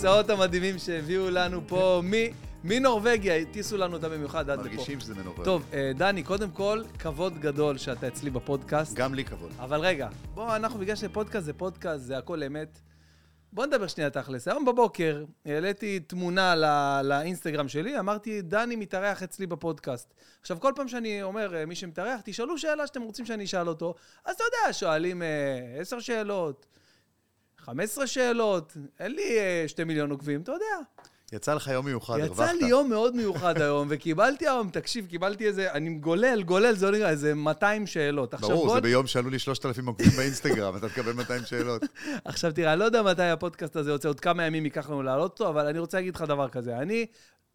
הכיסאות המדהימים שהביאו לנו פה מנורבגיה, הטיסו לנו אותם במיוחד עד לפה. מרגישים שזה מנורבגיה. טוב, אה, דני, קודם כל, כבוד גדול שאתה אצלי בפודקאסט. גם לי כבוד. אבל רגע, בוא, אנחנו, בגלל שפודקאסט זה פודקאסט, זה הכל אמת. בוא נדבר שנייה תכלס. היום בבוקר העליתי תמונה לא, לאינסטגרם שלי, אמרתי, דני מתארח אצלי בפודקאסט. עכשיו, כל פעם שאני אומר, אה, מי שמתארח, תשאלו שאלה שאתם רוצים שאני אשאל אותו. אז אתה יודע, שואלים אה, עשר שאלות, 15 שאלות, אין לי אה, שתי מיליון עוקבים, אתה יודע. יצא לך יום מיוחד, הרווחת. יצא לי יום מאוד מיוחד היום, וקיבלתי היום, תקשיב, קיבלתי איזה, אני גולל, גולל, זה לא נראה, איזה 200 שאלות. ברור. זה ביום שעלו לי 3,000 עוקבים באינסטגרם, אתה תקבל 200 שאלות. עכשיו תראה, אני לא יודע מתי הפודקאסט הזה יוצא, עוד כמה ימים ייקח לנו להעלות אותו, אבל אני רוצה להגיד לך דבר כזה. אני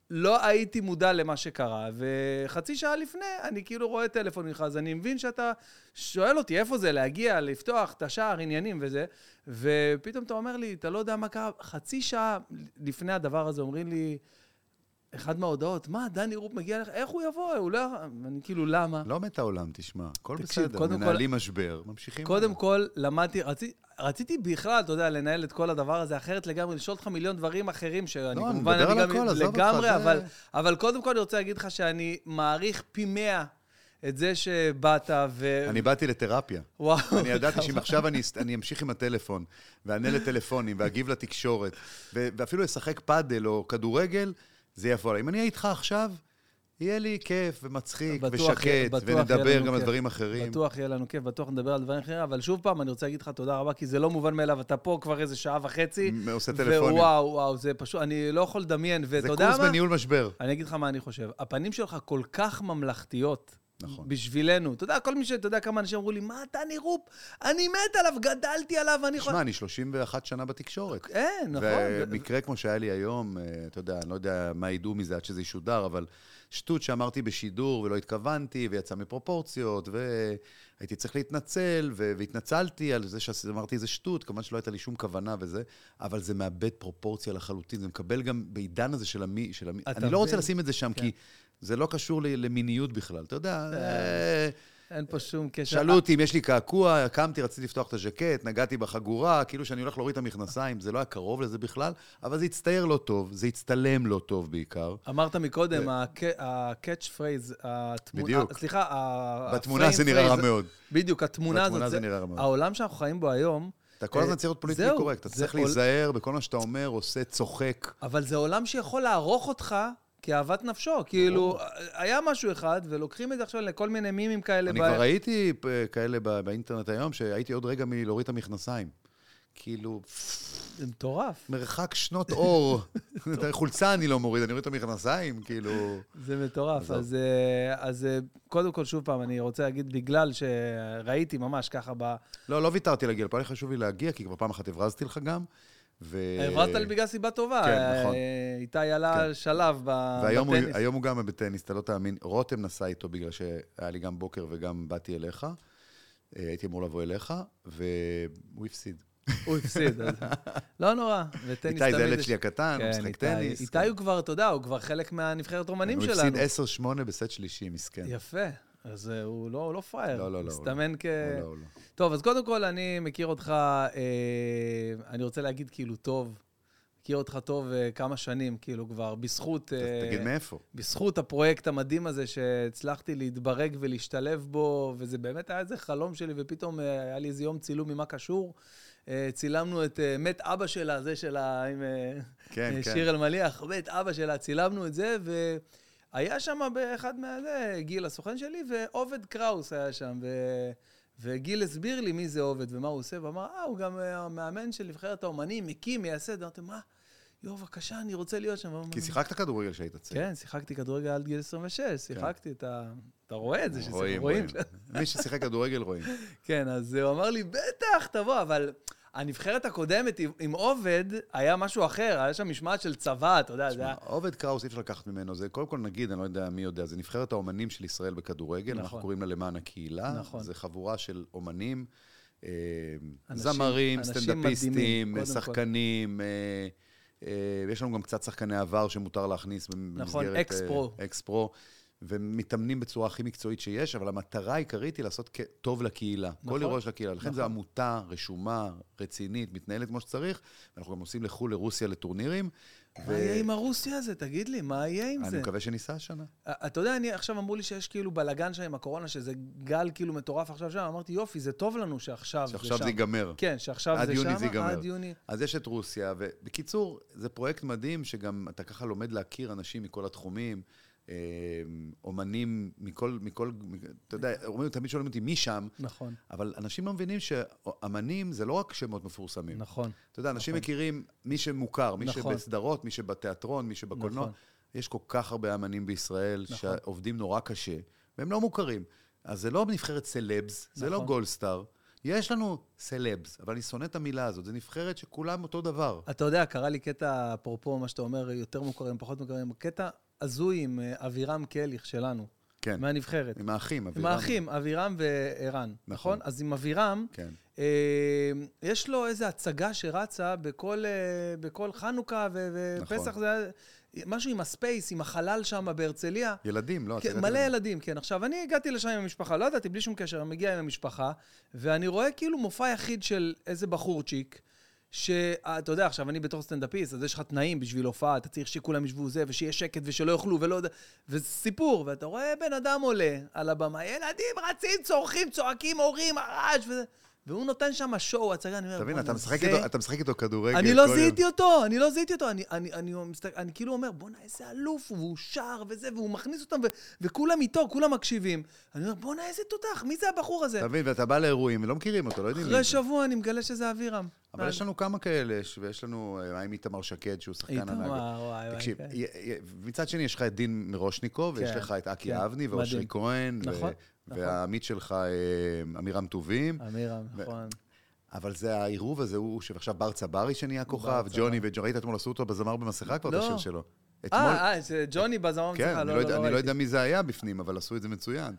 לא הייתי מודע למה שקרה, וחצי שעה לפני אני כאילו רואה טלפון ממך, אז אני מבין שאתה שואל אותי איפה זה? להגיע, לפתוח את השער, עניינים וזה, ופתאום אתה אומר לי, אתה לא יודע מה קרה, חצי שעה לפני הדבר הזה אומרים לי, אחד מההודעות, מה, דני רופ מגיע לך, איך הוא יבוא? הוא לא... אני כאילו, למה? לא מת העולם, תשמע. הכל בסדר, מנהלים כל... משבר, ממשיכים. קודם הלאה. כל, למדתי, רצי, רציתי בכלל, אתה יודע, לנהל את כל הדבר הזה אחרת לגמרי, לשאול אותך מיליון דברים אחרים, שאני לא, כמובן, אני, אני גם הכל, לגמרי, אותך, אבל, זה... אבל קודם כל אני רוצה להגיד לך שאני מעריך פי מאה את זה שבאת ו... אני באתי לתרפיה. וואו. אני ידעתי שאם עכשיו אני, אני אמשיך עם הטלפון, ואענה לטלפונים, ואגיב לתקשורת, ואפילו אשחק פאדל או כדורגל, זה יבוא עליי. אם אני אהיה איתך עכשיו, יהיה לי כיף ומצחיק ושקט, ונדבר גם על דברים אחרים. בטוח יהיה לנו כיף, בטוח נדבר על דברים אחרים, אבל שוב פעם, אני רוצה להגיד לך תודה רבה, כי זה לא מובן מאליו, אתה פה כבר איזה שעה וחצי. עושה טלפונים. ווואו, וואו, זה פשוט, אני לא יכול לדמיין, ואתה יודע מה? זה קורס בניהול משבר. אני אגיד לך מה אני חושב. הפנים שלך כל כך ממלכתיות. נכון. בשבילנו. אתה יודע, כל מי ש... אתה יודע כמה אנשים אמרו לי, מה, אתה נירופ? אני מת עליו, גדלתי עליו, אני. תשמע, אני 31 שנה בתקשורת. כן, נכון. ומקרה כמו שהיה לי היום, אה, אתה יודע, אני לא יודע מה ידעו מזה עד שזה ישודר, אבל שטות שאמרתי בשידור ולא התכוונתי, ויצא מפרופורציות, והייתי צריך להתנצל, והתנצלתי על זה שאמרתי איזה שטות, כמובן שלא הייתה לי שום כוונה וזה, אבל זה מאבד פרופורציה לחלוטין, זה מקבל גם בעידן הזה של המי... של המי... אני לא רוצה לשים את זה שם, כן. כי זה לא קשור למיניות בכלל, אתה יודע... אה, אין פה שום קשר. שאלו אותי אם יש לי קעקוע, קמתי, רציתי לפתוח את הז'קט, נגעתי בחגורה, כאילו שאני הולך להוריד את המכנסיים, זה לא היה קרוב לזה בכלל, אבל זה הצטייר לא טוב, זה הצטלם לא טוב בעיקר. אמרת מקודם, ה-catch phrase, בדיוק. סליחה, בתמונה זה נראה רע מאוד. בדיוק, התמונה הזאת, בתמונה זה נראה רע מאוד. העולם שאנחנו חיים בו היום, אתה כל הזמן אה, צריך להיות פוליטי קורקט, אתה צריך להיזהר בכל מה שאתה אומר, עושה, צוחק. אבל זה עולם שיכול לערוך אותך כאהבת נפשו. כאילו, היה משהו אחד, ולוקחים את זה עכשיו לכל מיני מימים כאלה. אני כבר ראיתי כאלה באינטרנט היום, שהייתי עוד רגע מלהוריד את המכנסיים. כאילו... זה מטורף. מרחק שנות אור. את החולצה אני לא מוריד, אני אוריד את המכנסיים, כאילו... זה מטורף. אז, אה, אז אה, קודם כל, שוב פעם, אני רוצה להגיד, בגלל שראיתי ממש ככה ב... לא, לא ויתרתי להגיע, פה היה חשוב לי להגיע, כי כבר פעם אחת הברזתי לך גם. ו... העברת לי בגלל סיבה טובה. כן, נכון. איתי עלה כן. שלב והיום בטניס. והיום הוא גם בטניס, אתה לא תאמין. רותם נסע איתו בגלל שהיה לי גם בוקר וגם באתי אליך. אה, הייתי אמור לבוא אליך, והוא הפסיד. הוא הפסיד, אז לא נורא. וטניס איתי זה הילד שלי הקטן, הוא כן, משחק טניס. איתי הוא כבר, אתה יודע, הוא כבר חלק מהנבחרת אומנים שלנו. הוא הפסיד 10-8 בסט שלישי, מסכן. יפה. אז הוא לא, לא פראייר. לא, לא, לא. מסתמן לא. כ... לא, לא, לא. טוב, אז קודם כל, אני מכיר אותך, אה, אני רוצה להגיד כאילו טוב. מכיר אותך טוב uh, כמה שנים, כאילו כבר, בזכות... Uh, תגיד מאיפה. בזכות הפרויקט המדהים הזה שהצלחתי להתברג ולהשתלב בו, וזה באמת היה איזה חלום שלי, ופתאום uh, היה לי איזה יום צילום ממה קשור. Uh, צילמנו את uh, מת אבא שלה, זה שלה, עם uh, כן, כן. שיר אלמליח, מת אבא שלה, צילמנו את זה, ו... היה שם באחד מהזה, גיל, הסוכן שלי, ועובד קראוס היה שם, ו... וגיל הסביר לי מי זה עובד ומה הוא עושה, ואמר, אה, הוא גם אה, המאמן של נבחרת האומנים, מקים, מייסד. אמרתי, מה? יואו, בבקשה, אני רוצה להיות שם. כי שיחקת כדורגל כשהיית צעיר. כן, שיחקתי כדורגל עד גיל 26, כן. שיחקתי את ה... אתה רואה את זה, רואים, רואים. מי ששיחק כדורגל רואים. כן, אז הוא אמר לי, בטח, תבוא, אבל הנבחרת הקודמת עם עובד, היה משהו אחר, היה שם משמעת של צבא, אתה יודע, זה היה... עובד קראוס, אי אפשר לקחת ממנו, זה קודם כל נגיד, אני לא יודע מי יודע, זה נבחרת האומנים של ישראל בכדורגל, נכון. אנחנו קוראים לה למען הקהילה. נכון. זה חבורה של אומנים, אה, אנשים, זמרים, אנשים סטנדאפיסטים, מדהימים, שחקנים, אה, אה, יש לנו גם קצת שחקני עבר שמותר להכניס נכון, במסגרת... נכון, ex-pro. ex-pro. ומתאמנים בצורה הכי מקצועית שיש, אבל המטרה העיקרית היא לעשות טוב לקהילה. נכון. כל אירוע של הקהילה. לכן נכון. זו עמותה רשומה, רצינית, מתנהלת כמו שצריך. אנחנו גם נוסעים לחו"ל, לרוסיה, לטורנירים. מה יהיה עם הרוסיה הזה? תגיד לי, מה יהיה עם אני זה? מקווה שניסע השנה. אתה יודע, אני, עכשיו אמרו לי שיש כאילו בלאגן שם עם הקורונה, שזה גל כאילו מטורף עכשיו שם, אמרתי, יופי, זה טוב לנו שעכשיו זה שם. שעכשיו זה ייגמר. כן, שעכשיו זה יוני שם, זה ייגמר. עד יוני. אז יש את רוסיה, ובקיצור, זה פרויקט מדהים שגם אתה ככה לומד להכיר אנשים מכל התחומים, אומנים מכל, מכל, אתה יודע, אומרים, תמיד שואלים אותי מי שם, נכון, אבל אנשים לא מבינים שאמנים זה לא רק שמות מפורסמים. נכון. אתה יודע, אנשים נכון. מכירים מי שמוכר, מי נכון. שבסדרות, מי שבתיאטרון, מי שבקולנוע. נכון. יש כל כך הרבה אמנים בישראל נכון. שעובדים נורא קשה, והם לא מוכרים. אז זה לא נבחרת סלבס, זה לא נכון. גולדסטאר. יש לנו סלבס, אבל אני שונא את המילה הזאת. זו נבחרת שכולם אותו דבר. אתה יודע, קרה לי קטע, אפרופו מה שאתה אומר, יותר מוכרים, פחות מוכרים, קטע הזוי עם אה, אבירם קליך שלנו, כן. מהנבחרת. עם האחים, עם אבירם. האחים, אבירם וערן, נכון? אז עם אבירם, כן. אה, יש לו איזו הצגה שרצה בכל, אה, בכל חנוכה ו- ופסח, נכון. זה היה משהו עם הספייס, עם החלל שם בהרצליה. ילדים, לא? כן, מלא ילדים, כן. עכשיו, אני הגעתי לשם עם המשפחה, לא ידעתי, בלי שום קשר, אני מגיע עם המשפחה, ואני רואה כאילו מופע יחיד של איזה בחורצ'יק, שאתה יודע, עכשיו, אני בתור סטנדאפיסט, אז יש לך תנאים בשביל הופעה, אתה צריך שכולם ישבו זה, ושיהיה שקט, ושלא יאכלו, ולא יודע, וזה סיפור, ואתה רואה בן אדם עולה על הבמה, ילדים רצים, צורכים, צועקים, הורים, הרעש, וזה, והוא נותן שם שואו, הצגה, אני אומר, "בואנה, אתה משחק זה- איתו- אתה משחק איתו כדורגל. אני לא. זיהיתי אותו, אני לא זיהיתי אותו. אני, אני, אני, מסתכל, אני כאילו אומר, בואנה, איזה אלוף הוא, והוא שר וזה, והוא מכניס אותם, ו, וכולם איתו, כולם מקשיבים. אני אומר, בואנה, איזה תותח, מי זה הבחור הזה? אתה מבין, ואתה בא לאירועים, ולא מכירים אותו, לא יודעים אחרי. שבוע אני מגלה שזה אבירם. אבל יש לנו כמה כאלה, ויש לנו, אה, מה עם איתמר שקד, שהוא שחקן ענק. איתמר, וואי, וואי. תקשיב, כן. מצד שני, יש לך את דין מירושניקוב, ויש כן, לך את אקי כן, אבני, ואושרי. כהן, ו- נכון. והעמית שלך, אה, עמירם טובים. אמירם, ו- נכון. אבל זה העירוב הזה, הוא שעכשיו בר צברי שנהיה כוכב, ג'וני וג'וני, ראית אתמול עשו אותו בזמר במסכה כבר, את לא. השיר שלו. אה, אה, זה ג'וני בזמר כן, מצליחה, אני לא לא יודע- אני לא ראיתי. יודע מי זה היה בפנים, אבל עשו את זה מצוין.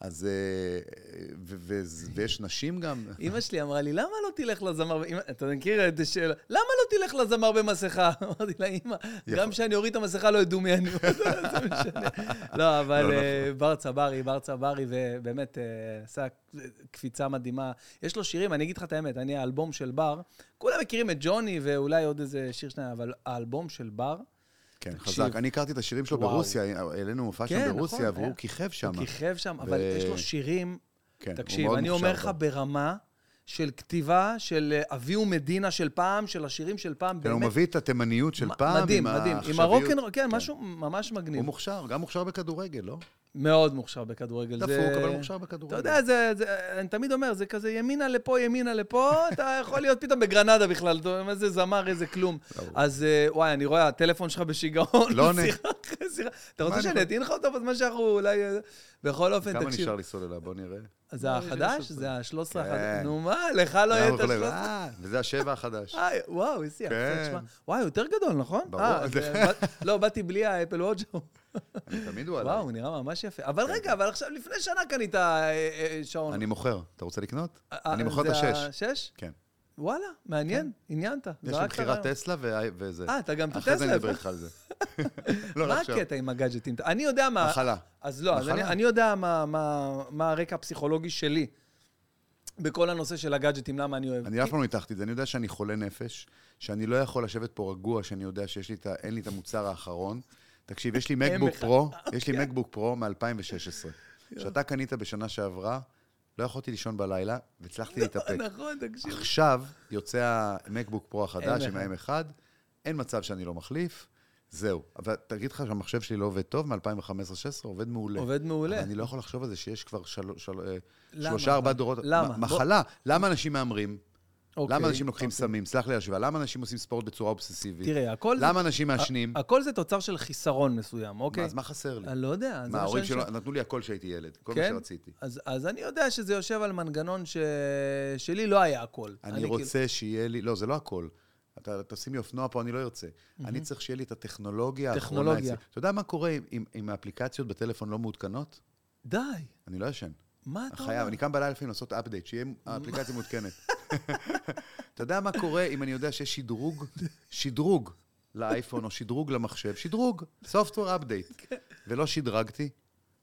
אז, אה, ויש נשים גם. אימא שלי אמרה לי, למה לא תלך לזמר, אתה מכיר את השאלה, למה לא תלך לזמר במסכה? אמרתי לה, אימא, גם כשאני אוריד את המסכה לא ידעו מי אני, זה משנה. לא, אבל לא, אה, בר צברי, בר צברי, ובאמת אה, עשה קפיצה מדהימה. יש לו שירים, אני אגיד לך את האמת, אני, האלבום של בר, כולם מכירים את ג'וני ואולי עוד איזה שיר שניים, אבל האלבום של בר, כן, תקשיב. חזק. אני הכרתי את השירים שלו וואו. ברוסיה, העלינו מופע כן, שם נכון, ברוסיה, היה. והוא כיכב שם. הוא כיכב שם, אבל יש לו שירים כן, תקשיב, אני אומר לך. ברמה של כתיבה של אה, אביהו מדינה של פעם, של השירים של פעם, כן, הוא מביא את התימניות של פעם, מדהים, עם מדהים. עם. הרוקנרול, כן, משהו ממש מגניב. הוא מוכשר, גם מוכשר בכדורגל, לא? מאוד מוכשר בכדורגל. דפוק, זה- אבל מוכשר בכדורגל. אתה יודע, זה, זה, אני תמיד אומר, זה כזה ימינה לפה, ימינה לפה, אתה יכול להיות פתאום בגרנדה בכלל, איזה זמר, איזה כלום. אז אה, וואי, אני רואה, הטלפון שלך בשיגעון. לא עונה. אתה רוצה אני שאני אטעין לך אותו בזמן שאנחנו אולי... אה, בכל אופן, כמה תקשיב. נשאר לי סוללה? בוא נראה. זה החדש? 16. זה ה-13 כן. החדש? נו מה, לך לא יהיה את אנחנו יכולים- ה-13? אה, וזה השבע החדש. וואו, איזה יפה. תשמע. וואי, יותר גדול, נכון? ברור. לא, באתי בלי האפל וואץ'. אני תמיד הוא עליי. וואו, הוא נראה ממש יפה. אבל רגע, אבל עכשיו, לפני שנה קנית אה, אה, שעון. אני מוכר. אתה רוצה לקנות? אה, אני מוכר את זה השש. השש? כן. וואלה, מעניין, עניינת. יש לי מכירת. טסלה וזה. אה, אתה גם את אחרי זה אני הטסלה. אדבר איתך על זה. לא, מה לא עכשיו. הקטע עם הגאדג'טים? אני יודע מה... מחלה. אז לא, אז אני, יודע מה, מה, מה הרקע הפסיכולוגי שלי בכל הנושא של הגאדג'טים, למה אני אוהב. אני אף פעם לא ניתחתי את זה, אני יודע שאני חולה נפש, שאני לא יכול לשבת פה רגוע, שאני יודע שיש לי את ה... אין לי את המוצר האחרון. תקשיב, יש לי מקבוק. פרו, יש לי מקבוק פרו מ-2016, שאתה קנית בשנה שעברה, לא יכולתי לישון בלילה, והצלחתי להתאפק. נכון, תקשיב. עכשיו יוצא המקבוק פרו החדש M1. עם ה-M1, אין מצב שאני לא מחליף, זהו. אבל תגיד לך שהמחשב שלי לא עובד טוב מ-2015-2016, עובד מעולה. עובד מעולה. אבל אני לא יכול לחשוב על זה שיש כבר של... של... אה? שלושה, ארבעה דורות. למה? מ- בוא- מחלה. למה אנשים מהמרים? אוקיי, למה אנשים לוקחים אוקיי. סמים? סלח לי על השוואה. למה אנשים עושים ספורט בצורה אובססיבית? תראה, הכל. למה אנשים מעשנים? הכל זה תוצר של חיסרון מסוים, מה, אוקיי? אז מה חסר לי? אני לא יודע. זה מה, מה ההורים שאני שלו שואל. נתנו לי הכל כשהייתי ילד, כל מה כן? שרציתי. אז, אז אני יודע שזה יושב על מנגנון ש... שלי לא היה הכל. אני כאילו- רוצה שיהיה לי, לא, זה לא הכל. אתה תשים לי אופנוע פה, אני לא ארצה. אני צריך שיהיה לי את הטכנולוגיה האחרונה טכנולוגיה. אצלי. אתה יודע מה קורה אם- אם- אם האפליקציות בטלפון לא מעודכנות? די, אני לא ישן. מה אתה חייב, אומר? אני קם בלילה לפעמים לעשות אפדייט, שיהיה האפליקציה מעודכנת. אתה יודע מה קורה אם אני יודע שיש שדרוג? שדרוג לאייפון או שדרוג למחשב, שדרוג, software update. ולא שדרגתי,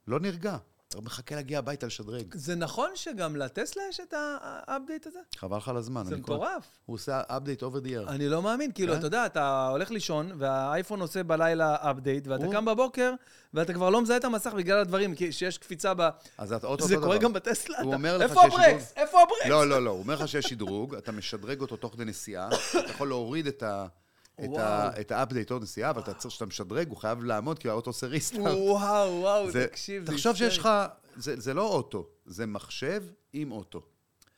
לא נרגע. מחכה להגיע הביתה לשדרג. זה נכון שגם לטסלה יש את האפדייט הזה? חבל לך על הזמן. זה אני כל- מטורף. הוא עושה update over the air. אני לא מאמין, כאילו, כן? אתה יודע, אתה הולך לישון, והאייפון עושה בלילה update, ואתה קם בבוקר, ואתה כבר לא מזהה את המסך בגלל הדברים, כי שיש קפיצה ב... אז אתה אותו זה. קורה גם בטסלה? הוא אתה- אומר לך איפה שיש הברקס? שדרוג- איפה הברקס? לא, לא, לא, הוא אומר לך שיש שדרוג, אתה משדרג אותו תוך כדי נסיעה, אתה יכול להוריד את ה... את. ה- את ה update עוד נסיעה, אבל אתה צריך, כשאתה משדרג, הוא חייב לעמוד, כי האוטו עושה restart. וואו, וואו, זה- תקשיב, זה תחשוב שיש. לך, זה זה לא אוטו, זה מחשב עם אוטו.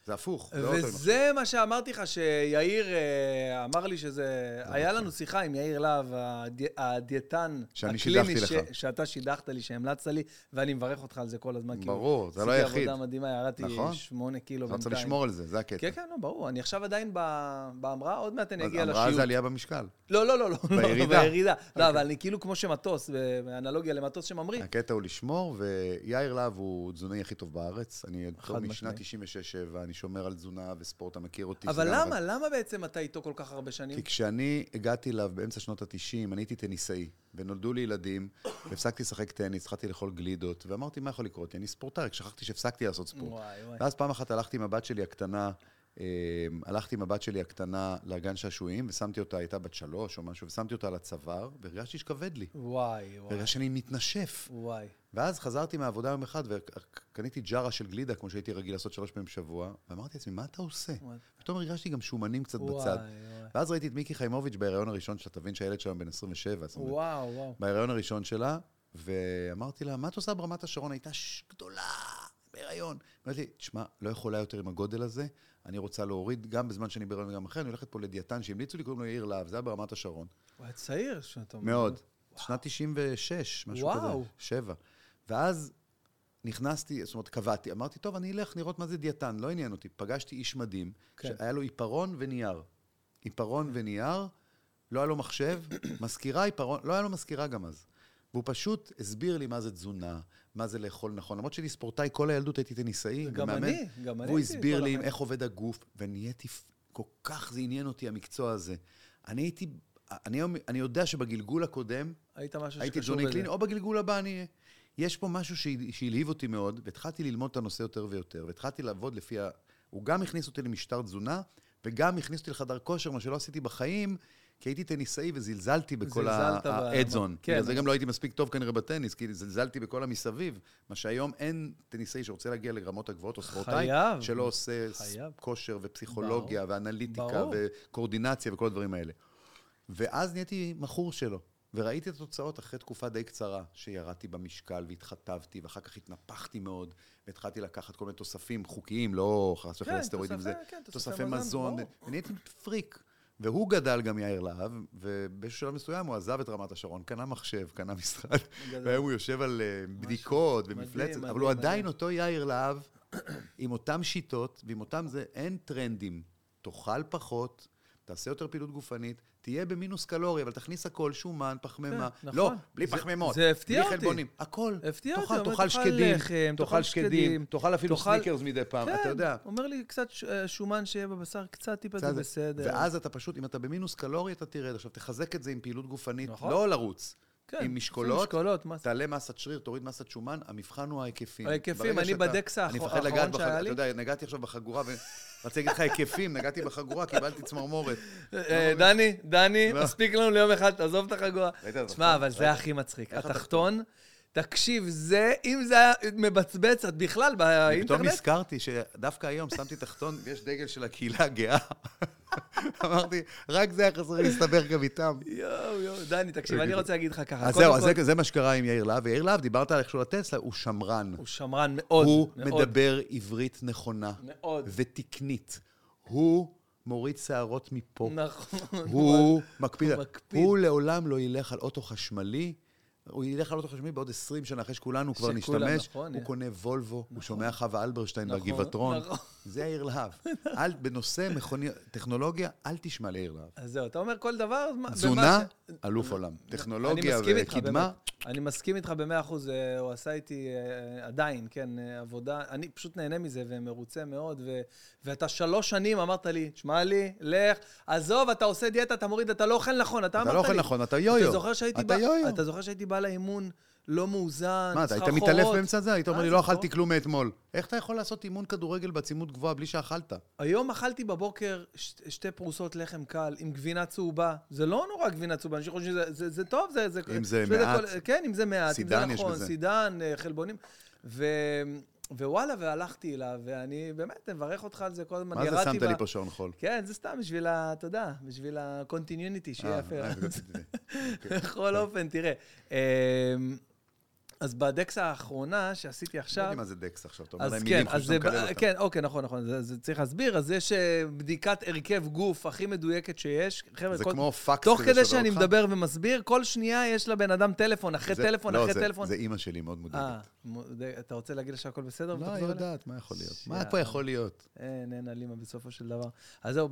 זה הפוך, זה. וזה מה שאמרתי לך, שיאיר אה, אמר לי שזה... היה לנו שיחה עם יאיר להב, הדי- הדיאטן שאני הקליני לך. שאתה שידכת לי, שהמלצת לי, ואני מברך אותך על זה כל הזמן. ברור, זה לא עשיתי היחיד. עבודה מדהימה, ירדתי נכון. שמונה קילו אתה בינתיים. צריך לשמור על זה, זה הקטע. כן, כן, לא, ברור. אני עכשיו עדיין בהמראה, עוד מעט אני אגיע לשיעור. זה עלייה במשקל. לא, לא, לא, לא. לא, בירידה. בירידה. לא, אוקיי. אבל אני כאילו כמו שמטוס, באנלוגיה למטוס שממריא. הקטע הוא לשמור, ויאיר להב הוא תזונאי הכי טוב בארץ. אני חד טוב משנת משמעית. 96-7, אני שומר על תזונה וספורט, אתה מכיר אותי. אבל זה גם למה? למה בעצם אתה איתו כל כך הרבה שנים? כי כשאני הגעתי אליו באמצע שנות ה-90, אני הייתי טניסאי, ונולדו לי ילדים, והפסקתי לשחק טניס, התחלתי לאכול גלידות, ואמרתי, מה יכול לקרות לי? אני ספורטאי, רק שכחתי שהפסקתי לעשות ספורט. וואי, וואי. ואז פעם אחת הלכתי עם הבת שלי הקטנה, הלכתי עם הבת שלי הקטנה לגן שעשועים, ושמתי אותה, הייתה בת שלוש או משהו, ושמתי אותה על הצוואר, והרגשתי שכבד לי. וואי, וואי. והרגשתי שאני מתנשף. וואי. ואז חזרתי מהעבודה יום אחד, וקניתי ג'ארה של גלידה, כמו שהייתי רגיל לעשות שלוש פעמים בשבוע, ואמרתי לעצמי, מה אתה עושה? וואי. פתאום הרגשתי גם שומנים קצת וואי, בצד. וואי. ואז ראיתי את מיקי חיימוביץ' בהיריון הראשון שלה, תבין שהילד שלה בן 27, 29. וואו, וואו. בהיריון הראשון שלה, ואמרתי לה, מה את עושה ברמת השרון? הייתה ש... גדולה, בהיריון. אמרתי לי, תשמע, לא יכולה יותר עם הגודל הזה, אני רוצה להוריד, גם בזמן שאני בהיריון וגם אחרי, אני הולכת פה לדיאטן שהמליצו לי, קוראים לו יאיר להב, זה היה ברמת השרון. הוא היה צעיר שאתה אומר. מאוד. שנת 96, משהו כזה. וואו. שבע. ואז נכנסתי, זאת אומרת, קבעתי, אמרתי, טוב, אני אלך לראות מה זה דיאטן, לא עניין אותי. פגשתי איש מדהים, כן. שהיה לו עיפרון ונייר. עיפרון ונייר, לא היה לו מחשב, מזכירה, עיפרון, לא היה לו מזכירה גם אז. והוא פשוט הסביר לי מה זה תזונה, מה זה לאכול נכון. למרות שהייתי ספורטאי, כל הילדות הייתי טניסאי גם ומאמן. אני, גם אני והוא הסביר לי. איך עובד הגוף, ונהייתי, כל כך זה עניין אותי, המקצוע הזה. אני הייתי, אני, אני יודע שבגלגול הקודם, היית משהו הייתי ג'וני. קליני, או בגלגול הבא אני אהיה. יש פה משהו שהל- שהלהיב אותי מאוד, והתחלתי ללמוד את הנושא יותר ויותר, והתחלתי לעבוד לפי ה... הוא גם הכניס אותי למשטר תזונה, וגם הכניס אותי לחדר כושר, מה שלא עשיתי בחיים, כי הייתי טניסאי וזלזלתי בכל האדזון. כן. בגלל זה גם לא הייתי מספיק טוב כנראה בטניס, כי זלזלתי בכל המסביב, מה שהיום אין טניסאי שרוצה להגיע לרמות הגבוהות, או ספורטאי. שלא עושה חייב. כושר ופסיכולוגיה ואנליטיקה. וקואורדינציה וכל הדברים האלה. ואז נהייתי מכור שלו. וראיתי את התוצאות אחרי תקופה די קצרה, שירדתי במשקל והתחתבתי, ואחר כך התנפחתי מאוד, והתחלתי לקחת כל מיני תוספים חוקיים, לא חס וחלילה כן, סטרואידים, זה תוספי- כן, תוספי מזון. ונהייתי פריק. והוא גדל גם יאיר להב, ובאיזשהו שלב מסוים הוא עזב את רמת השרון, קנה מחשב, קנה משרד. והיום הוא יושב על אה, בדיקות ומפלצת, אבל הוא עדיין. אותו יאיר להב, עם אותם שיטות, ועם אותם זה, אין טרנדים. תאכל פחות, תעשה יותר פעילות גופנית, תהיה במינוס קלורי, אבל תכניס הכל, שומן, פחמימה. כן, נכון. לא, בלי זה- פחמימות. זה הפתיע בלי אותי. חלבונים, הכל. הפתיע אותי, תאכל, תאכל שקדים, לחם, תאכל שקדים, תאכל אפילו תאכל- סניקרס מדי פעם, אתה יודע. כן, אומר לי, קצת אה, שומן שיהיה בבשר, קצת טיפה זה בסדר. ואז אתה פשוט, אם אתה במינוס קלורי, אתה תרד. עכשיו, תחזק את זה עם פעילות גופנית, נכון. לא לרוץ. כן, עם משקולות, משקולות, זה? תעלה מסת שריר, תוריד מסת שומן, המבחן הוא ההיקפים. ההיקפים, אני שאתה- בדקס אני האחרון מפחד לגעת שהיה בחגורה, לי. אתה יודע, נגעתי עכשיו בחגורה, ורציתי להגיד לך היקפים, נגעתי בחגורה, קיבלתי צמרמורת. אה, דני, דני, לא. מספיק לנו ליום אחד, תעזוב את החגורה. תשמע? אבל זה? הכי מצחיק. התחתון, תקשיב, זה, אם זה היה מבצבץ, את בכלל אני פתאום באינטרנט, נזכרתי שדווקא היום שמתי תחתון, ויש דגל של הקהילה הגאה. אמרתי, רק זה היה חסר להסתבר גם איתם. יואו, יואו, דני, תקשיב, אני רוצה להגיד לך ככה. אז זהו, אז זה- מה שקרה עם יאיר להב. ויאיר להב, דיברת על איך שהוא לטסלה, הוא שמרן. הוא שמרן מאוד, הוא מדבר עברית נכונה מאוד. ותקנית. הוא מוריד שערות מפה. נכון. הוא. הוא מקפיד. הוא לעולם לא ילך על אוטו חשמלי. הוא ילך על אוטו חשמלי בעוד 20 שנה, אחרי שכולנו כבר נשתמש. נכון, הוא יא. קונה וולבו, הוא שומע חווה אלברשטיין נכון, והגבעתרון. נכון. זה יאיר להב. אל- בנושא מכוני- טכנולוגיה, אל תשמע ליאיר להב. אז זהו, אתה אומר כל דבר, תזונה, ש- אלוף עולם. טכנולוגיה וקדמה. אני מסכים איתך במאה אחוז, אה, הוא עשה איתי אה, עדיין, כן, אה, עבודה. אני פשוט נהנה מזה ומרוצה מאוד, ו- ואתה שלוש שנים אמרת לי, תשמע לי, לך, עזוב, אתה עושה דיאטה, אתה מוריד, אתה לא אוכל נכון, אתה אמרת אתה לי. לא אוכל נכון, אתה יו-יו. אתה זוכר שהייתי אתה בא- בא לאימון, לא מאוזן, מה, אתה היית סחרחורות. מתעלף באמצע זה? היית אומר לי, לא. אכלתי כלום מאתמול. איך אתה יכול לעשות אימון כדורגל בעצימות גבוהה בלי שאכלת? היום אכלתי בבוקר ש- שתי פרוסות לחם קל עם גבינה צהובה. זה לא נורא גבינה צהובה, אנשים חושבים שזה זה, זה טוב, זה... זה אם זה מעט. כן, אם זה מעט, אם סידן זה יש נכון, בזה. סידן, אה, חלבונים. ו... ווואלה, והלכתי אליו, ואני באמת מברך אותך על זה כל הזמן. מה זה שמת ב- לי פה שעון חול? כן, זה סתם בשביל ה... אתה יודע, בשביל ה-continuity, שיהיה אה, יפה. אה, רציתי- בכל אופן, תראה. אז בדקס האחרונה שעשיתי לא עכשיו... יודעים מה זה דקס עכשיו, אתה אומר להם כן, מילים, אז חושב זה, שאתה מקלל אותם. כן, אוקיי, נכון, נכון, זה, צריך להסביר. אז יש אה, בדיקת הרכב גוף הכי מדויקקת שיש. זה כמו פקס תוך כדי שאני. מדבר ומסביר, כל שנייה יש לבן אדם טלפון, אחרי טלפון, לא, אחרי טלפון. זה אימא שלי מאוד אה, מודאגת. מוד- אתה רוצה להגיד לה שהכל בסדר? לא, היא? יודעת, מה יכול להיות? מה. פה יכול להיות? אין, אין אלימה בסופו של דבר. אז זהו,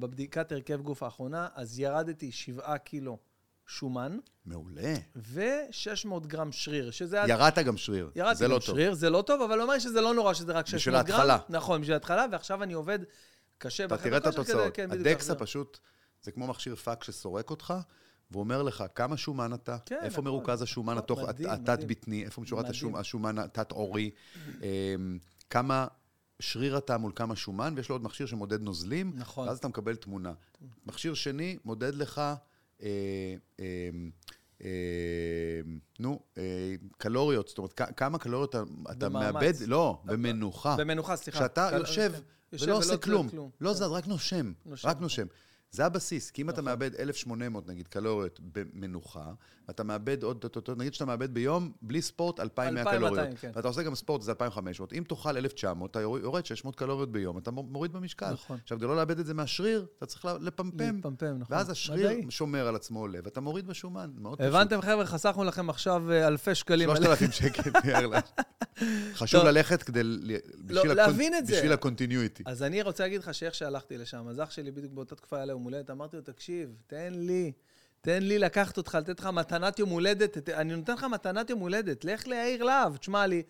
בבדיקת הרכב גוף האחרונה, אז ירדתי שבעה קילו שומן מעולה. ו-600 גרם שריר, שזה... ירדת גם שריר. ירדתי זה גם לא טוב. שריר, זה לא טוב, אבל הוא אומר שזה לא נורא שזה רק 600 בשביל גרם. ההתחלה. נכון, בשביל ההתחלה, ועכשיו אני עובד קשה אתה תראה את כושר כדי- התוצאות. כן, ה DEXA. פשוט, זה כמו מכשיר פאק שסורק אותך, והוא אומר לך כמה שומן אתה, כן, איפה נכון, מרוכז השומן התוך התת-בטני, איפה משורת השומן התת-עורי, אמ, כמה שריר אתה מול כמה שומן, ויש לו עוד מכשיר שמודד נוזלים, נכון. ואז אתה מקבל תמונה. מכשיר שני מודד לך, נו, אה, קלוריות, זאת אומרת, כמה קלוריות אתה-. מאבד, לא, במנוחה. במנוחה, סליחה. כשאתה יושב ולא עושה כלום, לא כן. זז, רק נושם, רק. נושם. זה הבסיס, כי אם אתה נכון. מאבד 1,800 נגיד קלוריות במנוחה, ואתה מאבד עוד, נגיד שאתה מאבד ביום, בלי ספורט, 2,100 2,200, קלוריות. כן. ואתה עושה גם ספורט, זה 2,500. אם תאכל 1,900, אתה יורד 600 קלוריות ביום, אתה מוריד במשקל. נכון. עכשיו, כדי לא לאבד את זה מהשריר, אתה צריך לפמפם. לפמפם, נכון. ואז השריר מדעי. שומר על עצמו עולה, ואתה מוריד בשומן, מאוד פשוט. הבנתם, חבר'ה? חסכנו לכם עכשיו אה, אלפי שקלים. על- 3,000 שקל, יאללה. חשוב טוב. ללכת כדי... ל- בשביל להבין הקונ- את זה. בשביל ה-continuity. אז אני רוצה להגיד לך שאיך שהלכתי לשם, אז אח שלי בדיוק באותה תקופה היה לו יום הולדת, אמרתי לו, תקשיב, תן לי, תן לי לקחת אותך, לתת לך מתנת יום הולדת, ת- אני נותן לך מתנת יום הולדת, לך ליאיר להב, תשמע לי.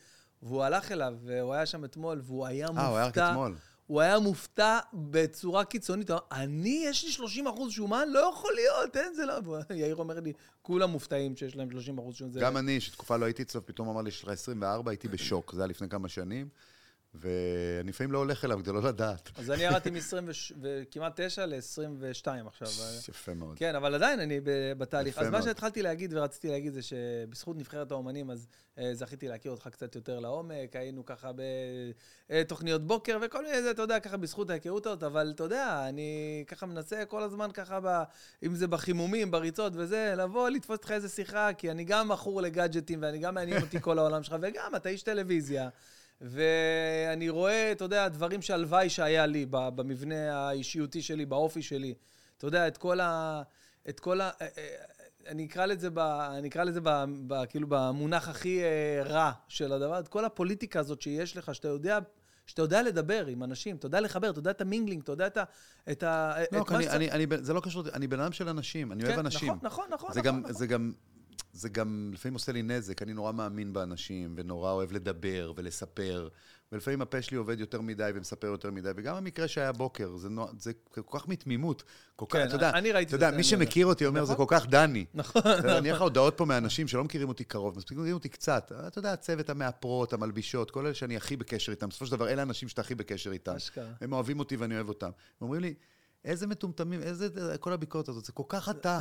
והוא הלך אליו, והוא היה שם אתמול, והוא היה מופתע. אה, הוא היה רק אתמול. הוא היה מופתע בצורה קיצונית. הוא אמר, אני, יש לי 30 אחוז שומן? לא יכול להיות, אין, זה לא... יאיר אומר לי, כולם מופתעים שיש להם 30 אחוז שומן. גם אני, שתקופה לא הייתי אצלו, פתאום אמר לי, יש לך 24, הייתי בשוק. זה היה לפני כמה שנים. ואני לפעמים לא הולך אליו כדי לא לדעת. אז אני ירדתי מכמעט 9 ל-22 עכשיו. יפה מאוד. כן, אבל עדיין אני בתהליך. אז מה. שהתחלתי להגיד ורציתי להגיד זה שבזכות נבחרת האומנים, אז אה, זכיתי להכיר אותך קצת יותר לעומק, היינו ככה בתוכניות בוקר וכל מיני, זה, אתה יודע, ככה בזכות ההיכרות הזאת, אבל אתה יודע, אני ככה מנסה כל הזמן ככה, ב, אם זה בחימומים, בריצות וזה, לבוא, לתפוס איתך איזה שיחה, כי אני גם מכור לגאדג'טים ואני גם מעניין אותי כל העולם שלך, וגם אתה איש טלוויזיה. ואני רואה, אתה יודע, דברים שהלוואי שהיה לי במבנה האישיותי שלי, באופי שלי. אתה יודע, את כל ה... את כל ה... אה, אה, אני אקרא לזה, ב, אני אקרא לזה ב, ב, כאילו במונח הכי אה, רע של הדבר, את כל הפוליטיקה הזאת שיש לך, שאתה יודע, שאתה יודע לדבר עם אנשים, אתה יודע לחבר, אתה יודע את המינגלינג, אתה יודע את ה... את ה לא, את אני, אני, אני, זה לא קשור, אני בן אדם של אנשים, אני אוהב כן, אנשים. נכון, נכון, נכון. זה נכון, גם, נכון. זה גם, זה גם לפעמים עושה לי נזק, אני נורא מאמין באנשים, ונורא אוהב לדבר ולספר, ולפעמים הפה שלי עובד יותר מדי ומספר יותר מדי, וגם המקרה שהיה בוקר, זה, נוע, זה כל כך מתמימות, כל כך, כן, אתה יודע, אני ראיתי אתה את יודע, מי. שמכיר אותי אומר, זה כל כך דני. נכון, אני אראה לך הודעות פה מאנשים שלא מכירים אותי קרוב, מספיק מכירים אותי קצת. אתה יודע, הצוות המאפרות, המלבישות, כל אלה שאני הכי בקשר איתם. בסופו של דבר, אלה האנשים שאתה הכי בקשר איתם. הם אוהבים אותי ואני אוהב אותם. הם אומרים לי, איזה מטומטמים, איזה, כל הביקורת הזאת, זה כל כך אתה,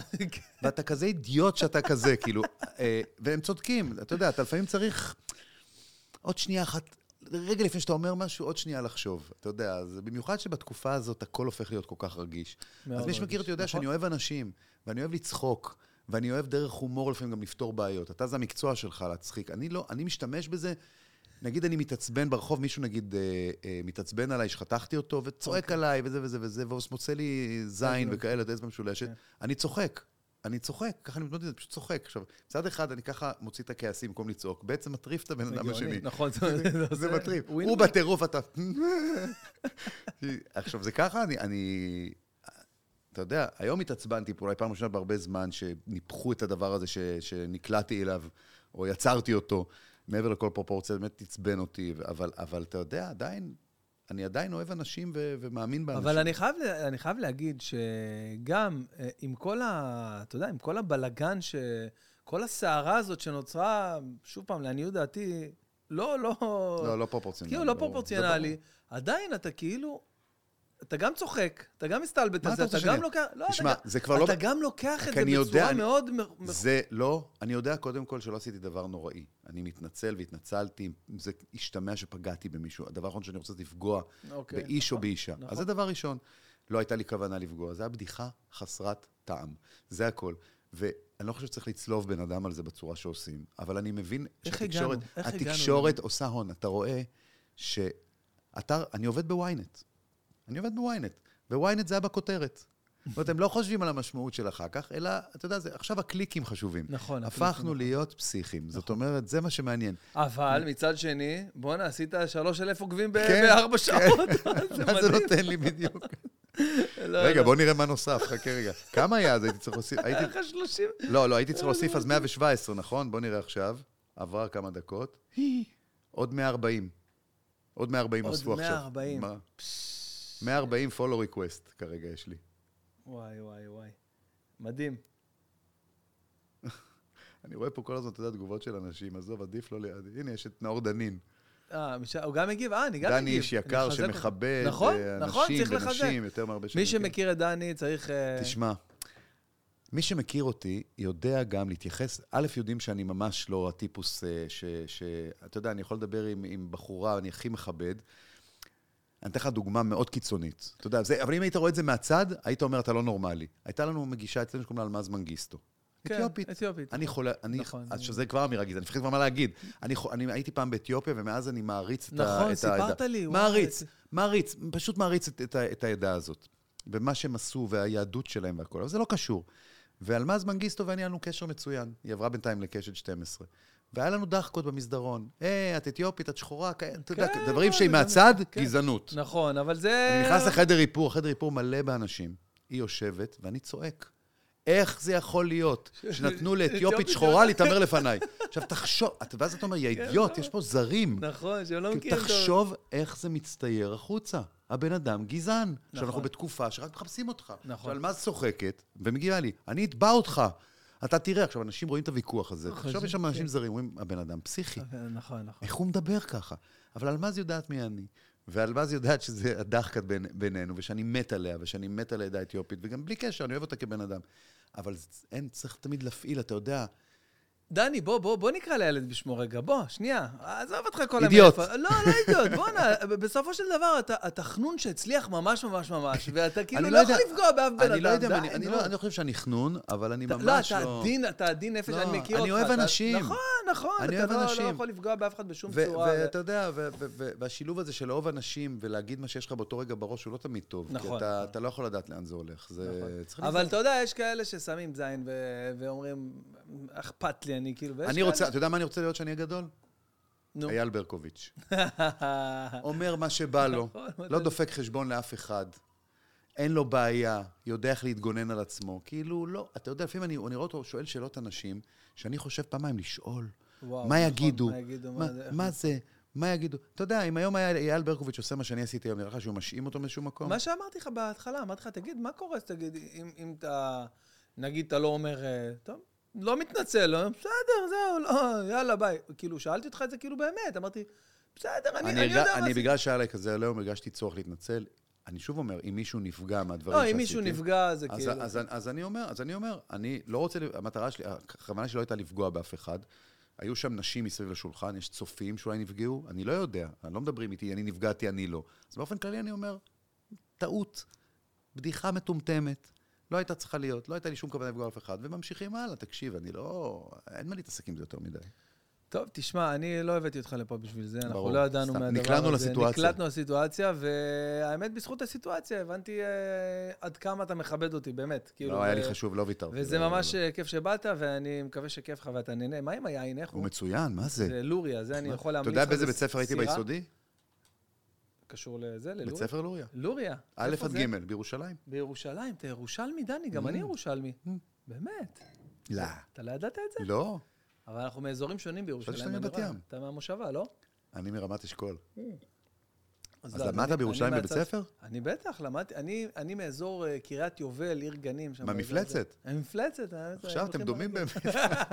ואתה כזה אידיוט שאתה כזה, כאילו, אה, והם צודקים, אתה יודע, אתה לפעמים צריך עוד שנייה אחת, רגע לפני שאתה אומר משהו, עוד שנייה לחשוב, אתה יודע, אז במיוחד שבתקופה הזאת הכל הופך להיות כל כך רגיש. אז מי שמכיר אותי יודע נכון. שאני אוהב אנשים, ואני אוהב לצחוק, ואני אוהב דרך הומור לפעמים גם לפתור בעיות. אתה זה המקצוע שלך, להצחיק. אני לא, אני משתמש בזה, נגיד אני מתעצבן ברחוב, מישהו נגיד אה, אה, מתעצבן עליי, שחתכתי אותו, וצועק אוקיי. עליי, וזה וזה וזה, ומוצא לי זין אצבע. וכאלה, את האצבע משולשת. כן. אני צוחק. אני צוחק, ככה אני מתמודד זה, פשוט צוחק. עכשיו, מצד אחד אני ככה מוציא את הכעסים במקום לצעוק, בעצם מטריף את הבן אדם השני. נכון, זה מטריף. הוא. בטירוף, אתה... עכשיו, זה ככה, אני... אני... אתה יודע, היום התעצבנתי פה, אולי פעם ראשונה בהרבה זמן, שניפחו את הדבר הזה. שנקלעתי אליו, או יצרתי אותו, מעבר לכל פרופורציה, באמת עצבן אותי, אבל, אבל אתה יודע, עדיין, אני עדיין אוהב אנשים ו... ומאמין באנשים. אבל אני חייב, אני חייב להגיד שגם אה, עם כל ה... אתה יודע, עם כל הבלגן ש... כל הסערה הזאת שנוצרה, שוב פעם, לעניות דעתי, לא, לא... לא, לא פרופורציונלי. כאילו, לא ברור. פרופורציונלי. עדיין אתה כאילו... אתה גם צוחק, אתה גם מסתלבט על זה, אתה גם לוקח... לא, תשמע, זה כבר לא- אתה גם לוקח את זה בצורה מאוד... זה לא, אני יודע קודם כל שלא עשיתי דבר נוראי. אני מתנצל והתנצלתי, זה השתמע שפגעתי במישהו. הדבר האחרון שאני רוצה זה לפגוע אוקיי, באיש או נכון, באישה. נכון. אז זה דבר ראשון. לא הייתה לי כוונה לפגוע, זו הייתה בדיחה חסרת טעם. זה הכל. ואני לא חושב שצריך לצלוב בן אדם על זה בצורה שעושים, אבל אני מבין שהתקשורת? איך הגענו התקשורת? עושה הון. אתה רואה שאתה, אני עובד בוויינט. אני עובד בוויינט. וויינט זה היה בכותרת. זאת אומרת, הם לא חושבים על המשמעות של אחר כך, אלא, אתה יודע, זה, עכשיו הקליקים חשובים. נכון, הפכנו הקליקים, להיות פסיכים. זאת אומרת, זה מה שמעניין. אבל מצד שני, בואנה, עשית שלוש אלף עוקבים ב- כן, בארבע כן. שעות. זה מה זה. נותן לי בדיוק? לא, רגע, לא. בוא נראה מה נוסף, חכה רגע. כמה היה אז? הייתי צריך להוסיף... הייתי... היה לך שלושים. לא, לא, הייתי צריך להוסיף אז 117, נכון? בוא נראה עכשיו. עבר כמה דקות. עוד 140. עוד 140 עוד נוספו עכשיו. 140. מה? 140 follow request כרגע יש לי. וואי, וואי, וואי. מדהים. אני רואה פה כל הזמן, אתה יודע, תגובות של אנשים, עזוב, עדיף לא ליד. הנה, יש את נאור דנין. אה, הוא גם הגיב? אה, אני גם מגיב. דני איש יקר. שמכבד נכון, אה, נכון, אנשים. ונשים יותר מהרבה שנים. מי שמכיר את דני צריך... אה, תשמע, מי שמכיר אותי יודע גם להתייחס, א', יודעים שאני ממש לא הטיפוס אה, ש... ש אתה יודע, אני יכול לדבר עם, עם בחורה, אני הכי מכבד. אני אתן לך דוגמה מאוד קיצונית. אתה יודע, זה, אבל אם היית רואה את זה מהצד, היית אומר, אתה לא נורמלי. הייתה לנו מגישה אצלנו שקוראים לה אלמז מנגיסטו. כן, אתיופית. אתיופית. אני חולה, אני, נכון. אז שזה כבר אמירה גזענית, אני מפחד כבר מה להגיד. אני, אני הייתי פעם באתיופיה, ומאז אני מעריץ את, ה, נכון. סיפרת לי, מעריץ, מעריץ, פשוט מעריץ את, את, את העדה הזאת. ומה שהם עשו, והיהדות שלהם והכל, אבל זה לא קשור. ואלמז מנגיסטו ואני היה לנו קשר מצוין. היא עברה בינתיים לקשת 12. והיה לנו דחקות במסדרון. אה, את אתיופית, את שחורה, כאלה, אתה יודע, כן, דברים לא, גם- מהצד, כן. גזענות. נכון, אבל זה... אני נכנס לחדר איפור, החדר איפור מלא באנשים. היא יושבת, ואני צועק. איך זה יכול להיות שנתנו לאתיופית אתיופית שחורה להתעמר לפניי? עכשיו, תחשוב, ואז אתה אומר, יא אידיוט, יש פה זרים. נכון, שהם לא כי מכירים... אותו. תחשוב איך זה מצטייר החוצה. הבן אדם גזען. עכשיו, אנחנו נכון. בתקופה שרק מחפשים אותך. נכון. עכשיו, על מה זה צוחקת? ומגיעה לי, אני אתבע אותך. אתה תראה, עכשיו, אנשים רואים את הוויכוח הזה. נכון, עכשיו יש שם אנשים. זרים, אומרים, הבן אדם פסיכי. נכון, נכון. איך הוא מדבר ככה? אבל אלמז יודעת מי אני. ואלמז יודעת שזה הדחקת בין, בינינו, ושאני מת עליה, ושאני מת על העדה האתיופית, וגם בלי קשר, אני אוהב אותה כבן אדם. אבל אין, צריך תמיד להפעיל, אתה יודע. דני, בוא, בוא, בוא נקרא לילד בשמו רגע, בוא, שנייה. עזוב אותך כל אידיוט. המאיפה- לא, לא אידיוט, בואנה, בסופו של דבר, אתה, אתה חנון שהצליח ממש ממש ממש, ואתה כאילו אני לא לא יכול לפגוע באף בן אדם. אני לא יודע, אני, אני. לא, אני לא חושב שאני חנון, אבל אני ממש לא, לא... אתה עדין, אתה עדין נפש, לא, אני מכיר אני אותך. אוהב אתה- אנשים. נכון, נכון. אני אתה אוהב לא-. לא יכול לפגוע באף אחד בשום צורה. ואתה יודע, והשילוב הזה של לאהוב אנשים ולהגיד מה שיש לך באותו רגע בראש הוא לא תמיד טוב. כי נכון, אתה, נכון. אתה לא יכול לדעת לאן זה הולך. זה... צריך אבל להיזהר. אתה יודע, יש כאלה ששמים זין ו- ואומרים, אכפת לי, אני כאילו... ויש אני רוצה, אתה יודע מה אני רוצה להיות כשאני אהיה גדול? נו. אייל ברקוביץ'. אומר מה שבא לו, נכון, לא דופק חשבון לאף אחד, אין לו בעיה, יודע איך להתגונן על עצמו. כאילו, לא, אתה יודע, לפעמים אני, אני רואה אותו שואל שאלות אנשים, שאני חושב פעמיים לשאול, וואו, מה נכון, יגידו? מה יגידו? מה, זה- מה זה? מה יגידו? אתה יודע, אם היום היה אייל ברקוביץ' עושה מה שאני עשיתי היום, נראה לך שהוא משעים אותו מאיזשהו מקום? מה שאמרתי לך בהתחלה, אמרתי לך, תגיד, מה קורה תגיד, אם, אם אתה, נגיד, אתה לא אומר, אה, טוב, לא מתנצל, לא, בסדר, זהו, לא, יאללה, ביי. כאילו, שאלתי אותך את זה כאילו באמת, אמרתי, בסדר, אני, אני, אני, יודע מה אני זה. בגלל שהיה לי כזה היום, הרגשתי צורך להתנצל. אני שוב אומר, אם מישהו נפגע מהדברים לא, שעשיתי... אם מישהו נפגע, זה אז, כאילו... אז, אז אני אומר, אז אני אומר, אני לא רוצה, המטרה שלי, הכוונה שלי לא הייתה לפגוע באף אחד. היו שם נשים מסביב לשולחן, יש צופים שאולי נפגעו, אני לא יודע, אני לא מדברים איתי, אני נפגעתי, אני לא. אז באופן כללי אני אומר, טעות, בדיחה מטומטמת, לא הייתה צריכה להיות, לא הייתה לי שום כוונה לפגוע באף אחד, וממשיכים הלאה, תקשיב, אני לא... אין מה להתעסק עם זה יותר מדי. טוב, תשמע, אני לא הבאתי אותך לפה בשביל זה, אנחנו ברור. לא ידענו מהדבר הזה. נקלענו לסיטואציה. נקלטנו לסיטואציה, והאמת, בזכות הסיטואציה הבנתי אה, עד כמה אתה מכבד אותי, באמת. כאילו, לא, היה לי ו- חשוב, לא ויתרתי. וזה לא, ממש לא, לא. אה, כיף שבאת, ואני מקווה שכיף לך ואתה נהנה. מה עם היין? איך הוא הוא? מצוין, מה זה? זה לוריה, זה אני יכול אתה להמליץ יודע לך. באיזה זה בית ספר הייתי? ביסודי? קשור לזה, בית ללוריה? ספר לוריה. לוריה. א' עד? ג', בירושלים. בירושלים, אתה ירושלמי, דני, גם Mm. אני ירושלמי. באמת. לא. אתה לא ידעת את זה? לא, אבל אנחנו מאזורים שונים בירושלים. אתה מהמושבה, לא? אני מרמת אשכול. אז לא, למדת בירושלים בבית ספר? אני בטח, למדתי, אני, אני מאזור אה, קריית יובל, עיר גנים. הזה. המפלצת. האמת, עכשיו הולכים אתם דומים. באמת.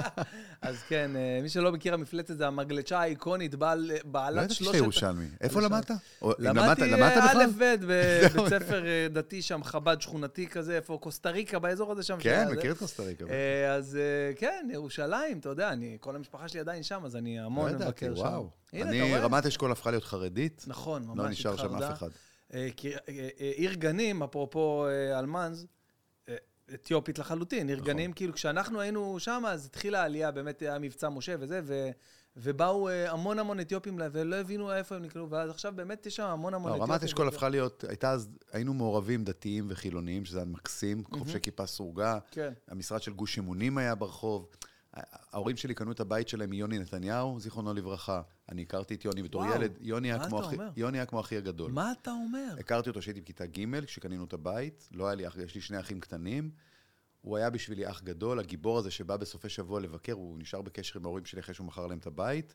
אז כן, אה, מי שלא מכיר, המפלצת זה המגלשה האיקונית, בעל, לא בעלת ידעתי שאתה שלושת... ירושלמי. איפה למדת? למדתי אה? א' ב' בבית ספר אה, דתי שם, חב"ד שכונתי כזה, איפה קוסטה ריקה, באזור הזה שם. כן, מכיר את קוסטה ריקה. אה, אז אה, כן, ירושלים, אתה יודע, כל המשפחה שלי עדיין שם, אז אני לא המון מבקר שם. וואו. הנה, אתה אני, רואה? רמת אשכול הפכה להיות חרדית. נכון, ממש לא נשאר שם התחרדה. אף אחד. אה, אה, אה, עיר גנים, אפרופו אלמנז, אתיופית לחלוטין. עיר נכון. גנים, כאילו, כשאנחנו היינו שם, אז התחילה העלייה, באמת היה מבצע משה וזה, ו... ובאו המון המון אתיופים, ולא הבינו איפה הם נקלעו, ואז עכשיו באמת יש שם המון המון לא, אתיופים. רמת אשכול הפכה להיות, הייתה אז, היינו מעורבים דתיים וחילוניים, שזה היה מקסים, חובשי כיפה סרוגה. כן. המשרד של גוש אמונים היה ברחוב. ההורים שלי קנו את הבית שלהם מיוני נתניהו, זיכרונו לברכה. אני הכרתי את יוני בתור וואו, ילד. יוני היה כמו אחי-? יוני היה כמו אחי הגדול. מה אתה אומר? הכרתי אותו כשהייתי בכיתה ג', כשקנינו את הבית. לא היה לי אח, יש לי שני אחים קטנים. הוא היה בשבילי אח גדול, הגיבור הזה שבא בסופי שבוע לבקר, הוא נשאר בקשר עם ההורים שלי אחרי שהוא מכר להם את הבית.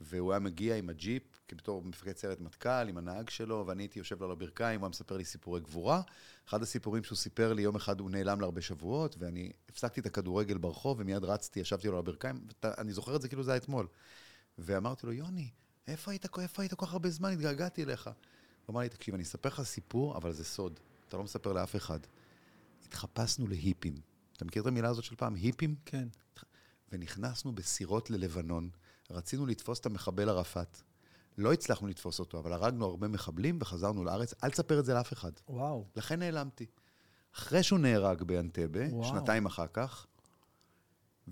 והוא היה מגיע עם הג'יפ, בתור מפקד סיירת מטכ"ל, עם הנהג שלו, ואני הייתי יושב לו על הברכיים, הוא היה מספר לי סיפורי גבורה. אחד הסיפורים שהוא סיפר לי, יום אחד הוא נעלם להרבה שבועות, ואני הפסקתי את הכדורגל ברחוב, ומיד רצתי, ישבתי לו על הברכיים, ואני זוכר את זה כאילו זה היה אתמול. ואמרתי לו, יוני, איפה היית, איפה היית כל כך הרבה זמן? התגעגעתי אליך. הוא אמר לי, תקשיב, אני אספר לך סיפור, אבל זה סוד. אתה לא מספר לאף אחד. התחפשנו להיפים. אתה מכיר את המילה הזאת של פעם? היפים? כן. ונכנסנו בסירות ללבנון. רצינו לתפוס את המחבל ערפאת. לא הצלחנו לתפוס אותו, אבל הרגנו הרבה מחבלים וחזרנו לארץ. אל תספר את זה לאף אחד. וואו. לכן נעלמתי. אחרי שהוא נהרג באנטבה. שנתיים אחר כך,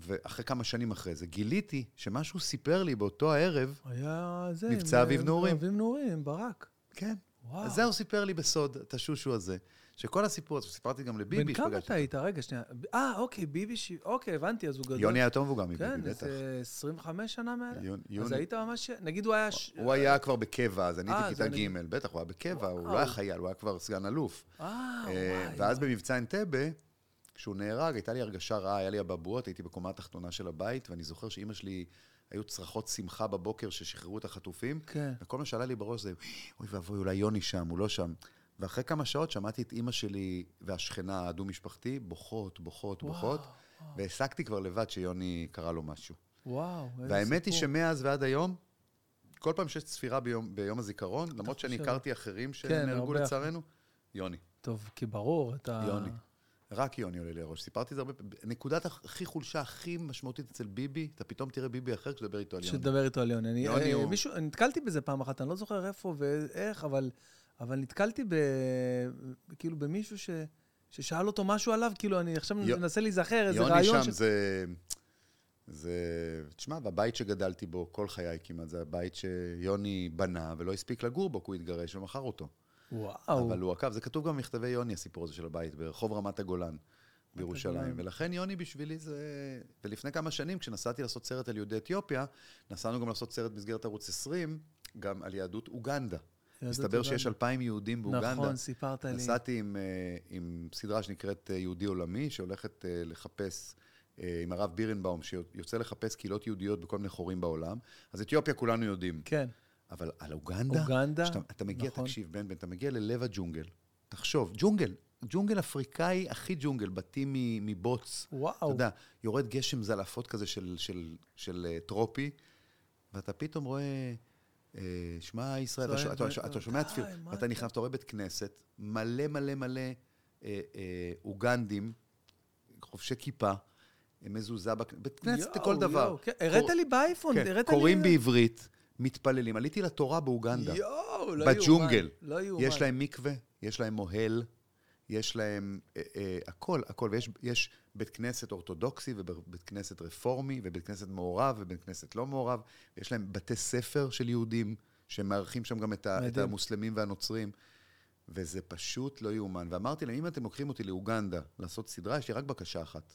ואחרי כמה שנים אחרי זה, גיליתי שמה שהוא סיפר לי באותו הערב, היה זה... מבצע אביב אה, נעורים. אביב נעורים, ברק. כן. וואו. אז זה הוא סיפר לי בסוד, את השושו הזה. שכל הסיפור הזה, סיפרתי גם לביבי, בן כמה אתה היית? רגע, שנייה. אה, אוקיי, ביבי ש... אוקיי, הבנתי, אז הוא גדול. יוני היה יותר מבוגר מביבי, כן, בטח. איזה 25 שנה מעלה. יוני- אז היית ממש... נגיד הוא היה... הוא היה כבר בקבע, אז אני אה, זה בכיתה אני- ג', בטח, הוא היה בקבע, הוא. לא היה חייל, הוא היה כבר סגן אלוף. אה, אה, וואי. ואז במבצע אנטבה, כשהוא נהרג, הייתה לי הרגשה רעה, היה לי אבעבועות, הייתי בקומה התחתונה של הבית, ואני זוכר שאימא שלי, היו צרחות שמחה בבוקר ששחררו את החטופים, כן. וכל מה שעלה לי בראש זה, אוי ואבוי, אולי יוני שם, הוא לא שם. ואחרי כמה שעות שמעתי את אימא שלי והשכנה הדו-משפחתי בוכות, בוכות, וואו, בוכות, וואו. והסקתי כבר לבד שיוני קרה לו משהו. וואו, איזה והאמת היא. שמאז ועד היום, כל פעם שיש צפירה ביום, ביום הזיכרון, למרות שאני הכרתי אחרים כן, שנהרגו הרבה לצערנו, יוני. טוב, כי ברור, אתה... יוני. רק יוני עולה לי לראש. סיפרתי את זה הרבה פעמים. נקודת הכי חולשה, הכי משמעותית אצל ביבי, אתה פתאום תראה ביבי אחר כשתדבר איתו על יוני. שתדבר איתו על יוני. אני, יוני אה, הוא- מישהו, נתקלתי בזה פעם אחת, אני לא זוכר איפה ואיך, אבל, אבל נתקלתי ב... כאילו במישהו ש, ששאל אותו משהו עליו, כאילו, אני עכשיו יו- מנסה להיזכר איזה יוני רעיון שם זה... זה... תשמע, והבית שגדלתי בו כל חיי כמעט, זה הבית שיוני בנה ולא הספיק לגור בו, כי הוא התגרש ומכר אותו. וואו. אבל הוא עקב, זה כתוב גם במכתבי יוני, הסיפור הזה של הבית, ברחוב רמת הגולן בירושלים. ולכן יוני בשבילי זה... ולפני כמה שנים, כשנסעתי לעשות סרט על יהודי אתיופיה, נסענו גם לעשות סרט במסגרת ערוץ 20, גם על יהדות אוגנדה. מסתבר. שיש אלפיים יהודים באוגנדה. נכון, סיפרת לי. נסעתי עם, אה, עם סדרה שנקראת אה, יהודי עולמי, שהולכת אה, לחפש, עם הרב בירנבאום, שיוצא לחפש קהילות יהודיות בכל מיני חורים בעולם. אז אתיופיה כולנו יודעים. כן. אבל על אוגנדה, אוגנדה, שאתה, אתה מגיע, נכון. תקשיב, בן בן, אתה מגיע ללב הג'ונגל. תחשוב, ג'ונגל, ג'ונגל אפריקאי הכי ג'ונגל, בתים מבוץ. וואו. אתה יודע, יורד גשם זלעפות כזה של, של, של, אה, טרופי, ואתה פתאום רואה, אה, שמע ישראל, אתה, אתה, אתה, אתה שומע תפילה, מה ואאתה אתה- נכנס, אתה רואה בית כנסת, מלא מלא מלא אה, אה, אוגנדים, חובשי כיפה, אה, מזוזה, בית כנסת לכל דבר. כן, קור- לי באייפון, כן, הראת לי... קוראים בעברית, מתפללים. עליתי לתורה באוגנדה. יואו, לא בג'ונגל. יאומן. לא יאומן. יש להם מקווה, יש להם מוהל, יש להם אה, אה, הכל, הכל. ויש יש בית כנסת אורתודוקסי ובית כנסת רפורמי ובית כנסת מעורב ובית כנסת לא מעורב. יש להם בתי ספר של יהודים, שמארחים שם גם את, ה, את. המוסלמים והנוצרים. וזה פשוט לא יאומן. ואמרתי להם, אם אתם לוקחים אותי לאוגנדה לעשות סדרה, יש לי רק בקשה אחת.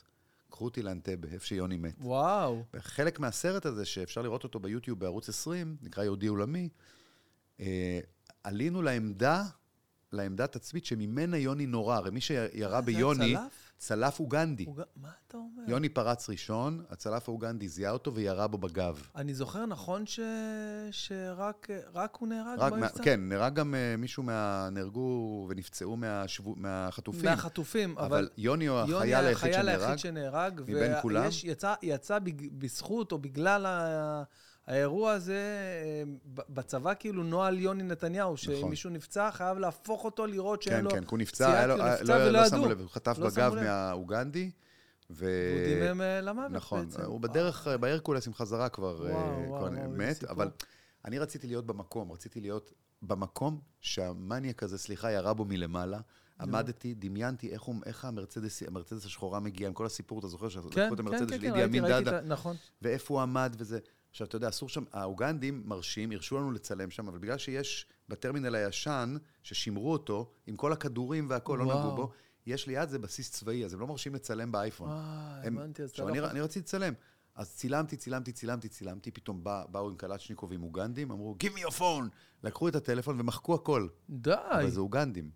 קחו אותי לאנטבה, איפה שיוני מת. וואו. וחלק מהסרט הזה, שאפשר לראות אותו ביוטיוב בערוץ 20, נקרא יהודי עולמי, אה, עלינו לעמדה לעמדת תצפית שממנה יוני נורה. הרי מי שירה אה, זה ביוני, הצלף? צלף אוגנדי. הוא ג- מה אתה אומר? יוני פרץ ראשון, הצלף האוגנדי זיהה אותו וירה בו בגב. אני זוכר נכון ש... שרק רק הוא נהרג רק מה, במבצע? כן, נהרג גם אה, מישהו מה... נהרגו ונפצעו מהשבו... מהחטופים. מהחטופים, אבל... אבל יוני הוא יוני החייל היחיד החייל שנהרג. היחיד שנהרג. מבין כולם? ויש, יצא, יצא בג- בזכות או בגלל ה... האירוע הזה, אה, בצבא כאילו נוהל יוני נתניהו, נכון. מישהו נפצע, חייב להפוך אותו לראות שאין כן, לו... כן, כי הוא נפצע, היה לו, הוא נפצע לא, לא ידעו. שמו לב, הוא חטף לא בגב. מהאוגנדי. ו... והוא דימם אה, למוות נכון, בעצם. הוא בדרך, אה, בהרקולסים חזרה כבר, אה, כבר מת. אבל אני רציתי להיות במקום, רציתי להיות במקום שהמניאק הזה, סליחה, ירה בו מלמעלה. עמדתי, דמיינתי איך, הוא, איך המרצדס, המרצדס השחורה מגיעה, עם כל הסיפור, אתה זוכר כן, כן, כן, כן, ראיתי, ראיתי, נכון. ואיפה הוא עמד וזה. עכשיו, אתה יודע, אסור שם, האוגנדים מרשים, הרשו לנו לצלם שם, אבל בגלל שיש בטרמינל הישן, ששימרו אותו, עם כל הכדורים והכול, לא. נגעו בו, יש ליד זה בסיס צבאי, אז הם לא מרשים לצלם באייפון. אה, הבנתי, אז אתה עכשיו, לא אני, יכול... אני רציתי לצלם. אז צילמתי, צילמתי, צילמתי, צילמתי, פתאום בא, באו עם קלצ'ניקוב עם אוגנדים, אמרו, Give me your phone! לקחו את הטלפון ומחקו הכל. די. אבל זה אוגנדים.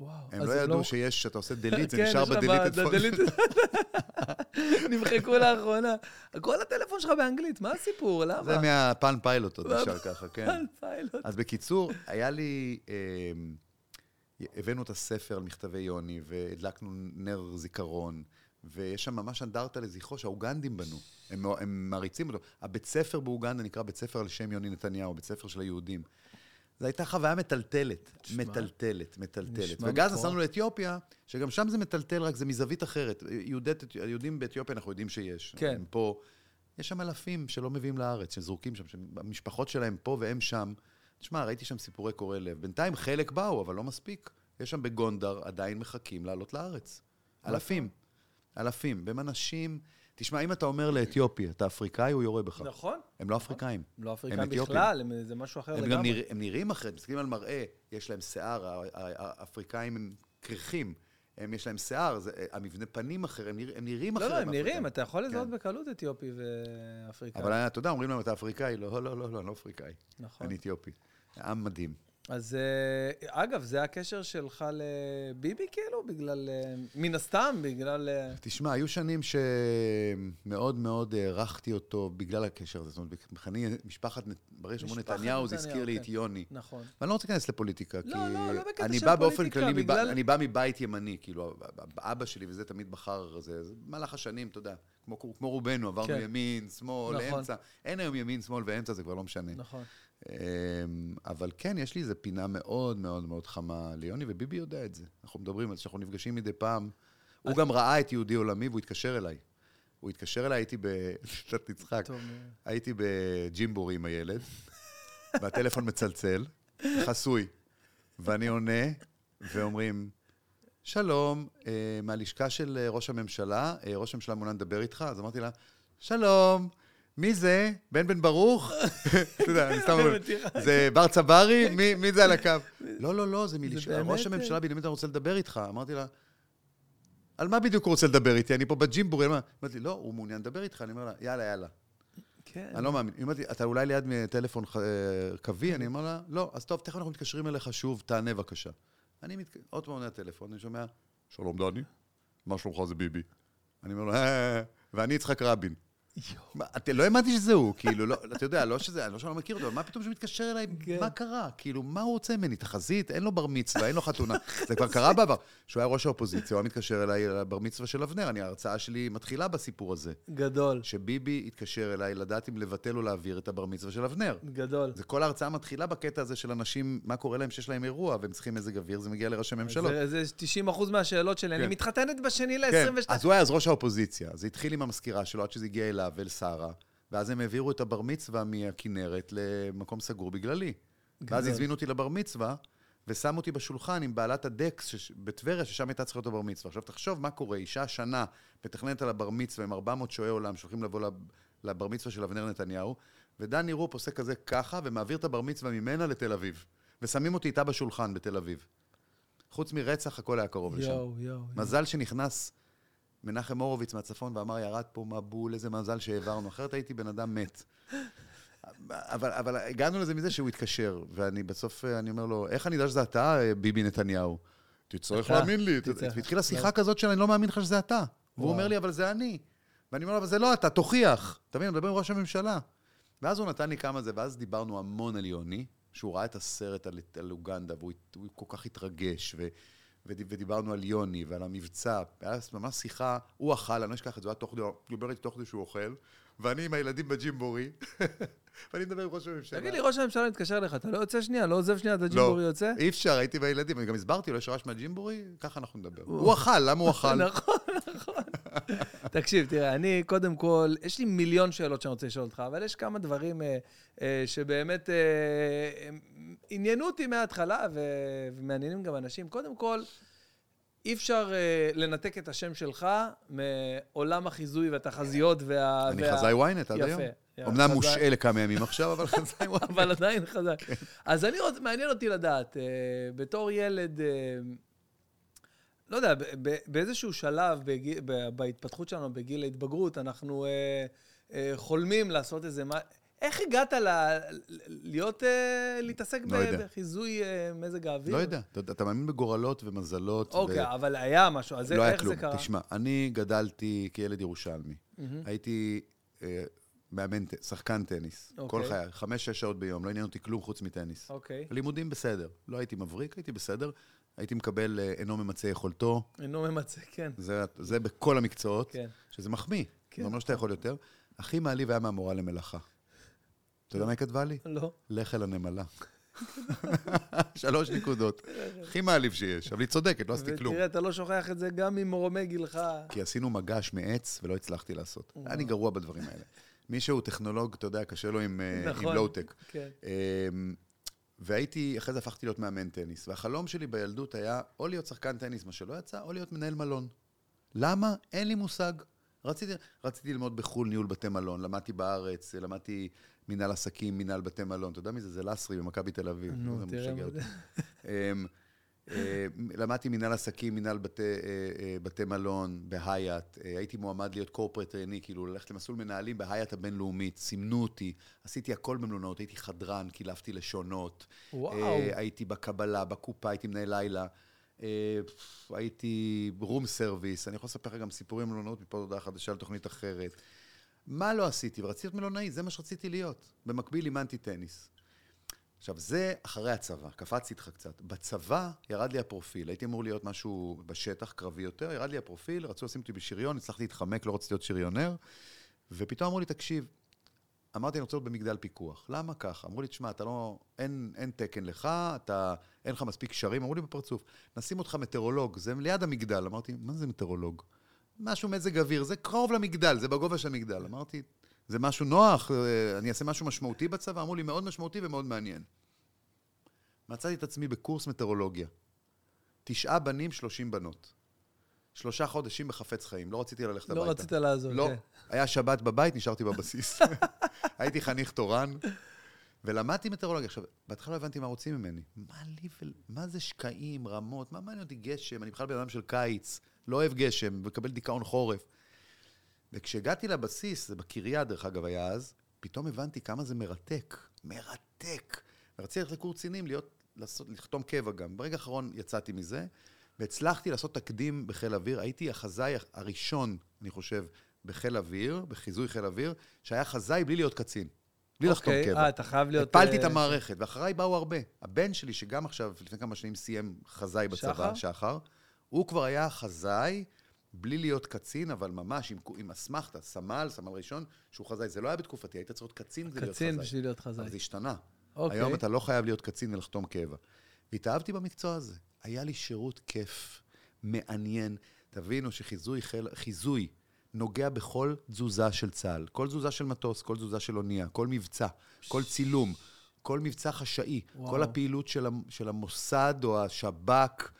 וואו. הם לא ידעו שיש, שאתה עושה delete, זה כן, נשאר ב-deleted נמחקו לאחרונה. כל הטלפון שלך באנגלית, מה הסיפור? למה? זה מהפן פיילוט עוד נשאר ככה, כן. על פיילוט. אז בקיצור, היה לי... אמ, הבאנו את הספר על מכתבי יוני, והדלקנו נר זיכרון, ויש שם ממש אנדרטה לזכרו שהאוגנדים בנו. הם, הם מעריצים אותו. הבית ספר באוגנדה נקרא בית ספר על שם יוני נתניהו, בית ספר של היהודים. זו הייתה חוויה מטלטלת, נשמע- מטלטלת, מטלטלת. ואז מטורף. נסענו לאתיופיה, שגם שם זה מטלטל, רק זה מזווית אחרת. יהודת, היהודים באתיופיה אנחנו יודעים שיש. כן. הם פה. יש שם אלפים שלא מביאים לארץ, שזרוקים שם, שהמשפחות שלהם פה והם שם. תשמע, ראיתי שם סיפורי קורעי לב. בינתיים חלק באו, אבל לא מספיק. יש שם בגונדר עדיין מחכים לעלות לארץ. אלפים. אלפים. והם אנשים... תשמע, אם אתה אומר לאתיופי, אתה אפריקאי, הוא יורה בך. נכון. הם לא אפריקאים. לא אפריקאים. בכלל, הם- זה משהו אחר הם גם לגמרי. נרא, הם נראים אחרת, מסתכלים על מראה, יש להם שיער, האפריקאים הם קרחים, הם יש להם שיער, זה, המבנה פנים אחר, הם, נרא, הם נראים לא, אחרת. לא, הם נראים. אתה יכול לזהות כן. בקלות אתיופי ואפריקאי. אבל אתה יודע, אומרים להם, אתה אפריקאי? לא, לא, לא, לא, אני לא אפריקאי. נכון. אני אתיופי. עם מדהים. אז אה, אגב, זה הקשר שלך לביבי, כאילו? בגלל... אה, מן הסתם, בגלל... אה, תשמע, היו שנים שמאוד מאוד הערכתי אותו בגלל הקשר הזה. זאת אומרת, אני, משפחת, ברגע שאמרו נתניהו, זה הזכיר לי כן. את יוני. נכון. ואני לא רוצה להיכנס לפוליטיקה, כי... לא, לא, לא בקטע אני של בא באופן פוליטיקה, כללי, בגלל- אני בא מבית ימני, כאילו, אבא שלי וזה תמיד בחר, זה במהלך השנים, אתה יודע, כמו, כמו רובנו, עברנו כן. ימין, שמאל, נכון. אמצע. אין היום ימין, שמאל ואמצע, זה כבר לא משנה. נכון. אמ, אבל כן, יש לי איזו פינה מאוד מאוד מאוד חמה ליוני, וביבי יודע את זה. אנחנו מדברים על זה שאנחנו נפגשים מדי פעם. הוא גם ראה את יהודי עולמי והוא התקשר אליי. הוא התקשר אליי, הייתי ב... קצת נצחק. הייתי בג'ימבורי עם הילד, והטלפון מצלצל, חסוי. ואני עונה, ואומרים, שלום, אה, מהלשכה של אה, ראש הממשלה, אה, ראש הממשלה מעוניין לדבר איתך, אז אמרתי לה, שלום, מי זה? בן בן ברוך? אתה יודע, אני סתם אומר. זה בר צברי? מי- זה על הקו? לא, לא, לא, זה מלשכה, ראש אה? הממשלה בנימין נתניהו רוצה לדבר איתך. אמרתי לה, על מה בדיוק הוא רוצה לדבר איתי? אני פה בג'ימבורי. אמרתי, לא, הוא מעוניין לדבר איתך. אני אומר לה, יאללה, יאללה. כן. אני לא מאמין. היא אומרת לי, אתה אולי ליד טלפון אה, קווי? אני אומר לה, לא, אז טוב, תכף אנחנו מתקשרים אליך שוב, תענה בבקשה. אני. עוד פעם עונה הטלפון, אני שומע, שלום דני, מה שלומך זה ביבי? אני אומר לו, "אה", ואני יצחק רבין. אתה- לא האמנתי שזה הוא, כאילו, לא, אתה יודע, לא שזה, לא שאני לא מכיר אותו, אבל מה פתאום שהוא מתקשר אליי, כן. מה קרה? כאילו, מה הוא רוצה ממני? תחזית? אין לו בר מצווה, אין לו חתונה. זה כבר קרה בעבר. כשהוא היה ראש האופוזיציה, הוא היה מתקשר אליי לבר מצווה של אבנר, אני, ההרצאה שלי מתחילה בסיפור הזה. גדול, שביבי התקשר אליי לדעת אם לבטל או להעביר את הבר מצווה של אבנר. גדול. זה כל ההרצאה מתחילה בקטע הזה של אנשים, מה קורה להם שיש להם אירוע והם צריכים מזג אוויר, זה מגיע לראשי ממשלות. זה- זה 90 אחוז מהשאלות שלי. אני כן. מתחתנת בשני כן, ל-22. אז הוא היה אז ראש האופוזיציה. זה התחיל עם המזכירה שלו עד שזה הגיע אליו ואל שרה, ואז הם העבירו את הבר מצווה מהכנרת למקום סגור בגללי. ואז גדול. הזמינו אותי לבר מצווה, ושמו אותי בשולחן עם בעלת הדקס שש- בטבריה, ששם הייתה צריכה להיות הבר מצווה. עכשיו, תחשוב מה קורה, אישה שנה מתכננת על הבר מצווה עם 400 שועי עולם שהולכים לבוא לב- לבר מצווה של אבנר נתניהו, ודני רופ עושה כזה ככה, ומעביר את הבר מצווה ממנה לתל אביב. ושמים אותי איתה בשולחן בתל אביב. חוץ מרצח, הכל היה קרוב לשם. יואו, יואו. מזל שנכנס מנחם הורוביץ מהצפון ואמר, ירד פה מבול, איזה מזל שהעברנו, אחרת הייתי בן אדם מת. אבל, אבל הגענו לזה מזה שהוא התקשר, ואני בסוף, אני אומר לו, איך אני יודע שזה אתה, ביבי נתניהו? תצטרך להאמין לי. תצטרך. והתחילה שיחה כזאת שאני לא מאמין לך שזה אתה. והוא. אומר לי, אבל זה אני. ואני אומר לו, אבל זה לא אתה, תוכיח. אתה מבין, אני מדבר עם ראש הממשלה. ואז הוא נתן לי כמה זה, ואז דיברנו המון על יוני, שהוא ראה את הסרט על, על אוגנדה, והוא הוא כל כך התרגש, ו, ודיברנו על יוני ועל המבצע. היה ממש שיחה, הוא אכל, אני לא אשכח את זה, הוא היה תוך כדי, דיבר איתי תוך כדי שהוא אוכל, ואני עם הילדים בג'ימבורי, ואני מדבר עם ראש הממשלה. תגיד לי, ראש הממשלה מתקשר אליך, אתה לא יוצא שנייה, לא עוזב שנייה, אתה ג'ימבורי יוצא? אי אפשר, הייתי בילדים, אני גם הסברתי לו, יש רעש מהג'ימבורי, ככה אנחנו נדבר. הוא אכל, למה הוא אכל? נכון, נכון. תקשיב, תראה, אני קודם כל, יש לי מיליון שאלות שאני רוצה לשאול אותך, אבל יש כמה דברים אה, אה, שבאמת אה, עניינו אותי מההתחלה ומעניינים גם אנשים. קודם כל, אי אפשר אה, לנתק את השם שלך מעולם החיזוי והתחזיות וה... אני וה- חזאי ynet עד היום. יפה, אמנם חזאי. מושעה לכמה ימים עכשיו, אבל חזאי ynet. אבל עדיין חזק. אז אני רוצה, מעניין אותי לדעת, אה, בתור ילד, אה, לא יודע, ב- ב- באיזשהו שלב בגיל, ב- בהתפתחות שלנו, בגיל ההתבגרות, אנחנו אה, אה, חולמים לעשות איזה. איך הגעת ל... להיות, אה, להתעסק לא ב-. בחיזוי אה, מזג האוויר? לא יודע, אתה- אתה מאמין בגורלות ומזלות. ו- אוקיי, אבל היה משהו, אז לא איך כלום. זה קרה? תשמע, אני גדלתי כילד ירושלמי. מהמם. הייתי אה, מאמן, שחקן טניס. כל אוקיי. חיי, חמש-שש שעות ביום, לא עניין אותי כלום חוץ מטניס. אוקיי. לימודים בסדר. לא הייתי מבריק, הייתי בסדר. הייתי מקבל אה, אינו ממצה יכולתו. אינו ממצה, כן. זה, זה בכל המקצועות, כן. שזה מחמיא. כן. זה אומר שאתה יכול יותר. הכי מעליב היה מהמורה למלאכה. אתה יודע מה היא כתבה לי? לא. לך אל הנמלה. שלוש נקודות. הכי מעליב שיש, אבל היא צודקת, לא עשיתי כלום. ותראה, אתה לא שוכח את זה גם ממרומי גילך. כי עשינו מגש מעץ ולא הצלחתי לעשות. אני גרוע בדברים האלה. מי שהוא טכנולוג, אתה יודע, קשה לו עם, אה, עם נכון. לואו-טק. כן. אמ, והייתי, אחרי זה הפכתי להיות מאמן טניס. והחלום שלי בילדות היה או להיות שחקן טניס, מה שלא יצא, או להיות מנהל מלון. למה? אין לי מושג. רציתי, רציתי ללמוד בחו"ל ניהול בתי מלון, למדתי בארץ, למדתי מנהל עסקים, מנהל בתי מלון. אתה יודע מי זה? זה לסרי במכבי תל אביב. נו, תראה מה. זה. אמ, אה, למדתי מנהל עסקים, מנהל בתי, אה, אה, בתי מלון בהיאט. אה, הייתי מועמד להיות קורפרט טרני, כאילו ללכת למסלול מנהלים בהיאט הבינלאומית. סימנו אותי, עשיתי הכל במלונות, הייתי חדרן, קילפתי לשונות. וואו. הייתי בקבלה, בקופה, הייתי מנהל לילה. הייתי room service, אני יכול לספר לך גם סיפורים מלונאות מפה עד הודעה חדשה על תוכנית אחרת. מה לא עשיתי? ורציתי להיות מלונאי, זה מה שרציתי להיות. במקביל אימנתי טניס. עכשיו, זה אחרי הצבא, קפצתי איתך קצת. בצבא ירד לי הפרופיל, הייתי אמור להיות משהו בשטח, קרבי יותר, ירד לי הפרופיל, רצו לשים אותי בשריון, הצלחתי להתחמק, לא רציתי להיות שריונר, ופתאום אמרו לי, תקשיב, אמרתי, אני רוצה להיות במגדל פיקוח. למה ככה? אמרו לי, תשמע, אתה לא, אין, אין תקן לך, אתה, אין לך מספיק קשרים, אמרו לי בפרצוף, נשים אותך מטאורולוג, זה ליד המגדל. אמרתי, מה זה מטאורולוג? משהו מזג אוויר, זה קרוב למגדל, זה בגובה של המגדל. אמרתי, זה משהו נוח, אה, אני אעשה משהו משמעותי בצבא? אמרו לי, מאוד משמעותי ומאוד מעניין. מצאתי את עצמי בקורס מטאורולוגיה. תשעה בנים, שלושים בנות. שלושה חודשים בחפץ חיים, לא רציתי ללכת הביתה. לא רצית לעזוב, לא, כן. היה שבת בבית, נשארתי בבסיס. הייתי חניך תורן, ולמדתי מטאורולוגיה. עכשיו, בהתחלה לא הבנתי מה רוצים ממני. מה לי ול... מה זה שקעים, רמות? מה מעניין אותי גשם? אני בכלל בן אדם של קיץ, לא אוהב גשם, מקבל דיכאון חורף. וכשהגעתי לבסיס, זה בקריה דרך אגב היה אז, פתאום הבנתי כמה זה מרתק. מרתק. ורציתי ללכת לקורס קצינים, להיות, לעשות, לחתום קבע גם. ברגע האחרון יצאתי מזה, והצלחתי לעשות תקדים בחיל אוויר. הייתי החזאי הראשון, אני חושב, בחיל אוויר, בחיזוי חיל אוויר, שהיה חזאי בלי להיות קצין. בלי לחתום אוקיי, קבע. אה, אתה חייב להיות... הפלתי אה, את המערכת, ואחריי באו הרבה. הבן שלי, שגם עכשיו, לפני כמה שנים סיים חזאי בצבא, שחר? שחר, הוא כבר היה חזאי, בלי להיות קצין, אבל ממש עם, עם אסמכתה, סמל, סמל ראשון, שהוא חזאי. זה לא היה בתקופתי, היית צריך להיות קצין כדי להיות חזאי. קצין בשביל להיות חזאי. אבל זה השתנה. אוקיי. היום אתה לא חייב להיות קצין ולחתום קבע. והתאהבתי במקצוע הזה. היה לי שירות כיף, מעניין. תבינו שחיזוי חיל, חיזוי נוגע בכל תזוזה של צה"ל. כל תזוזה של מטוס, כל תזוזה של אונייה, כל מבצע, כל צילום, כל מבצע חשאי, וואו. כל הפעילות של, של המוסד או השב"כ.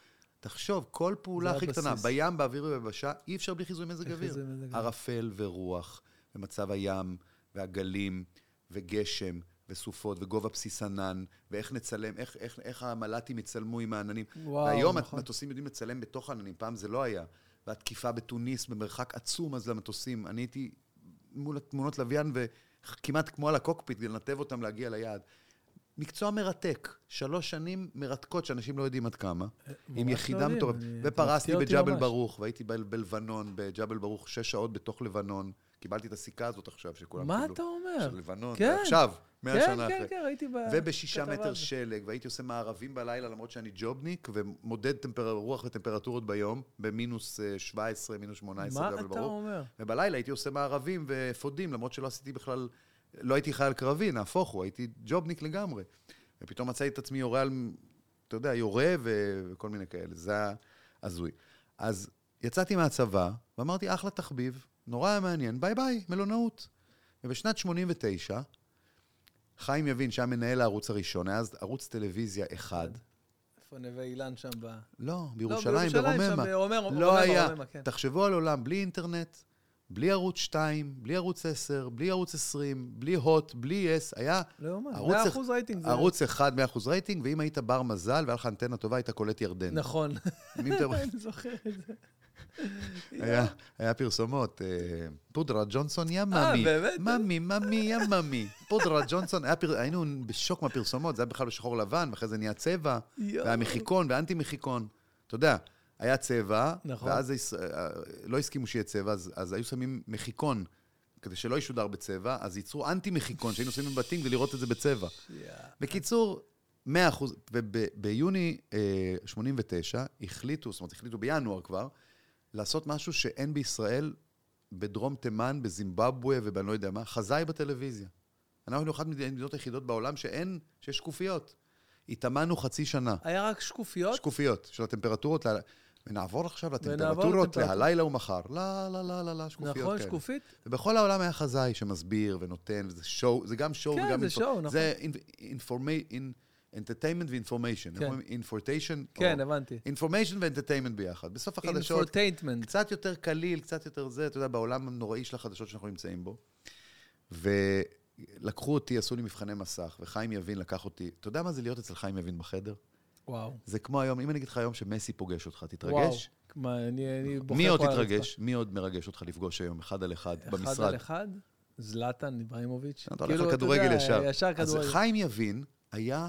תחשוב, כל פעולה הכי קטנה. בים, באוויר וביבשה, אי אפשר בלי חיזוי מזג אוויר. ערפל ורוח, ומצב הים, והגלים, וגשם, וסופות, וגובה בסיס ענן, ואיך נצלם, איך, איך, איך המל"טים יצלמו עם העננים. וואו, והיום נכון. המטוסים יודעים לצלם בתוך העננים, פעם זה לא היה. והתקיפה בתוניס במרחק עצום אז למטוסים. אני הייתי מול תמונות לוויין כמעט כמו על הקוקפיט, לנתב אותם להגיע ליעד. מקצוע מרתק, שלוש שנים מרתקות שאנשים לא יודעים עד כמה, עם ממש יחידה לא יודעים, מטורפת. אני- ופרסתי בג'בל. ברוך, והייתי בלבנון, בג'בל ברוך, שש שעות בתוך לבנון. קיבלתי את הסיכה הזאת עכשיו, שכולם מה קיבלו. אתה אומר? של לבנון, כן. עכשיו, מאה כן, שנה כן, אחרי. כן, ראיתי ב... ובשישה מטר. שלג, והייתי עושה מארבים בלילה, למרות שאני ג'ובניק, ומודד טמפר... רוח וטמפרטורות ביום, במינוס אה, 17, מינוס 18, מה אתה. אומר? ובלילה הייתי עושה מארבים ואפודים, למרות שלא עשיתי בכלל, לא הייתי חייל קרבי, נהפוך הוא, הייתי ג'ובניק לגמרי. ופתאום מצאתי את עצמי יורה על, אתה יודע, יורה ו... וכל מיני כאלה, זה היה הזוי. אז יצאתי מהצבא, ואמרתי, אחלה תחביב, נורא היה מעניין, ביי ביי, מלונאות. ובשנת 89, חיים יבין שהיה מנהל הערוץ הראשון, היה אז ערוץ טלוויזיה אחד, איפה נווה אילן שם ב... לא, בירושלים, בירושלים, שם ברוממה. ברוממה, לא רוממה, היה. רוממה, כן. תחשבו על עולם בלי אינטרנט, בלי ערוץ 2, בלי ערוץ 10, בלי ערוץ 20, בלי הוט, בלי יס, היה לא יאומן, ערוץ 100% אח- רייטינג. זה- ערוץ 1 100% רייטינג, ואם היית בר מזל והיה לך אנטנה טובה, היית קולט ירדן. נכון. אני זוכר את זה. היה, היה פרסומות, אה, פודרה ג'ונסון יא אה, ממי, באמת? ממי, ממי יא ממי. פודרה ג'ונסון, פר... היינו בשוק מהפרסומות, זה היה בכלל בשחור לבן, ואחרי זה נהיה צבע. והיה מחיקון ואנטי מחיקון. אתה יודע, היה צבע, נכון. ואז היש- אה, לא הסכימו שיהיה צבע, אז, אז היו שמים מחיקון. כדי שלא ישודר בצבע, אז ייצרו אנטי מחיקון, שהיינו שמים בבתים כדי לראות את זה בצבע. יאה. בקיצור, 100 אחוז, וביוני אה, 89 החליטו, זאת אומרת, החליטו בינואר כבר, לעשות משהו שאין בישראל, בדרום תימן, בזימבבואה ובאני לא יודע מה, חזאי בטלוויזיה. אנחנו היינו אחת המדינות היחידות בעולם שאין, שיש שקופיות. התאמנו חצי שנה. היה רק שקופיות? שקופיות של הטמפרטורות, ונעבור עכשיו לטמפרטורות. להלילה ומחר. לא, לא, לא, לא, לא, שקופיות נכון, כאלה. שקופית? ובכל העולם היה חזאי שמסביר ונותן, וזה show, זה גם show כן, וגם... זה info- show, נכון. זה entertainment ו information. כן. infotation. כן, הבנתי. information ו entertainment ביחד. בסוף החדשות, infotainment. קצת יותר קליל, קצת יותר זה, אתה יודע, בעולם הנוראי של החדשות שאנחנו נמצאים בו. ולקחו אותי, עשו לי מבחני מסך, וחיים יבין לקח אותי. אתה יודע מה זה להיות אצל חיים יבין בחדר? וואו. זה כמו היום, אם אני אגיד לך היום שמסי פוגש אותך, וואו. תתרגש? מה, אני אני מי עוד. תתרגש? מי עוד מרגש אותך לפגוש היום, אחד על אחד, אחד במשרד? על אחד? זלאטן איברהימוביץ'. אתה הולך כאילו, לכדורגל יודע, ישר. ישר אז כדורגל. חיים יבין, היה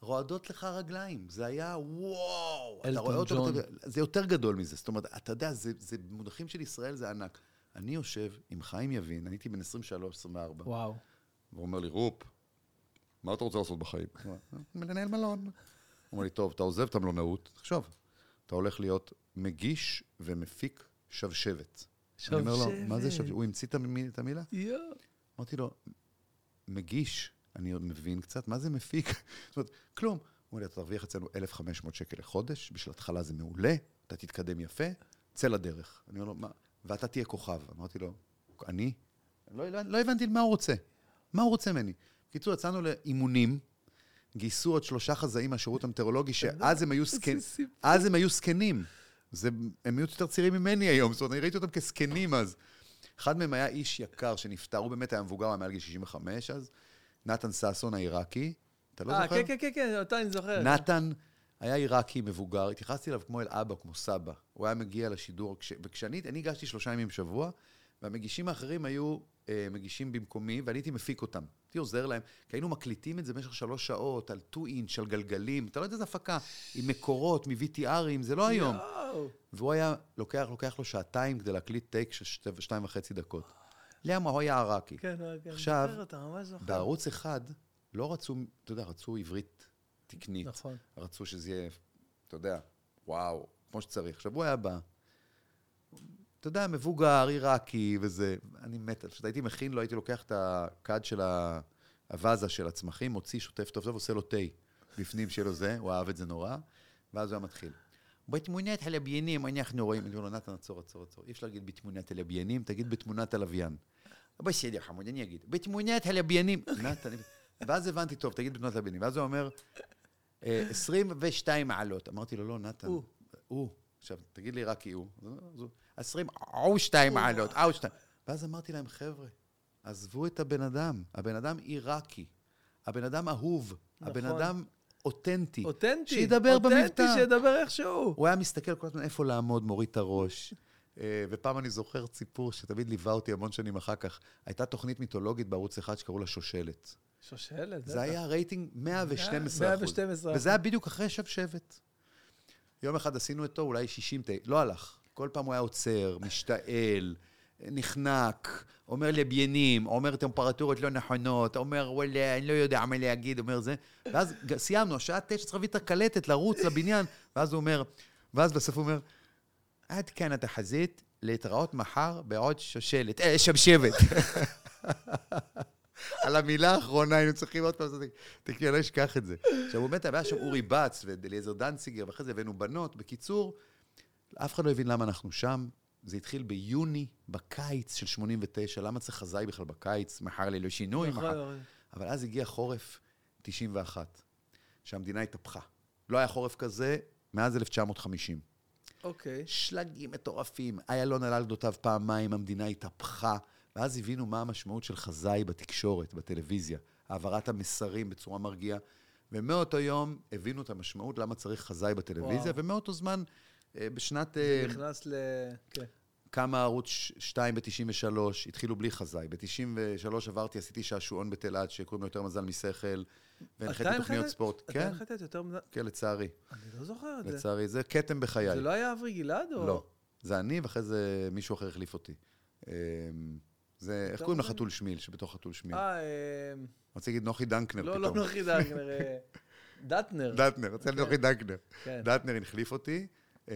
רועדות לך רגליים. זה היה וואו. אלטון ג'ון. זה יותר גדול מזה. זאת אומרת, אתה יודע, זה, זה במונחים של ישראל זה ענק. אני יושב עם חיים יבין, אני הייתי בן 23, 24, וואו. והוא אומר לי, רופ, מה אתה רוצה לעשות בחיים? לנהל מלון. אומר לי, טוב, אתה עוזב את המלונאות, תחשוב, אתה הולך להיות מגיש ומפיק שבשבת. אני אומר לו, מה זה שבשבת? שבשבת? הוא המציא את המ- את המילה? יואו. אמרתי לו, מגיש, אני עוד מבין קצת, מה זה מפיק? זאת אומרת, כלום. הוא אומר לי, אתה תרוויח אצלנו 1,500 שקל לחודש, בשביל התחלה זה מעולה, אתה תתקדם יפה, צא לדרך. אני אומר לו, מה? ואתה תהיה כוכב. אמרתי לו, אני? לא, לא, לא הבנתי מה הוא רוצה. מה הוא רוצה ממני? בקיצור, יצאנו לאימונים, גייסו עוד שלושה חזאים מהשירות המטאורולוגי, שאז הם היו. אז הם היו זקנים. זה, הם היו יותר צעירים ממני היום, זאת אומרת, אני ראיתי אותם כזקנים אז. אחד מהם היה איש יקר שנפטר, הוא באמת היה מבוגר, הוא היה מעל גיל 65 אז. נתן ששון העיראקי. אתה לא אה, זוכר? כן, כן, כן, כן, אותה אני זוכר. נתן היה עיראקי מבוגר, התייחסתי אליו כמו אל אבא, כמו סבא. הוא היה מגיע לשידור, כש... וכשאני אני הגשתי שלושה ימים בשבוע, והמגישים האחרים היו מגישים במקומי, ואני הייתי מפיק אותם. הייתי עוזר להם, כי היינו מקליטים את זה במשך שלוש שעות, על 2 אינץ', על גלגלים, אתה לא יודע איזה הפקה, עם מקורות, מ-VTRים, זה לא היום. והוא היה, לוקח, לוקח לו שעתיים כדי להקליט טייק של שתי, שתיים וחצי דקות. למה? הוא היה עראקי. כן, כן. עכשיו. בערוץ אחד לא רצו, אתה יודע, רצו עברית תקנית. נכון. רצו שזה יהיה, אתה יודע, וואו, כמו שצריך. עכשיו, הוא היה בא, אתה יודע, מבוגר, עיראקי וזה, אני מת, פשוט הייתי מכין לו, הייתי לוקח את הכד של ה- הווזה של הצמחים, מוציא, שוטף טוב טוב, עושה לו תה בפנים שלו זה, הוא אהב את זה נורא, ואז הוא היה מתחיל. בתמונת הלוויינים אנחנו רואים, אני אומר לו, נתן, עצור, עצור, עצור, אי אפשר להגיד בתמונת הלוויינים, תגיד בתמונת הלוויין. בסדר, חמוד, אני אגיד. בתמונת הלוויינים. נתן, ואז הבנתי, טוב, תגיד בתמונת הלוויינים. ואז הוא אומר, "אה, 22 מעלות. אמרתי לו, לא, נתן, הוא. הוא. עכשיו, תגיד לי רק כי הוא. אז הוא, 20, או שתיים מעלות, או שתיים. ואז אמרתי להם, חבר'ה, עזבו את הבן אדם. הבן אדם עיראקי. הבן אדם אהוב. הבן נכון. אדם אותנטי. אותנטי. שידבר במבטא. אותנטי, שידבר איכשהו. הוא היה מסתכל כל הזמן איפה לעמוד, מוריד את הראש. אה, ופעם אני זוכר סיפור שתמיד ליווה אותי המון שנים אחר כך. הייתה תוכנית מיתולוגית בערוץ אחד שקראו לה שושלת. שושלת, זה היה רייטינג 112 112 וזה היה בדיוק אחרי שבשבת. יום אחד עשינו איתו אולי 60 תה, לא הלך. כל פעם הוא היה עוצר, משתעל, נחנק, אומר לביינים, אומר טמפרטורות לא נכונות, אומר וואלה, אני לא יודע מה להגיד, אומר זה. ואז סיימנו, השעה תשע צריך להביא את הקלטת, לרוץ לבניין, ואז הוא אומר, ואז בסוף הוא אומר, עד כאן התחזית, להתראות מחר בעוד שושלת, אה, שבשבת. על המילה האחרונה היינו צריכים עוד פעם לעשות, תקראי, אני לא אשכח את זה. עכשיו, באמת, היה שם אורי בץ ואליעזר דנציגר, ואחרי זה הבאנו בנות. בקיצור, אף אחד לא הבין למה אנחנו שם. זה התחיל ביוני, בקיץ של 89, למה צריך חזאי בכלל בקיץ? מחר ללא שינוי, נכון, מחר... נכון. אבל אז הגיע חורף 91, שהמדינה התהפכה. לא היה חורף כזה מאז 1950. אוקיי. שלגים מטורפים, איילון עלה על גדותיו פעמיים, המדינה התהפכה, ואז הבינו מה המשמעות של חזאי בתקשורת, בטלוויזיה, העברת המסרים בצורה מרגיעה, ומאותו יום הבינו את המשמעות למה צריך חזאי בטלוויזיה, וואו. ומאותו זמן, אה, בשנת... זה אה, נכנס ל... כן. קם הערוץ 2 ב-93, התחילו בלי חזאי. ב-93 עברתי, עשיתי שעשועון בתלעד, שקוראים לו יותר מזל משכל, והנחיתי תוכניות ספורט. אתה כן, הנחית יותר מזה? כן, לצערי. אני לא זוכר את זה. לצערי, זה כתם בחיי. זה לא היה אברי גלעד או... לא. זה אני, ואחרי זה מישהו אחר החליף אותי. אמ, זה, איך קוראים מזל? לחתול שמיל, שבתוך חתול שמיל? אה, אה, רציתי להגיד נוחי דנקנר לא, פתאום. לא נוחי דנקנר, אה, דטנר. דטנר, רציתי להגיד נוחי דנקנר. כן. דטנר החליף אותי. אמ,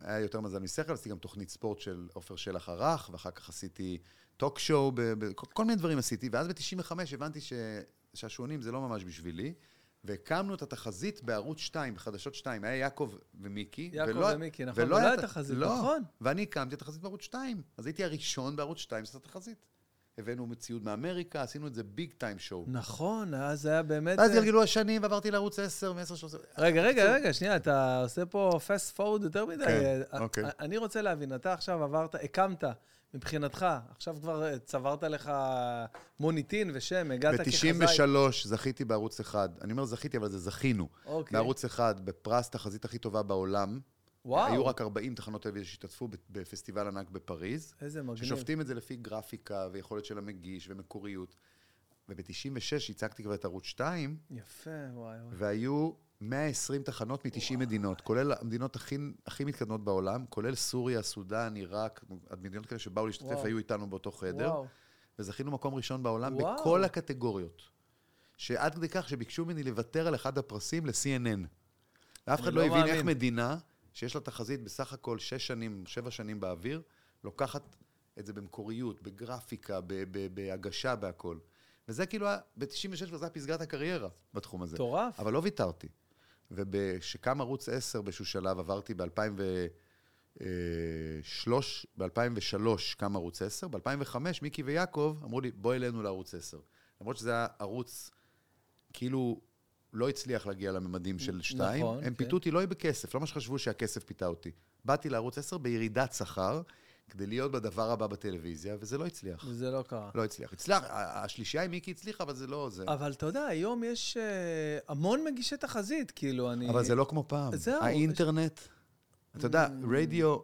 היה יותר מזל משכל, עשיתי גם תוכנית ספורט של עופר שלח ערך, ואחר כך עשיתי talk show, כל כל מיני דברים עשיתי, ואז ב-95 הבנתי ששעשועונים זה לא ממש בשבילי, והקמנו את התחזית בערוץ 2, בחדשות 2, היה יעקב ומיקי. יעקב ולא- ומיקי, נכון, ולא ולא היה תחזית, לא, נכון. ואני הקמתי את התחזית בערוץ 2, אז הייתי הראשון בערוץ 2 שעשה תחזית. הבאנו ציוד מאמריקה, עשינו את זה ביג טיים שואו. נכון, אז זה היה באמת... ואז אה, גלגלו השנים ועברתי לערוץ 10 ו-10 13. רגע, רגע, רגע, שנייה, אתה עושה פה fast forward יותר מדי. כן, אה, אוקיי. אה, אני רוצה להבין, אתה עכשיו עברת, הקמת, מבחינתך, עכשיו כבר צברת לך מוניטין ושם, הגעת כחזאי. ב-93 זכיתי בערוץ 1. אני אומר זכיתי, אבל זה זכינו. אוקיי. בערוץ 1, בפרס תחזית הכי טובה בעולם. וואו, היו רק 40 תחנות טלוויזיה שהשתתפו בפסטיבל ענק בפריז. איזה מגניב. ששופטים את זה לפי גרפיקה ויכולת של המגיש ומקוריות. וב-96 הצגתי כבר את ערוץ 2, יפה, וואי וואי. והיו 120 תחנות מ-90 מדינות, כולל המדינות הכי, הכי מתקדמות בעולם, כולל סוריה, סודאן, עיראק, המדינות כאלה שבאו להשתתף וואו. היו איתנו באותו חדר, וואו, וזכינו מקום ראשון בעולם וואו. בכל הקטגוריות. שעד כדי כך שביקשו ממני לוותר על אחד הפרסים ל-CNN. ואף אחד לא לא הבין איך מאמין. מדינה, שיש לה תחזית בסך הכל שש שנים, שבע שנים באוויר, לוקחת את זה במקוריות, בגרפיקה, ב- ב- בהגשה, בהכל. וזה כאילו, היה- ב-96 כבר זה היה פסגת הקריירה בתחום הזה. מטורף. אבל לא ויתרתי. וכשקם ערוץ 10 באיזשהו שלב, עברתי ב-2003, ב-2003 קם ערוץ 10, ב-2005 מיקי ויעקב אמרו לי, בוא אלינו לערוץ 10. למרות שזה היה ערוץ, כאילו, לא הצליח להגיע לממדים של 2. נכון, הם כן. פיתו אותי לא בכסף, לא מה שחשבו שהכסף פיתה אותי. באתי לערוץ 10 בירידת שכר, כדי להיות בדבר הבא בטלוויזיה, וזה לא הצליח. וזה לא קרה. לא הצליח. הצליח, השלישייה עם מיקי הצליחה, אבל זה לא זה. אבל אתה יודע, היום יש אה, המון מגישי תחזית, כאילו, אני... אבל זה לא כמו פעם. זהו. האינטרנט, אתה יודע, רדיו,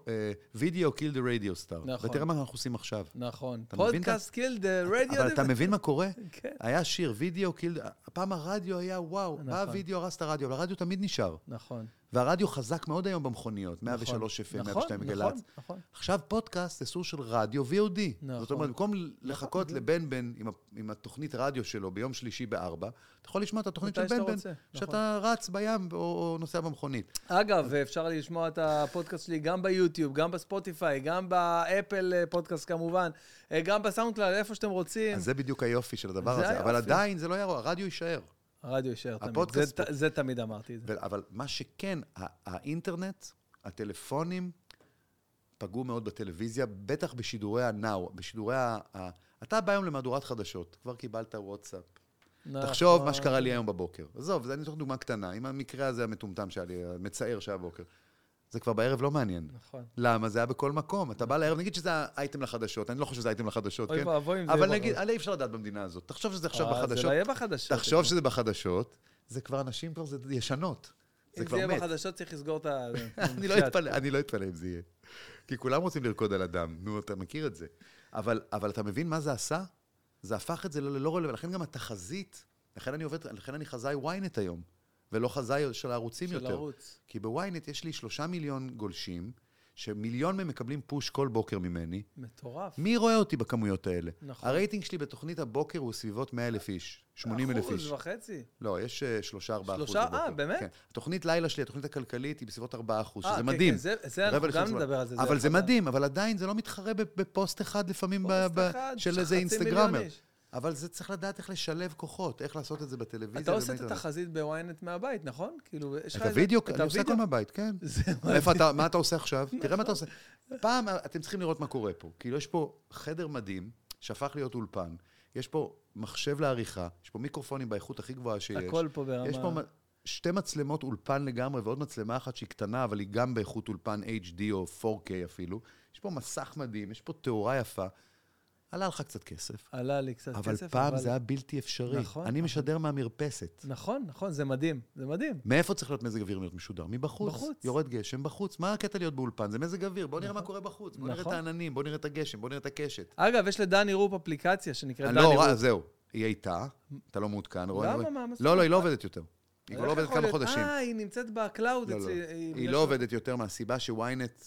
video kill the radio star. נכון. ותראה מה אנחנו עושים עכשיו. נכון. podcast killed radio. אבל אתה מבין מה קורה? כן. היה שיר, video kill, הפעם הרדיו היה וואו, בא נכון. הוידאו, הרס את הרדיו, אבל הרדיו תמיד נשאר. נכון. והרדיו חזק מאוד היום במכוניות, 103 FM, נכון, 102 נכון, גל"צ. נכון. עכשיו פודקאסט זה סוג של רדיו VOD. נכון. זאת אומרת, במקום לחכות לבן בן עם התוכנית רדיו שלו ביום שלישי בארבע, אתה יכול לשמוע את התוכנית של בן בן, נכון. שאתה רץ בים או נוסע במכונית. אגב, אפשר לשמוע את הפודקאסט שלי גם ביוטיוב, גם בספוטיפיי, גם באפל אה, פודקאסט כמובן, אה, גם בסאונדקלאד, איפה שאתם רוצים. אז זה בדיוק היופי של הדבר זה הזה. אבל. עדיין זה לא ירוק, הרדיו יישאר. הרדיו יישאר תמיד. זה, פה- זה תמיד אמרתי את זה. אבל מה שכן, האינטרנט, הטלפונים, פגעו מאוד בטלוויזיה, בטח בשידורי ה now, בשידורי ה... ה- אתה בא היום למהדורת חדשות, כבר קיבלת וואטסאפ. תחשוב מה שקרה לי היום בבוקר. עזוב, אני אתן דוגמה קטנה, עם המקרה הזה המטומטם שהיה לי, המצער שהיה בבוקר. זה כבר בערב לא מעניין. נכון. למה? זה היה בכל מקום. אתה בא לערב, נגיד שזה האייטם לחדשות, אני לא חושב שזה האייטם לחדשות, אוי כן? ואבוי אם זה אבל נגיד. אי אפשר לדעת במדינה הזאת. תחשוב שזה עכשיו אה, זה בחדשות. לא יהיה בחדשות. תחשוב שזה בחדשות, זה כבר אנשים כבר, זה ישנות. זה אם זה כבר יהיה מת. בחדשות, צריך לסגור את ה... אני לא אתפלא, אני לא אתפלא אם זה יהיה. כי כולם רוצים לרקוד על הדם, נו, אתה מכיר את זה. אבל, אבל אתה מבין מה זה עשה? זה הפך את זה ללא רלוונטי, לכן גם התחזית, לכן אני עובד, לכן אני חזאי ynet היום, ולא חזאי של הערוצים של יותר. ערוץ. כי בוויינט יש לי שלושה מיליון גולשים, שמיליון מהם מקבלים פוש כל בוקר ממני. מטורף. מי רואה אותי בכמויות האלה? נכון. הרייטינג שלי בתוכנית הבוקר הוא סביבות 100 אלף איש, 80 אלף איש. אחוז וחצי. לא, יש אה, שלושה, ארבעה אחוז שלושה? בבוקר. אה, באמת? כן. התוכנית לילה שלי, התוכנית הכלכלית, היא בסביבות ארבעה אחוז, אה, שזה כן, מדהים. כן, זה- זה אנחנו גם נדבר על זה. אבל זה חבל. מדהים, אבל עדיין זה לא מתחרה בפוסט אחד לפעמים פוסט ב- אחד, של איזה אינסטגרמר. מיליון איש. אבל זה צריך לדעת איך לשלב כוחות, איך לעשות את זה בטלוויזיה. אתה עושה את. התחזית בוויינט מהבית, נכון? כאילו, יש לך את הוידאו, את אני עושה הוידאו? הכל מהבית, כן. זה איפה אתה, מה אתה עושה עכשיו? תראה מה אתה עושה. פעם, אתם צריכים לראות מה קורה פה. כאילו, יש פה חדר מדהים, שהפך להיות אולפן. יש פה מחשב לעריכה, יש פה מיקרופונים באיכות הכי גבוהה שיש. הכל פה ברמה... יש פה שתי מצלמות אולפן לגמרי, ועוד מצלמה אחת שהיא קטנה, אבל היא גם באיכות אולפן HD או 4K אפילו. יש פה מסך מדהים, יש פה תאורה יפה. עלה לך קצת כסף. עלה לי קצת אבל כסף, פעם זה היה בלתי אפשרי. נכון, אני נכון. משדר מהמרפסת. נכון, נכון, זה מדהים, זה מדהים. מאיפה צריך להיות מזג אוויר להיות משודר? מבחוץ. בחוץ. יורד גשם בחוץ. מה הקטע להיות באולפן? זה מזג אוויר. בוא נראה מה נכון. קורה בחוץ. בוא נראה את נכון. העננים, בוא נראה את הגשם, בוא נראה את הקשת. אגב, יש לדני רופ אפליקציה שנקראת אני דני לא, רופ. זהו. היא הייתה, אתה לא מעודכן. למה? מה? מה לא, לא? היא לא עובדת יותר. היא כבר לא עובדת כמה? חודשים. אה, היא נמצאת ב cloud לא, לא. אצלי. היא לא עובדת יותר מהסיבה שוויינט,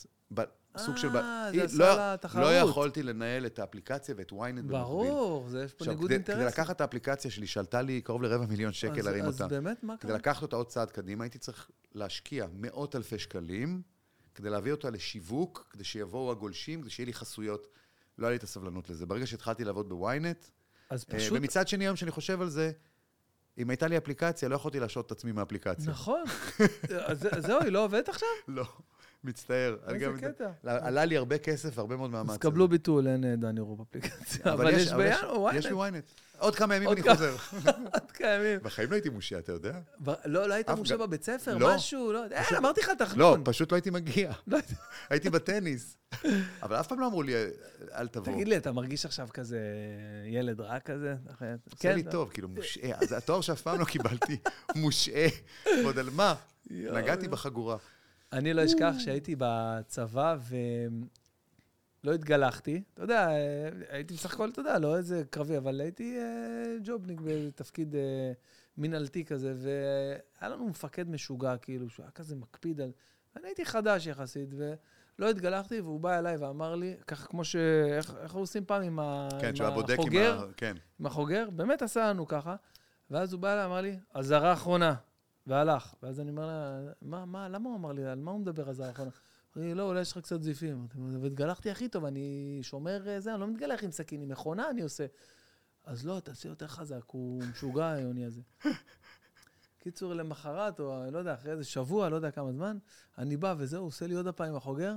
סוג של... אה, זה עשה לא- לה תחרות. לא יכולתי לנהל את האפליקציה ואת וויינט במקביל. ברור, זה יש פה ניגוד כדי- אינטרסים. כדי לקחת את האפליקציה שלי, שעלתה לי קרוב לרבע מיליון שקל להרים אותה. אז באמת, מה כדי קרה? לקחת אותה עוד צעד קדימה, הייתי צריך להשקיע מאות אלפי שקלים, כדי להביא אותה לשיווק, כדי שיבואו הגולשים, כדי שיהיה לי חסויות. לא היה לי את הסבלנות לזה. ברגע שהתחלתי לעבוד בוויינט, אז אה, פשוט... ומצד שני, היום שאני חושב על זה, אם הייתה לי אפליקציה, לא יכולתי להשעות את עצמי מהאפליקציה. נכון. אז זה- זהו, היא לא עובדת עכשיו? לא, מצטער. איזה קטע. עלה לי הרבה כסף והרבה מאוד מאמץ. אז קבלו ביטול, אין אה, דני רופ אפליקציה. אבל יש בינואר, יש לי וואי, וויינט. עוד כמה ימים אני כמה- חוזר. עוד קיימים. בחיים לא הייתי מושיע, אתה יודע? לא, לא היית גם- בבית ספר? לא. משהו? לא, אה, אמרתי לך לא, תחנון. פשוט לא הייתי מגיע. לא היית- הייתי בטניס. אבל אף פעם לא אמרו לי, אל תבוא. תגיד לי, אתה מרגיש עכשיו כזה ילד רע כזה? עושה כן, לי טוב, כאילו, מושעה. אז התואר שאף פעם לא קיבלתי, מושעה. ועוד על מה? נגעתי. בחגורה. אני לא אשכח שהייתי בצבא ולא התגלחתי. אתה יודע, הייתי בסך הכל, אתה יודע, לא איזה קרבי, אבל הייתי אה, ג'ובניק בתפקיד אה, מינהלתי כזה, והיה לנו מפקד משוגע, כאילו, שהוא היה כזה מקפיד על... אני הייתי חדש יחסית, ולא התגלחתי, והוא בא אליי ואמר לי, ככה כמו ש... איך, איך עושים פעם עם, ה... כן, עם בודק עם החוגר? ה... כן. עם החוגר, באמת עשה לנו ככה. ואז הוא בא אליי, אמר לי, אזהרה אחרונה, והלך. ואז אני אומר לה, מה, מה, למה הוא אמר לי, על מה הוא מדבר אזהרה אחרונה? אמר לי, לא, אולי יש לך קצת זיפים. אמרתי והתגלחתי הכי טוב, אני שומר אה, זה, אני לא מתגלח עם סכין, עם מכונה אני עושה. אז לא, תעשה יותר חזק, הוא משוגע, היוני הזה. קיצור, למחרת, או לא יודע, אחרי איזה שבוע, לא יודע כמה זמן, אני בא וזהו, עושה לי עוד הפעם עם החוגר,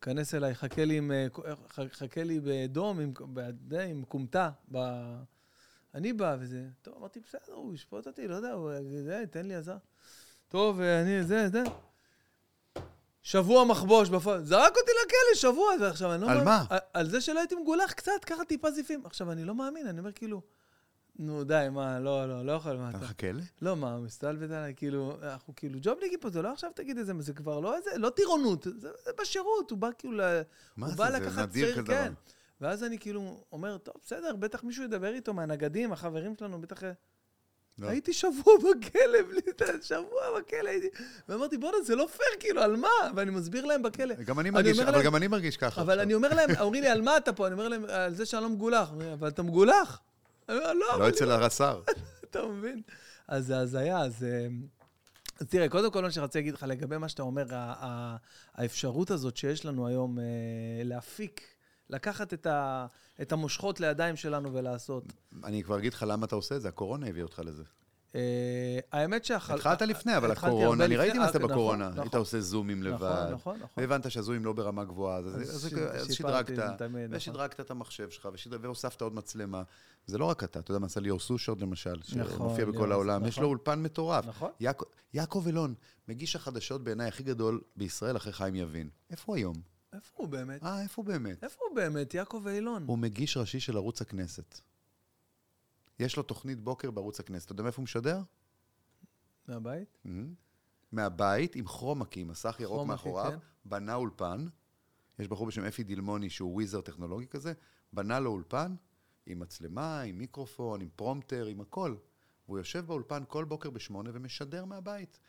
כנס אליי, חכה לי, עם, אה, חכה לי בדום, עם, עם כומתה. ב... אני בא וזה, טוב, אמרתי, בסדר, הוא ישפוט אותי, לא יודע, הוא יגיד, "אה, תן לי עזר. טוב, אה, אני, זה, זה. שבוע מחבוש בפועל, זרק אותי לכלא, שבוע, ועכשיו אני לא על מאמין- מה? על, על זה שלא הייתי מגולח קצת, ככה טיפה זיפים. עכשיו, אני לא מאמין, אני אומר כאילו, נו, די, מה, לא, לא, לא יכול, מה אתה אתה... לי? לא, מה, מסתלבט עליי, כאילו, אנחנו כאילו ג'ובניקים פה, זה לא עכשיו תגיד איזה, זה כבר לא איזה, לא טירונות, זה, זה בשירות, הוא בא כאילו, מה הוא זה? בא זה לקחת נדיר כזה כן. דבר. ואז אני כאילו אומר, טוב, בסדר, בטח מישהו ידבר איתו מהנגדים, החברים שלנו, בטח... לא. הייתי שבוע בכלא, בלי שבוע בכלא הייתי... ואמרתי, בואנה, זה לא פייר, כאילו, על מה? ואני מסביר להם בכלא. גם אני אני מרגיש, אומר אבל להם- גם אני מרגיש ככה. אבל עכשיו. אני אומר להם, אומרים לי, על מה אתה פה? אני אומר להם, על זה שאני לא מגולח. אבל אתה מגולח. אני אומר, לא. לא אצל הרס"ר. אתה מבין? אז זה הזיה, אז... אה, אז תראה, קודם כל, מה שרציתי להגיד לך לגבי מה שאתה אומר, האפשרות הזאת שיש לנו היום אה, להפיק, לקחת את, ה, את המושכות לידיים שלנו ולעשות. אני כבר אגיד לך למה אתה עושה את זה, הקורונה הביאה אותך לזה. אה, האמת שהחל... התחלת לפני, אבל הקורונה, אני ראיתי מה עשית אה, נכון, בקורונה. נכון. היית עושה זומים נכון, לבד. נכון, נכון. והבנת שהזומים לא ברמה גבוהה, אז, אז ש- אז שיפרתי שדרגת, נכון. ושדרגת את המחשב שלך, ושדרג, והוספת עוד מצלמה. זה לא רק אתה, אתה יודע מה עשה ליאור סושרד למשל, נכון, שמופיע בכל ליאור, העולם, יש נכון. לו אולפן מטורף. נכון. יעקב- יעקב אילון, מגיש החדשות בעיניי הכי גדול בישראל אחרי חיים יבין. איפה הוא היום? איפה הוא באמת? אה, איפה הוא באמת? איפה הוא באמת? יעקב אילון. הוא מגיש ראשי של ערוץ הכנסת. יש לו תוכנית בוקר בערוץ הכנסת. אתה יודע מאיפה הוא משדר? מהבית? מהבית עם כרומקי, מסך ירוק מאחוריו, כן. בנה אולפן, יש בחור בשם אפי דילמוני, שהוא וויזר טכנולוגי כזה, בנה לו אולפן עם מצלמה, עם מיקרופון, עם פרומטר, עם הכל. והוא יושב באולפן כל בוקר בשמונה ומשדר מהבית.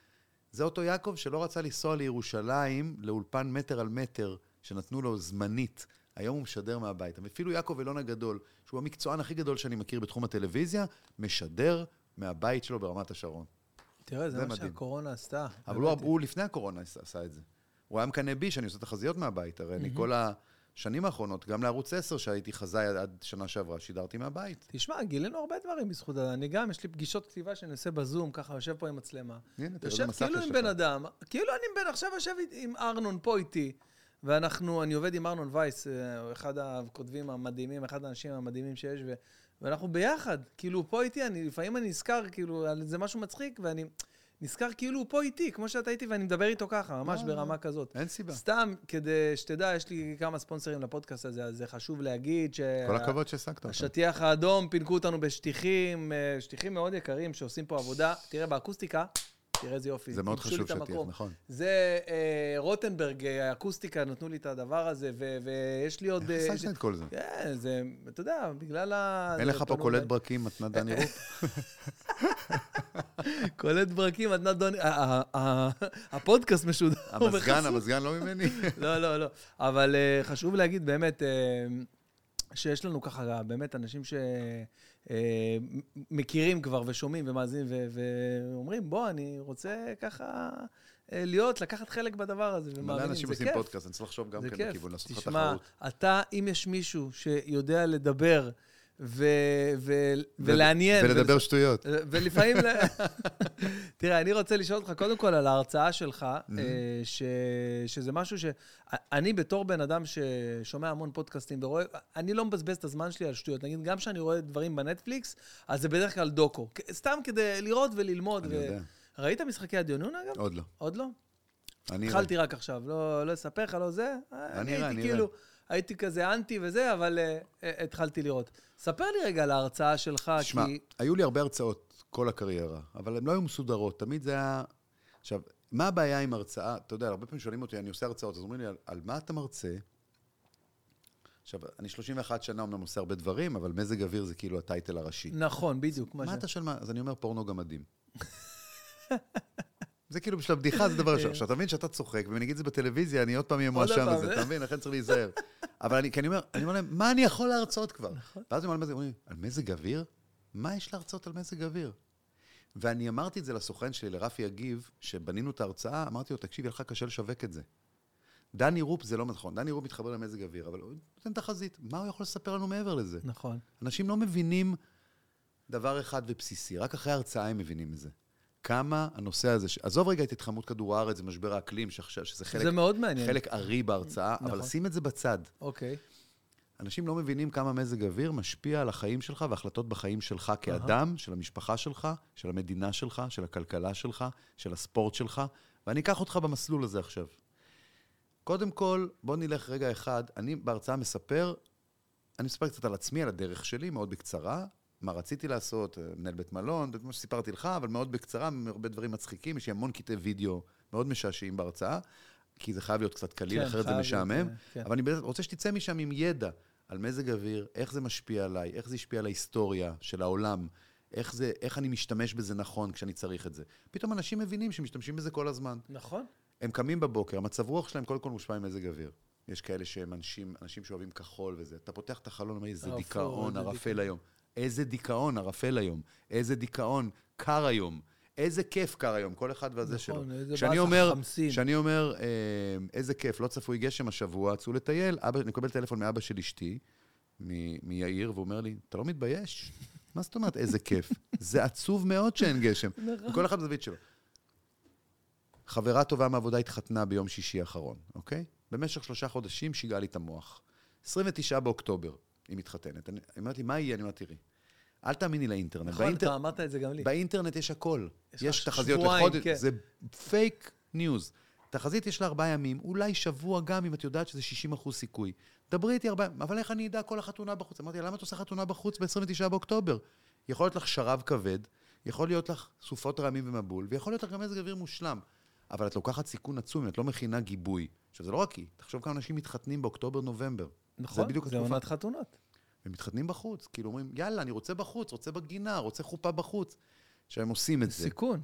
זה אותו יעקב שלא רצה לנסוע לירושלים, לאולפן מטר על מטר, שנתנו לו זמנית. היום הוא משדר מהבית. אפילו יעקב אילון הגדול, שהוא המקצוען הכי גדול שאני מכיר בתחום הטלוויזיה, משדר מהבית שלו ברמת השרון. תראה, זה, זה מה מדהים. שהקורונה עשתה. אבל הוא, הוא לפני הקורונה עשה, עשה את זה. הוא היה מקנא בי שאני עושה תחזיות מהבית. הרי אני כל השנים האחרונות, גם לערוץ 10 שהייתי חזאי עד, שנה שעברה, שידרתי מהבית. תשמע, גילינו הרבה דברים בזכות זה. אני גם, יש לי פגישות כתיבה שאני עושה בזום, ככה יושב פה עם מצלמה. הנה, תראה יושב מסך כאילו יש עם לך. בן אדם, כאילו אני בן, עכשיו יושב עם ארנון פה איתי, ואנחנו, אני עובד עם ארנון וייס, אה, הוא אחד הכותבים המדהימים, אחד האנשים המדהימים שיש, ו, ואנחנו ביחד, כאילו פה איתי, אני, לפעמים אני נזכר, כאילו, זה משהו מצחיק, ואני נזכר כאילו הוא פה איתי, כמו שאתה איתי, ואני מדבר איתו ככה, ממש לא, ברמה כזאת. אין סיבה. סתם, כדי שתדע, יש לי כמה ספונסרים לפודקאסט הזה, אז זה חשוב להגיד ש... כל הכבוד שהעסקת אותם. השטיח האדום, פינקו אותנו בשטיחים, אה, שטיחים מאוד יקרים שעושים פה עבודה. תראה, באקוסטיקה, תראה איזה יופי. זה מאוד חשוב שטיח. נכון. זה אה, רוטנברג, אה, האקוסטיקה, נתנו לי את הדבר הזה, ו- ויש לי עוד... איך אה, עשית את כל זה? כן, זה, אתה יודע, בגלל ה... אין לך פה קולט. ברקים, מתנת דני רופ? קולט ברקים, מתנת ה- הפודקאסט משודר. המזגן. המזגן לא ממני. לא, לא, לא. אבל אה, חשוב להגיד באמת, אה, שיש לנו ככה באמת אנשים שמכירים כבר ושומעים ומאזינים ואומרים, בוא, אני רוצה ככה אה, להיות, לקחת חלק בדבר הזה, מלא אנשים עושים כיף. פודקאסט, אני צריך לחשוב גם כן כיף. בכיוון, לעשות לך תשמע, תחרות. אתה, אם יש מישהו שיודע לדבר ו- ו- ולעניין... ולדבר ולס- שטויות. ולפעמים... תראה, אני רוצה לשאול אותך קודם כל על ההרצאה שלך. אה, ש... שזה משהו ש... אני בתור בן אדם ששומע המון פודקאסטים ורואה, אני לא מבזבז את הזמן שלי על שטויות. נגיד, גם כשאני רואה דברים בנטפליקס, אז זה בדרך כלל דוקו. סתם כדי לראות וללמוד. אני יודע. ראית משחקי הדיונון, אגב? עוד לא. עוד לא? אני התחלתי רק עכשיו, לא לא אספר לך, לא זה. אני אראה, הייתי אני כאילו, הייתי כזה אנטי וזה, אבל אה, התחלתי לראות. ספר לי רגע על ההרצאה שלך, תשמע, כי... היו לי הרבה הרצאות כל הקריירה, אבל הן לא היו מסודרות, תמיד זה היה... עכשיו, מה הבעיה עם הרצאה? אתה יודע, הרבה פעמים שואלים אותי, אני עושה הרצאות, אז אומרים לי, על, על מה אתה מרצה? עכשיו, אני 31 שנה אומנם עושה הרבה דברים, אבל מזג אוויר זה כאילו הטייטל הראשי. נכון, בדיוק. מה ש- אתה שואל מה? אז אני אומר פורנו גמדים. זה כאילו בשביל הבדיחה זה דבר ראשון. עכשיו, אתה מבין שאתה צוחק, ואם אני אגיד את זה בטלוויזיה, אני עוד פעם אהיה מואשם בזה, אה? אתה מבין? לכן צריך להיזהר. אבל אני, כי אני אומר, אני אומר להם, מה אני יכול להרצות כבר? נכון. ואז הם אומרים, אומרים, על מזג אוויר? מה יש להרצות על מזג אוויר? ואני אמרתי את זה לסוכן שלי, לרפי יגיב, שבנינו את ההרצאה, אמרתי לו, תקשיב, יהיה לך קשה לשווק את זה. דני רופ זה לא נכון, דני רופ מתחבר למזג אוויר, אבל הוא נותן תחזית, מה הוא יכול לספר לנו מעבר לזה? נכון. אנשים לא מבינים דבר אחד ובסיסי, רק אחרי ההרצאה הם מבינים את זה. כמה הנושא הזה, ש... עזוב רגע את התחממות כדור הארץ ומשבר האקלים, שעכשיו, שזה חלק, זה מאוד מעניין. חלק ארי בהרצאה, נכון. אבל שים את זה בצד. אוקיי. אנשים לא מבינים כמה מזג אוויר משפיע על החיים שלך והחלטות בחיים שלך כאדם, של המשפחה שלך, של המדינה שלך, של הכלכלה שלך, של הספורט שלך, ואני אקח אותך במסלול הזה עכשיו. קודם כל, בוא נלך רגע אחד. אני בהרצאה מספר, אני מספר קצת על עצמי, על הדרך שלי, מאוד בקצרה, מה רציתי לעשות, אה, מנהל בית מלון, כמו שסיפרתי לך, אבל מאוד בקצרה, הרבה דברים מצחיקים, יש לי המון קטעי וידאו מאוד משעשעים בהרצאה, כי זה חייב להיות קצת קליל, כן, אחרת זה משעמם. להיות, כן. אבל אני רוצה שתצא משם עם ידע על מזג אוויר, איך זה משפיע עליי, איך זה השפיע על ההיסטוריה של העולם, איך, זה, איך אני משתמש בזה נכון כשאני צריך את זה. פתאום אנשים מבינים שמשתמשים בזה כל הזמן. נכון. הם קמים בבוקר, המצב רוח שלהם קודם כל מושפע ממזג אוויר. יש כאלה שהם אנשים, אנשים שאוהבים כחול וזה. אתה פותח את החלון, אומר, איזה דיכאון, ערפל דיכאון." היום. איזה דיכאון, ערפל היום. איזה דיכאון, קר היום. איזה כיף קר היום, כל אחד והזה נכון, שלו. איזה כשאני באסה אומר, חמסין. כשאני אומר, אה, איזה כיף, לא צפוי גשם השבוע, צאו לטייל, אבא, אני מקבל טלפון מאבא של אשתי, מ- מיאיר, והוא אומר לי, אתה לא מתבייש? מה זאת אומרת איזה כיף? זה עצוב מאוד שאין גשם. נכון. כל אחד בזווית שלו. חברה טובה מהעבודה התחתנה ביום שישי האחרון, אוקיי? במשך שלושה חודשים שיגעה לי את המוח. 29 באוקטובר היא מתחתנת. אני היא אומרת לי, מה יהיה? אני אומרת, תראי, אל תאמיני לאינטרנט. נכון, באינטר- אתה אמרת את זה גם לי. באינטרנט יש הכל. יש יש, תחזיות לחודש, כן. זה פייק ניוז. תחזית יש לה ארבעה ימים, אולי שבוע גם, אם את יודעת שזה 60 אחוז סיכוי. דברי איתי ארבעה, אבל איך אני אדע כל החתונה בחוץ? אמרתי למה את עושה חתונה בחוץ ב-29 באוקטובר? יכול להיות לך שרב כבד, יכול להיות לך סופות רעמים ומבול, ויכול להיות לך גם מזג אוויר מושלם. אבל את לוקחת סיכון עצום אם את לא מכינה גיבוי. עכשיו, זה לא רק היא, תחשוב כמה אנשים מתחתנים באוקטובר-נובמבר. נכון, בדיוק זה. עונת חתונות. הם מתחתנים בחוץ, כאילו אומרים, יאללה, אני רוצה בחוץ, רוצה בגינה, רוצה חופה בחוץ. שהם עושים את זה. סיכון.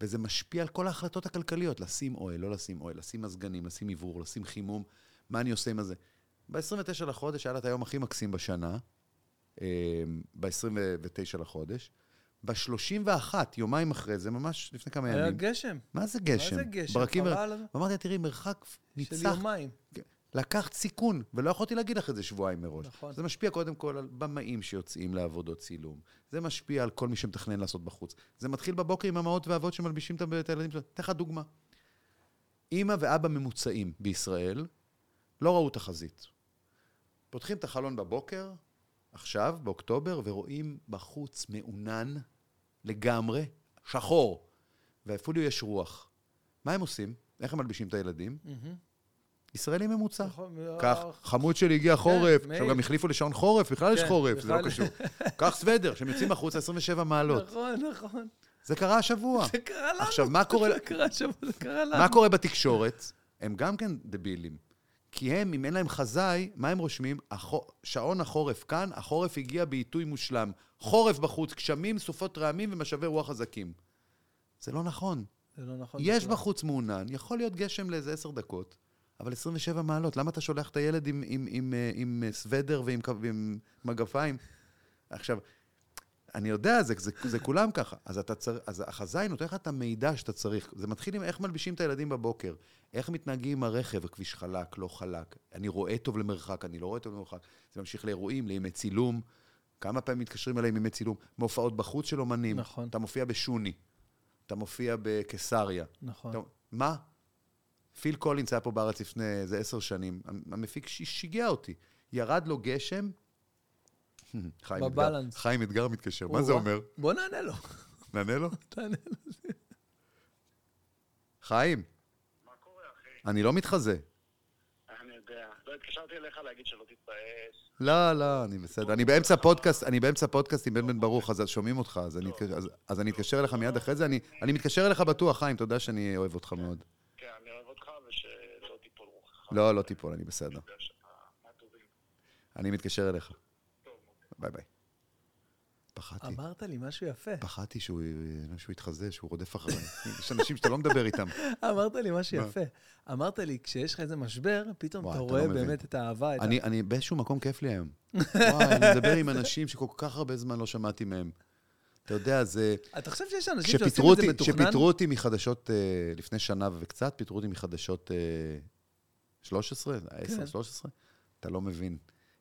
וזה משפיע על כל ההחלטות הכלכליות, לשים אוהל, לא לשים אוהל, לשים מזגנים, לשים אוורור, לשים חימום, מה אני עושה עם הזה. ב-29 לחודש היה לה את היום הכי מקסים בשנה, ב-29 לחודש. ב-31, יומיים אחרי זה, ממש לפני כמה היה ימים. גשם. מה זה גשם? מה זה גשם? ברקים ואמרתי לה, תראי, מרחק של ניצח, יומיים. לקחת סיכון, ולא יכולתי להגיד לך את זה שבועיים מראש. נכון. זה משפיע קודם כל על במאים שיוצאים לעבודות צילום. זה משפיע על כל מי שמתכנן לעשות בחוץ. זה מתחיל בבוקר עם אמהות ואבות שמלבישים את הילדים שלהם. אתן לך דוגמה. אימא ואבא ממוצעים בישראל לא ראו תחזית. פותחים את החלון בבוקר, עכשיו, באוקטובר, ורואים בחוץ מעונן לגמרי, שחור, ואפילו יש רוח. מה הם עושים? איך הם מלבישים את הילדים? מהמם. ישראלי ממוצע. נכון, קח, אה, חמוד שלי הגיע חורף, עכשיו. גם החליפו לשעון חורף, בכלל יש כן, חורף, זה לא. קשור. קח סוודר, כשהם יוצאים החוצה 27 מעלות. נכון, נכון. זה קרה השבוע. זה קרה לנו. עכשיו, מה קורה- זה קרה שם, זה קרה לנו. מה קורה בתקשורת? הם גם כן דבילים. כי הם, אם אין להם חזאי, מה הם רושמים? שעון החורף כאן, החורף הגיע בעיתוי מושלם. חורף בחוץ, גשמים, סופות רעמים ומשאבי רוח חזקים. זה לא נכון. זה לא נכון. יש בכלל. בחוץ מעונן, יכול להיות גשם לאיזה עשר דקות, אבל 27 מעלות, למה אתה שולח את הילד עם, עם, עם, אה, עם אה, סוודר ועם, ועם מגפיים? עכשיו, אני יודע, זה, זה, זה כולם ככה. אז, אתה צר, אז החזאי נותן לך את המידע שאתה צריך. זה מתחיל עם איך מלבישים את הילדים בבוקר, איך מתנהגים עם הרכב, הכביש חלק, לא חלק, אני רואה טוב למרחק, אני לא רואה טוב למרחק. זה ממשיך לאירועים, לימי צילום. כמה פעמים מתקשרים אליי עם ימי צילום? מהופעות בחוץ של אומנים. נכון. אתה מופיע בשוני, אתה מופיע בקיסריה. נכון. טוב, מה? פיל קולינס היה פה בארץ לפני איזה עשר שנים. המפיק שיגע אותי. ירד לו גשם. חיים אתגר. חיים אתגר מתקשר, מה זה. אומר? בוא נענה לו. נענה לו? תענה לו. חיים, מה קורה, אחי? אני לא מתחזה. אני יודע. לא התקשרתי אליך להגיד שלא תתבאס. לא, לא, אני בסדר. אני באמצע פודקאסט, אני באמצע פודקאסט עם בן בן ברוך, אז שומעים אותך, אז אני אתקשר- אליך מיד אחרי זה. אני אני מתקשר אליך בטוח, חיים, תודה שאני אוהב אותך מאוד. כן, אני אוהב אותך ושלא תיפול רוחך. לא, לא תיפול, אני בסדר. אני מתקשר אליך. ביי ביי. פחדתי. אמרת לי משהו יפה. פחדתי שהוא שהוא יתחזה, שהוא רודף אחריי. יש אנשים שאתה לא מדבר איתם. אמרת לי משהו? יפה. אמרת לי, כשיש לך איזה משבר, פתאום וואי, אתה רואה לא מבין. באמת את האהבה. את אני, אני באיזשהו מקום כיף לי היום. וואי, אני מדבר עם אנשים שכל כך הרבה זמן לא שמעתי מהם. אתה יודע, זה... אתה חושב שיש אנשים שעושים את זה מתוכנן? כשפיטרו אותי מחדשות, אה, לפני שנה וקצת, פיטרו אותי מחדשות אה, 13, 10, כן. 13, אתה לא מבין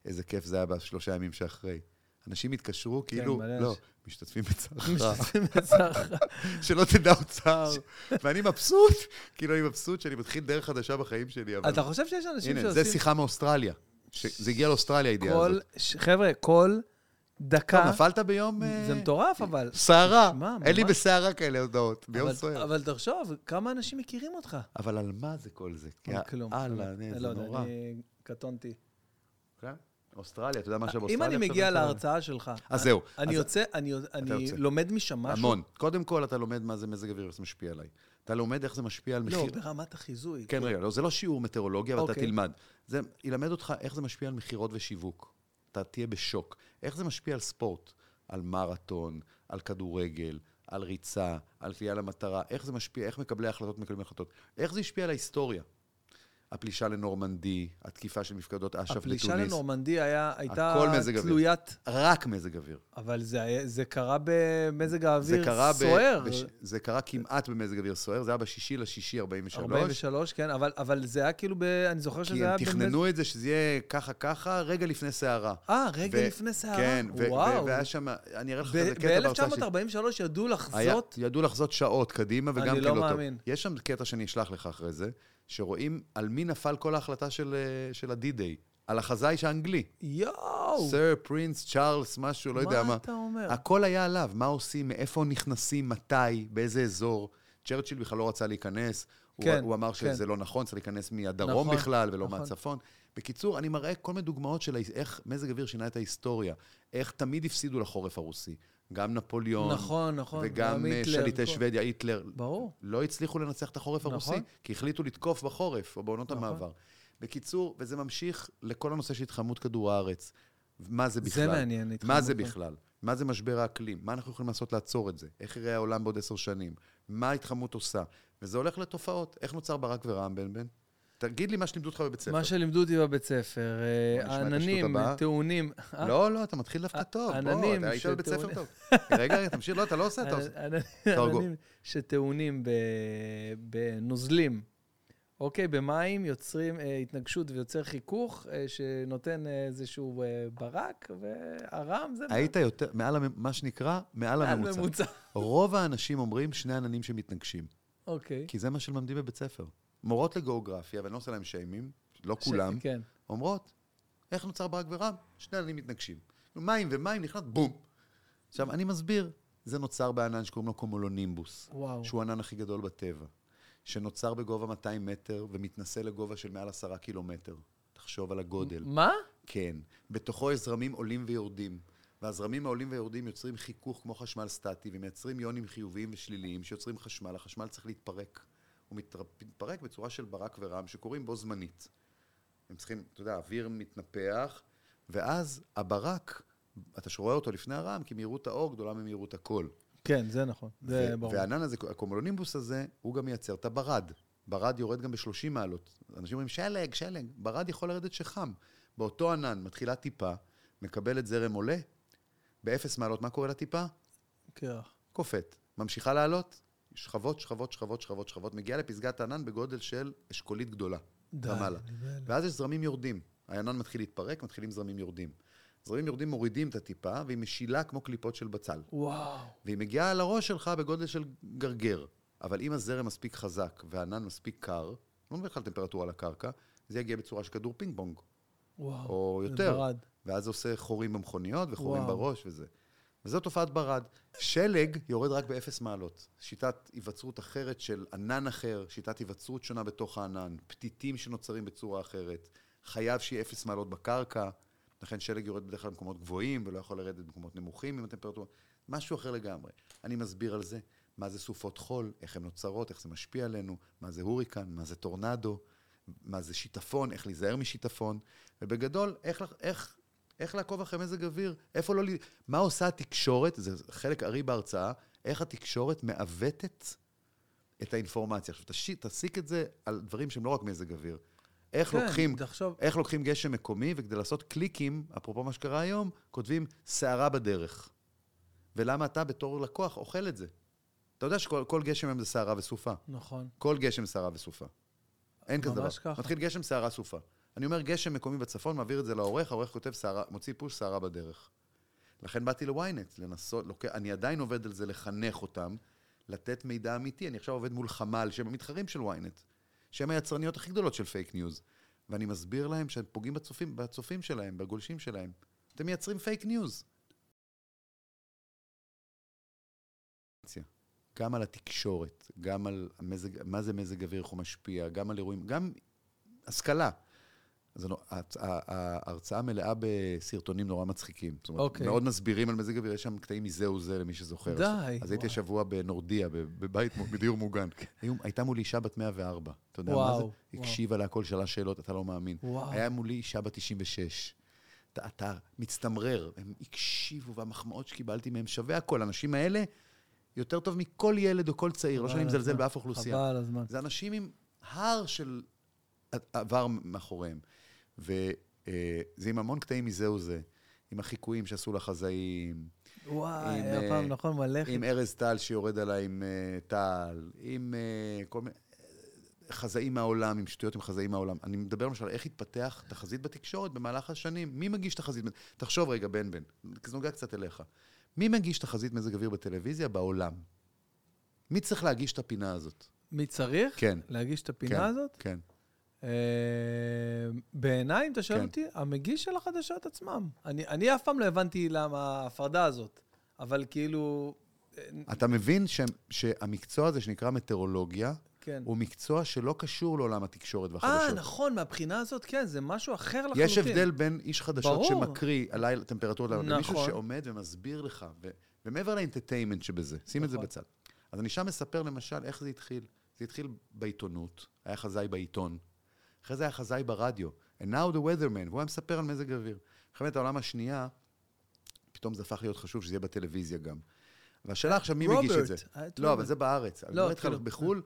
איזה כיף זה היה בשלושה ימים שאחרי. אנשים התקשרו, כאילו, מלא לא. משתתפים בצערך, משתתפים בצערך. שלא תדע עוד צער. ואני מבסוט, כאילו, אני מבסוט שאני מתחיל דרך חדשה בחיים שלי, אבל... אתה חושב שיש אנשים הנה, שעושים... זה שיחה מאוסטרליה. זה הגיע לאוסטרליה, הידיעה. הזאת. חבר'ה, כל דקה... טוב, נפלת ביום... אה, זה מטורף, אבל... סערה. אין לי. בסערה כאלה הודעות, ביום סוער. אבל תחשוב, כמה אנשים מכירים אותך? אבל על מה זה כל זה? כלום. הלאה, אני זה לא יודע, נורא. אני קטונתי. כן? אוסטרליה, אתה יודע מה אם שבאוסטרליה? אני עכשיו מגיע? להרצאה שלך, אז זהו. אני אז- יוצא, אני אני. לומד משם משהו. המון. קודם כל, אתה לומד מה זה מזג אוויר, איך זה משפיע עליי. אתה לומד איך זה משפיע על לא, מחיר... ברמת החיזוי. כן, רגע, לא, זה לא שיעור מטאורולוגיה, אבל אתה אוקיי. תלמד. זה ילמד אותך איך זה משפיע על מכירות ושיווק. אתה תהיה בשוק. איך זה משפיע על ספורט, על מרתון, על כדורגל, על ריצה, על תביעה למטרה, איך זה משפיע, איך מקבלי ההחלטות מקבלים החלטות. איך זה השפיע על ההיסטוריה. הפלישה לנורמנדי, התקיפה של מפקדות אש"ף בתוניס. הפלישה לנורמנדי היה- הייתה מזג אוויר. תלוית, רק מזג אוויר. אבל זה היה- זה קרה במזג זה האוויר קרה, ב- סוער. בש... זה קרה כמעט במזג אוויר סוער, זה היה בשישי לשישי 43. 43, כן, אבל, אבל זה היה כאילו, ב, אני זוכר שזה כי היה הם תכננו את זה שזה יהיה ככה ככה, רגע לפני סערה. אה, רגע ו- לפני סערה? כן, ו- וואו. ו- והיה שם, אני אראה לך זה קטע בהרצאה שלי. ב-1943 ידעו היה- לחזות, ידעו לחזות שעות קדימה, וגם אני כן לא. מאמין. יש שם קטע שאני אשלח לך אחרי זה, שרואים על מי נפל כל ההחלטה של, אה, של ה-D-Day. על החזאיש האנגלי. יואו, סר, פרינס, צ'ארלס, משהו, לא יודע מה. מה אתה אומר? הכל היה עליו, מה עושים, מאיפה נכנסים, מתי, באיזה אזור. צ'רצ'יל בכלל לא רצה להיכנס, הוא, כן, הוא אמר כן. שזה לא נכון, צריך להיכנס מהדרום נכון, בכלל ולא נכון. מהצפון. בקיצור, אני מראה כל מיני דוגמאות של איך מזג אוויר שינה את ההיסטוריה, איך תמיד הפסידו לחורף הרוסי. גם נפוליאון, נכון, נכון. וגם אה, היטלר, שליטי כל- שוודיה, היטלר, ברור. לא הצליחו לנצח את החורף נכון. הרוסי, כי החליטו לתקוף בחורף, או בעונות נכון. המעבר. בקיצור, וזה ממשיך לכל הנושא של התחממות כדור הארץ. מה זה בכלל? זה מעניין. מה התחממות זה פה. בכלל? מה זה משבר האקלים? מה אנחנו יכולים לעשות לעצור את זה? איך יראה העולם בעוד עשר שנים? מה ההתחממות עושה? וזה הולך לתופעות. איך נוצר ברק ורעם בן בן? תגיד לי מה שלימדו אותך בבית ספר. מה שלימדו אותי בבית ספר, אה, הבאה. טעונים. אה? לא, לא, אתה מתחיל דווקא ע- טוב. עננים אתה היית בבית ספר טוב. רגע, תמשיך. לא, אתה לא עושה, אתה עושה. עננים-. עננים שטעונים בנוזלים. אוקיי, במים יוצרים אה, התנגשות ויוצר חיכוך אה, שנותן אה, איזשהו אה, ברק, והרם זה היית יותר, מעל, מה שנקרא, מעל הממוצע. ממוצע. רוב האנשים אומרים שני עננים שמתנגשים. אוקיי. כי זה מה שלמדים בבית ספר. מורות לגיאוגרפיה, ואני לא עושה להם שיימים, לא כולם, כן. אומרות, איך נוצר ברק ורם? שני עננים מתנגשים. מים ומים נכנס, בום. עכשיו, אני מסביר, זה נוצר בענן שקוראים לו קומולונימבוס, וואו. שהוא הענן הכי גדול בטבע, שנוצר בגובה 200 מטר ומתנשא לגובה של מעל 10 קילומטר. תחשוב על הגודל. מה? כן. בתוכו יש זרמים עולים ויורדים. והזרמים העולים ויורדים יוצרים חיכוך כמו חשמל סטטי, ומייצרים איונים חיוביים ושליליים שיוצרים חשמל. החשמל צריך להתפרק. הוא מתפרק בצורה של ברק ורעם שקורים בו זמנית. הם צריכים, אתה יודע, האוויר מתנפח, ואז הברק, אתה רואה אותו לפני הרעם, כי מהירות האור גדולה ממהירות הקול. כן, זה נכון. זה ו- ברור. והענן הזה, הקומולונימבוס הזה, הוא גם מייצר את הברד. ברד יורד גם ב-30 מעלות. אנשים אומרים, שלג, שלג. ברד יכול לרדת כשחם. באותו ענן מתחילה טיפה, מקבלת זרם עולה, באפס מעלות, מה קורה לטיפה? קרח. קופאת. ממשיכה לעלות, שכבות, שכבות, שכבות, שכבות, שכבות, מגיעה לפסגת הענן בגודל של אשכולית גדולה. נבהל. ואז יש זרמים יורדים. הענן מתחיל להתפרק, מתחילים זרמים יורדים. זרמים יורדים מורידים את הטיפה, והיא משילה כמו קליפות של בצל. וואו. והיא מגיעה על הראש שלך בגודל של גרגר. אבל אם הזרם מספיק חזק והענן מספיק קר, לא מדבר לך על טמפרטורה על הקרקע, זה יגיע בצורה של כדור פינג פונג, וואו. או יותר. ברד. ואז זה עושה חורים במכוניות וחורים וואו. בראש וזה. וזו תופעת ברד. שלג יורד רק באפס מעלות. שיטת היווצרות אחרת של ענן אחר, שיטת היווצרות שונה בתוך הענן, פתיתים שנוצרים בצורה אחרת, חייב שיהיה אפס מעלות בקרקע, לכן שלג יורד בדרך כלל במקומות גבוהים ולא יכול לרדת במקומות נמוכים עם הטמפרטורה, משהו אחר לגמרי. אני מסביר על זה, מה זה סופות חול, איך הן נוצרות, איך זה משפיע עלינו, מה זה הוריקן, מה זה טורנדו, מה זה שיטפון, איך להיזהר משיטפון, ובגדול, איך, איך, איך לעקוב אחרי מזג אוויר, איפה לא... ל- מה עושה התקשורת, זה חלק ארי בהרצאה, איך התקשורת מעוותת את האינפורמציה. עכשיו, תשיק, תסיק את זה על דברים שהם לא רק מזג אוויר. איך כן, לוקחים... תחשוב, איך לוקחים גשם מקומי, וכדי לעשות קליקים, אפרופו מה שקרה היום, כותבים סערה בדרך. ולמה אתה בתור לקוח אוכל את זה? אתה יודע שכל כל גשם היום זה סערה וסופה. נכון. כל גשם סערה וסופה. אין כזה דבר. ממש ככה. מתחיל גשם סערה סופה. אני אומר גשם מקומי בצפון, מעביר את זה לעורך, העורך כותב סערה, מוציא פוש סערה בדרך. לכן באתי לוויינט, לנסות, לוק... אני עדיין עובד על זה לחנך אותם, לתת מידע אמיתי. אני עכשיו עובד מול חמ"ל, שהם המתחרים של וויינט, שהם היצרניות הכי גדולות של פייק ניוז. ואני מסביר להם שהם פוגעים בצופים, בצופים שלהם, בגולשים שלהם. אתם מייצרים פייק ניוז. גם על התקשורת, גם על המזג, מה זה מזג אוויר, איך הוא משפיע, גם על אירועים, גם השכלה. אז ה- ההרצאה מלאה בסרטונים נורא מצחיקים. זאת אומרת, אוקיי. מאוד מסבירים על מזג אוויר, יש שם קטעים מזה וזה, למי שזוכר. די, אז הייתי וואי. השבוע בנורדיה, בבית, בדיור מוגן. היו- הייתה מולי אישה בת 104. אתה יודע מה וואו, זה? וואו. הקשיבה להכל, שאלה שאלות, אתה לא מאמין. וואו. היה מולי אישה בת 96. אתה, אתה מצטמרר, הם הקשיבו, והמחמאות שקיבלתי מהם שווה הכל. האנשים האלה, יותר טוב מכל ילד או כל צעיר, לא שאני מזלזל. באף אוכלוסייה. חבל הזמן. זה אנשים עם הר של עבר מאחוריהם. וזה עם המון קטעים מזה וזה, עם החיקויים שעשו לחזאים, וואי, עם, היה אה, פעם, נכון, מלא עם ארז טל שיורד עליי עם אה, טל, עם אה, כל מיני... חזאים מהעולם, עם שטויות עם חזאים מהעולם. אני מדבר למשל איך התפתח תחזית בתקשורת במהלך השנים. מי מגיש תחזית? תחשוב רגע, בן בן, זה נוגע קצת אליך. מי מגיש תחזית מזג אוויר בטלוויזיה בעולם? מי צריך להגיש את הפינה הזאת? מי צריך כן. להגיש את כן, הפינה הזאת? כן. אה, בעיניי, אם אתה שואל כן. אותי, המגיש של החדשות עצמם. אני אני אף פעם לא הבנתי למה ההפרדה הזאת, אבל כאילו, אה, אתה מבין ש, שהמקצוע הזה שנקרא מטאורולוגיה, כן. הוא מקצוע שלא קשור לעולם התקשורת אה, והחדשות. נכון, מהבחינה הזאת, כן, זה משהו אחר לחלוטין. יש הבדל בין איש חדשות ברור. שמקריא הלילה טמפרטורות לילה, למישהו נכון. שעומד ומסביר לך, ו- ומעבר לאינטרטיימנט שבזה, שים את זה נכון. בצד. אז אני שם מספר למשל איך זה התחיל. זה התחיל בעיתונות, היה חזאי בעיתון. אחרי זה היה חזאי ברדיו. And now the weatherman, והוא היה מספר על מזג אוויר. מלחמת העולם השנייה, פתאום זה הפך להיות חשוב שזה יהיה בטלוויזיה גם. והשאלה עכשיו, מי מגיש את זה? את לא, אבל. זה בארץ. לא, כאילו, בחו"ל,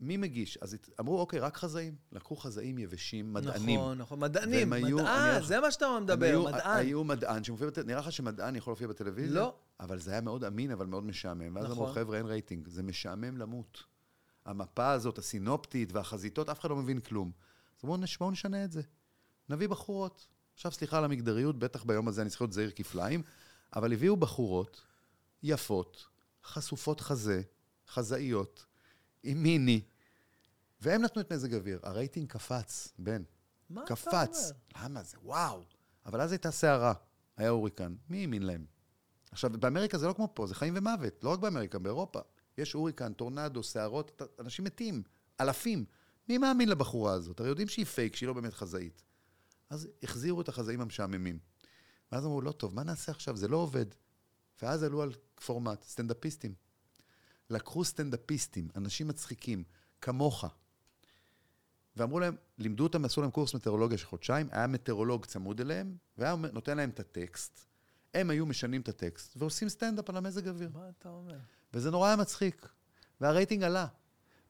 מי מגיש? אז אמרו, אוקיי, רק חזאים. לקחו חזאים יבשים, מדענים. נכון, נכון, מדענים. מדען, זה מה שאתה מדבר, היו- מדען. היו מדען שמופיע בטלוויזיה, נראה לך שמדען יכול להופיע בטלוויזיה? לא. אבל זה היה מאוד אמין, אבל מאוד משעמם. ואז אמרו, נכון. חבר'ה, אין רייטינג, זה משעמם למות. המפה הזאת, הסינופטית והחזיתות, אף אחד לא מבין כלום. אז בואו נש- בואו נשנה את זה. נביא בחורות. עכשיו, סליחה על המגדריות, בטח ביום הזה אני צריך להיות זהיר כפליים, אבל הביאו בחורות יפות, חשופות חזה, חזאיות, עם מיני, והם נתנו את מזג אוויר. הרייטינג קפץ, בן. מה אתה קפץ. אומר? למה זה? וואו. אבל אז הייתה סערה, היה הוריקן. מי האמין להם? עכשיו, באמריקה זה לא כמו פה, זה חיים ומוות. לא רק באמריקה, באירופה. יש הוריקן, טורנדו, סערות, אנשים מתים, אלפים. מי מאמין לבחורה הזאת? הרי יודעים שהיא פייק, שהיא לא באמת חזאית. אז החזירו את החזאים המשעממים. ואז אמרו, לא טוב, מה נעשה עכשיו? זה לא עובד. ואז עלו על פורמט, סטנדאפיסטים. לקחו סטנדאפיסטים, אנשים מצחיקים, כמוך, ואמרו להם, לימדו אותם, עשו להם קורס מטאורולוגיה של חודשיים, היה מטאורולוג צמוד אליהם, והיה נותן להם את הטקסט, הם היו משנים את הטקסט, ועושים סטנדאפ על המזג אוויר. מה אתה אומר? וזה נורא היה מצחיק. והרייטינג עלה.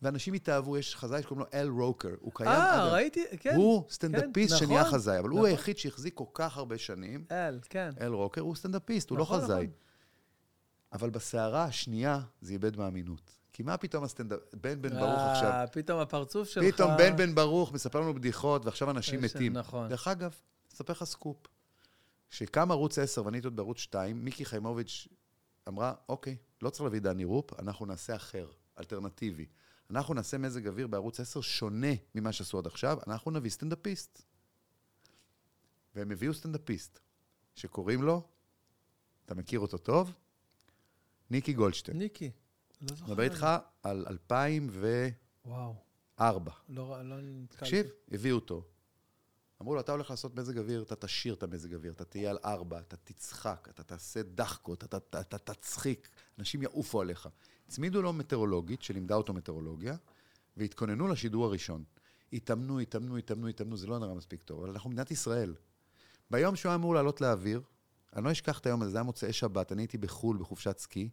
ואנשים התאהבו, יש חזאי שקוראים לו אל רוקר, הוא קיים אה. ראיתי, כן. הוא סטנדאפיסט כן, שנהיה נכון, חזאי, אבל הוא נכון. היחיד שהחזיק כל כך הרבה שנים, אל, כן. אל רוקר, הוא סטנדאפיסט, הוא לא נכון, חזאי. נכון. אבל בסערה השנייה זה איבד מאמינות. כי מה פתאום הסטנדאפ... בן בן ברוך אה, עכשיו. פתאום הפרצוף שלך... פתאום בן בן ברוך מספר לנו בדיחות, ועכשיו אנשים יש- מתים. נכון. דרך אגב, אספר לך סקופ. כשקם ערוץ 10 ואני הייתי עוד בערוץ 2, מיקי חיימוביץ' אמרה, אוקיי, לא צריך להביא דני רופ, אנחנו נעשה אחר, אלטרנטיבי. אנחנו נעשה מזג אוויר בערוץ 10 שונה ממה שעשו עד עכשיו, אנחנו נביא סטנדאפיסט. והם הביאו סטנדאפיסט, שקוראים לו, אתה מכיר אותו טוב? ניקי גולדשטיין. ניקי. לא זוכר. אני מדבר איתך על 2004. וואו, לא לא נתקלתי. תקשיב, הביאו אותו. אמרו לו, אתה הולך לעשות מזג אוויר, אתה תשאיר את המזג אוויר, אתה תהיה על ארבע, אתה תצחק, אתה תעשה דחקות, אתה, אתה, אתה תצחיק, אנשים יעופו עליך. הצמידו לו מטאורולוגית, שלימדה אותו מטאורולוגיה, והתכוננו לשידור הראשון. התאמנו, התאמנו, התאמנו, התאמנו, זה לא נראה מספיק טוב, אבל אנחנו מדינת ישראל. ביום שהוא היה אמור לעלות לאוויר, אני לא אשכח את היום הזה, זה היה מוצאי שבת, אני הייתי בחו"ל בחופשת סקי,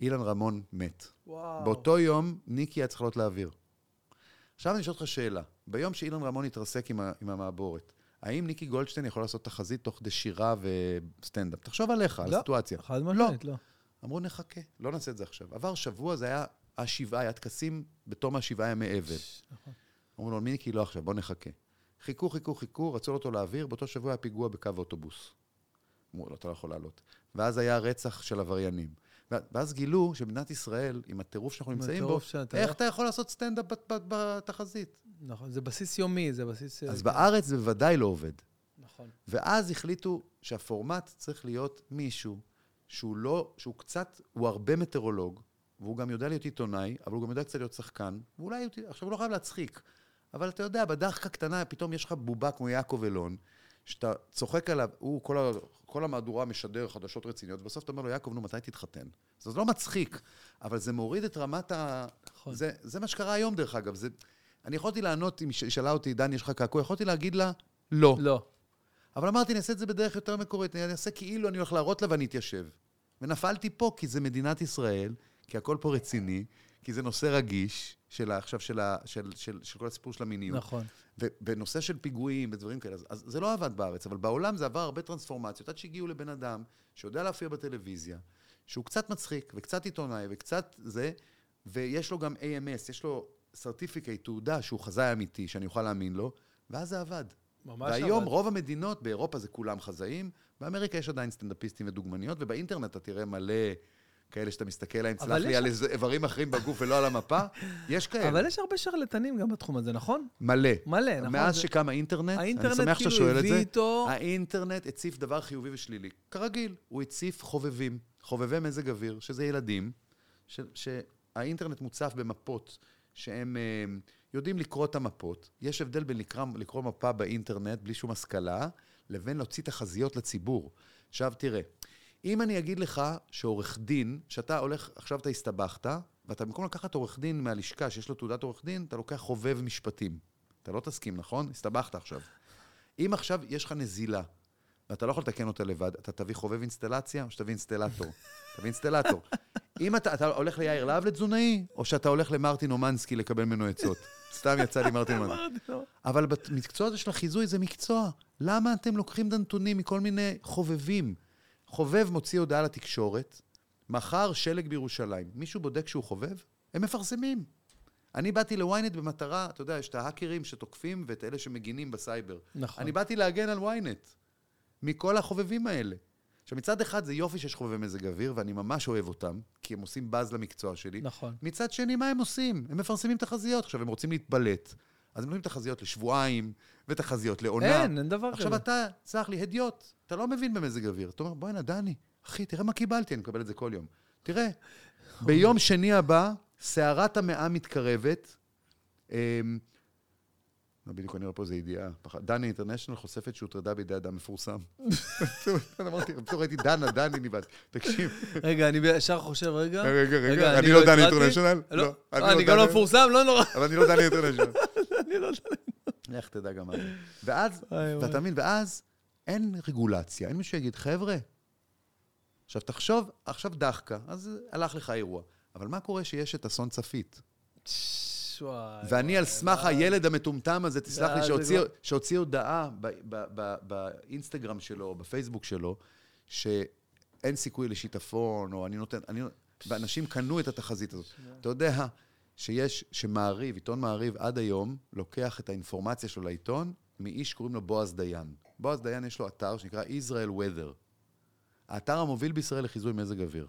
אילן רמון מת. וואו. באותו יום ניקי היה צריך לעלות לאוויר. עכשיו אני אשאל אותך שאלה. ביום שאילן רמון התרסק עם, ה- עם המעבורת, האם ניקי גולדשטיין יכול לעשות תחזית תוך כדי שירה וסטנדאפ? תחשוב עליך, על לא, הסיטואציה. חד משמעית, לא. אמרו, נחכה, לא נעשה את זה עכשיו. עבר שבוע, זה היה השבעה, היה טקסים בתום השבעה ימי אבל. נכון. אמרו לו, מיקי, לא עכשיו, בוא נחכה. חיכו, חיכו, חיכו, רצו אותו לאוויר, באותו שבוע היה פיגוע בקו אוטובוס. אמרו לו, אתה לא יכול לעלות. ואז היה רצח של עבריינים. ואז גילו שמדינת ישראל, עם הטירוף שאנחנו נמצאים בו, שאתה- איך אתה יכול לעשות סטנדאפ בת- בת- בתחזית? נכון, זה בסיס יומי, זה בסיס... אז בארץ זה בוודאי לא עובד. נכון. ואז החליטו שהפורמט צריך להיות מישהו שהוא לא, שהוא קצת, הוא הרבה מטאורולוג, והוא גם יודע להיות עיתונאי, אבל הוא גם יודע קצת להיות שחקן, ואולי, עכשיו הוא לא חייב להצחיק, אבל אתה יודע, בדחקה קטנה, פתאום יש לך בובה כמו יעקב אלון, שאתה צוחק עליו, הוא, כל, ה, כל המהדורה משדר חדשות רציניות, ובסוף אתה אומר לו, יעקב, נו, מתי תתחתן? זה לא מצחיק, אבל זה מוריד את רמת ה... נכון. זה, זה מה שקרה היום, דרך אגב. זה, אני יכולתי לענות, אם היא שאלה אותי, דני, יש לך קעקוע, יכולתי להגיד לה, לא. לא. אבל אמרתי, אני אעשה את זה בדרך יותר מקורית, אני אעשה כאילו אני הולך להראות לה ואני אתיישב. ונפלתי פה, כי זה מדינת ישראל, כי הכל פה רציני, כי זה נושא רגיש, של, עכשיו של, ה- של, של, של כל הסיפור של המיניות. נכון. ובנושא של פיגועים ודברים כאלה, אז, אז זה לא עבד בארץ, אבל בעולם זה עבר הרבה טרנספורמציות, עד שהגיעו לבן אדם שיודע להופיע בטלוויזיה, שהוא קצת מצחיק, וקצת עיתונאי, וקצת זה, ויש לו גם AMS, יש לו סרטיפיקט, תעודה שהוא חזאי אמיתי, שאני אוכל להאמין לו, ואז זה עבד. ממש והיום עבד. רוב המדינות, באירופה זה כולם חזאים, באמריקה יש עדיין סטנדאפיסטים ודוגמניות, ובאינטרנט אתה תראה מלא כאלה שאתה מסתכל אבל סלח לי, יש- על איזה איברים אחרים בגוף ולא על המפה, יש כאלה. אבל יש הרבה שרלטנים גם בתחום הזה, נכון? מלא. מלא, נכון? מאז זה- שקם האינטרנט, האינטרנט אני שמח שאתה כאילו שואל את זה, איתו- האינטרנט הציף דבר חיובי ושלילי. כרגיל, הוא הציף חובבים, חובבי מזג אוויר, שזה ילדים, ש- שהאינטרנט מוצף במפות שהם אה, יודעים לקרוא את המפות. יש הבדל בין לקרוא, לקרוא מפה באינטרנט בלי שום השכלה, לבין להוציא תחזיות לציבור. עכשיו תראה, אם אני אגיד לך שעורך דין, שאתה הולך, עכשיו אתה הסתבכת, ואתה במקום לקחת עורך דין מהלשכה שיש לו תעודת עורך דין, אתה לוקח חובב משפטים. אתה לא תסכים, נכון? הסתבכת עכשיו. אם עכשיו יש לך נזילה, ואתה לא יכול לתקן אותה לבד, אתה תביא חובב אינסטלציה או שתביא אינסטלטור? תביא אינסטלטור. אם אתה, אתה הולך ליאיר להב לתזונאי, או שאתה הולך למרטין אומנסקי לקבל ממנו עצות? סתם יצא לי מרטין אומנסקי. לו. אבל במקצוע הזה של החיזוי זה מקצוע. למה אתם לוקחים את הנתונים מכל מיני חובבים? חובב מוציא הודעה לתקשורת, מחר שלג בירושלים. מישהו בודק שהוא חובב? הם מפרסמים. אני באתי לוויינט במטרה, אתה יודע, יש את ההאקרים שתוקפים ואת אלה שמגינים בסייבר. נכון. אני באתי להגן על וויינט, מכל החובבים האלה. עכשיו, מצד אחד זה יופי שיש חובבי מזג אוויר, ואני ממש אוהב אותם, כי הם עושים באז למקצוע שלי. נכון. מצד שני, מה הם עושים? הם מפרסמים תחזיות. עכשיו, הם רוצים להתבלט, אז הם נותנים תחזיות לשבועיים, ותחזיות לעונה. אין, אין דבר כזה. עכשיו אתה, סלח לי, הדיוט, אתה לא מבין במזג אוויר. אתה אומר, בוא'נה, דני, אחי, תראה מה קיבלתי, אני מקבל את זה כל יום. תראה, ביום שני הבא, סערת המאה מתקרבת. אמ, לא, בדיוק אני רואה פה איזה ידיעה. דני אינטרנשיונל חושפת שהוטרדה בידי אדם מפורסם. אמרתי, פתאום ראיתי דנה, דני ניבט. תקשיב, רגע, אני ישר חושב, רגע. רגע, רגע, אני לא דני הקראתי. אינטרנשיונל? לא, לא, אני אה, לא אני גם לא דני- מפורסם, לא נורא. אבל אני לא דני אינטרנשיונל. אני לא יודע. לך תדע גם מה זה. ואז. ואתה מבין, ואז אין רגולציה, אין מישהו שיגיד, חבר'ה, עכשיו תחשוב, עכשיו דחקה, אז הלך לך אירוע. אבל מה קורה שיש את אסון צפית? ואני על סמך. הילד המטומטם הזה, תסלח לי, ואז שהוציא- הודעה באינסטגרם שלו, בפייסבוק שלו, שאין סיכוי לשיטפון, או אני נותן, ואנשים קנו את התחזית הזאת. אתה יודע שיש, שמעריב, עיתון מעריב עד היום, לוקח את האינפורמציה שלו לעיתון מאיש שקוראים לו בועז דיין. בועז דיין יש לו אתר שנקרא Israel Weather. האתר המוביל בישראל לחיזוי מזג אוויר.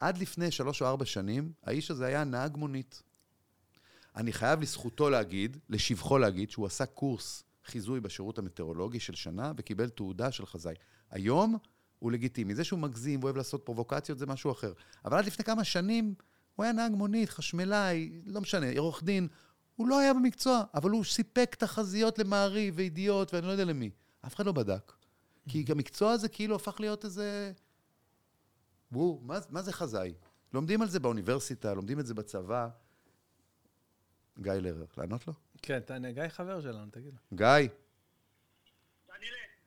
עד לפני שלוש או ארבע שנים, האיש הזה היה נהג מונית. אני חייב לזכותו להגיד, לשבחו להגיד, שהוא עשה קורס חיזוי בשירות המטאורולוגי של שנה וקיבל תעודה של חזאי. היום הוא לגיטימי. זה שהוא מגזים ואוהב לעשות פרובוקציות זה משהו אחר. אבל עד לפני כמה שנים הוא היה נהג מונית, חשמלאי, לא משנה, עורך דין. הוא לא היה במקצוע, אבל הוא סיפק תחזיות למעריב וידיעות ואני לא יודע למי. אף אחד לא בדק. כי המקצוע הזה כאילו הפך להיות איזה... וואו, מה, מה זה חזאי? לומדים על זה באוניברסיטה, לומדים את זה בצבא. גיא לרר, לענות לו? כן, תענה, גיא חבר שלנו, תגיד לו. גיא,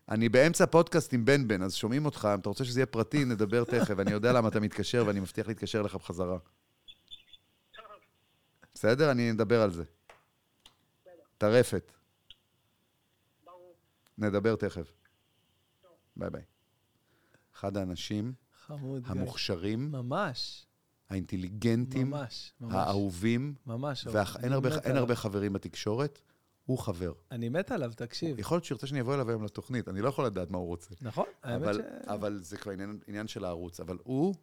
אני באמצע פודקאסט עם בן בן, אז שומעים אותך, אם אתה רוצה שזה יהיה פרטי, נדבר תכף. אני יודע למה אתה מתקשר, ואני מבטיח להתקשר אליך בחזרה. בסדר? אני נדבר על זה. טרפת. נדבר תכף. ביי ביי. אחד האנשים חמוד. המוכשרים, ממש, האינטליגנטים, ממש, ממש. האהובים, ממש. ואין הרבה. הרבה חברים בתקשורת, הוא חבר. אני מת עליו, תקשיב. יכול להיות שירצה שאני אבוא אליו היום לתוכנית, אני לא יכול לדעת מה הוא רוצה. נכון, האמת אבל, ש... אבל זה כבר עניין, עניין של הערוץ. אבל הוא...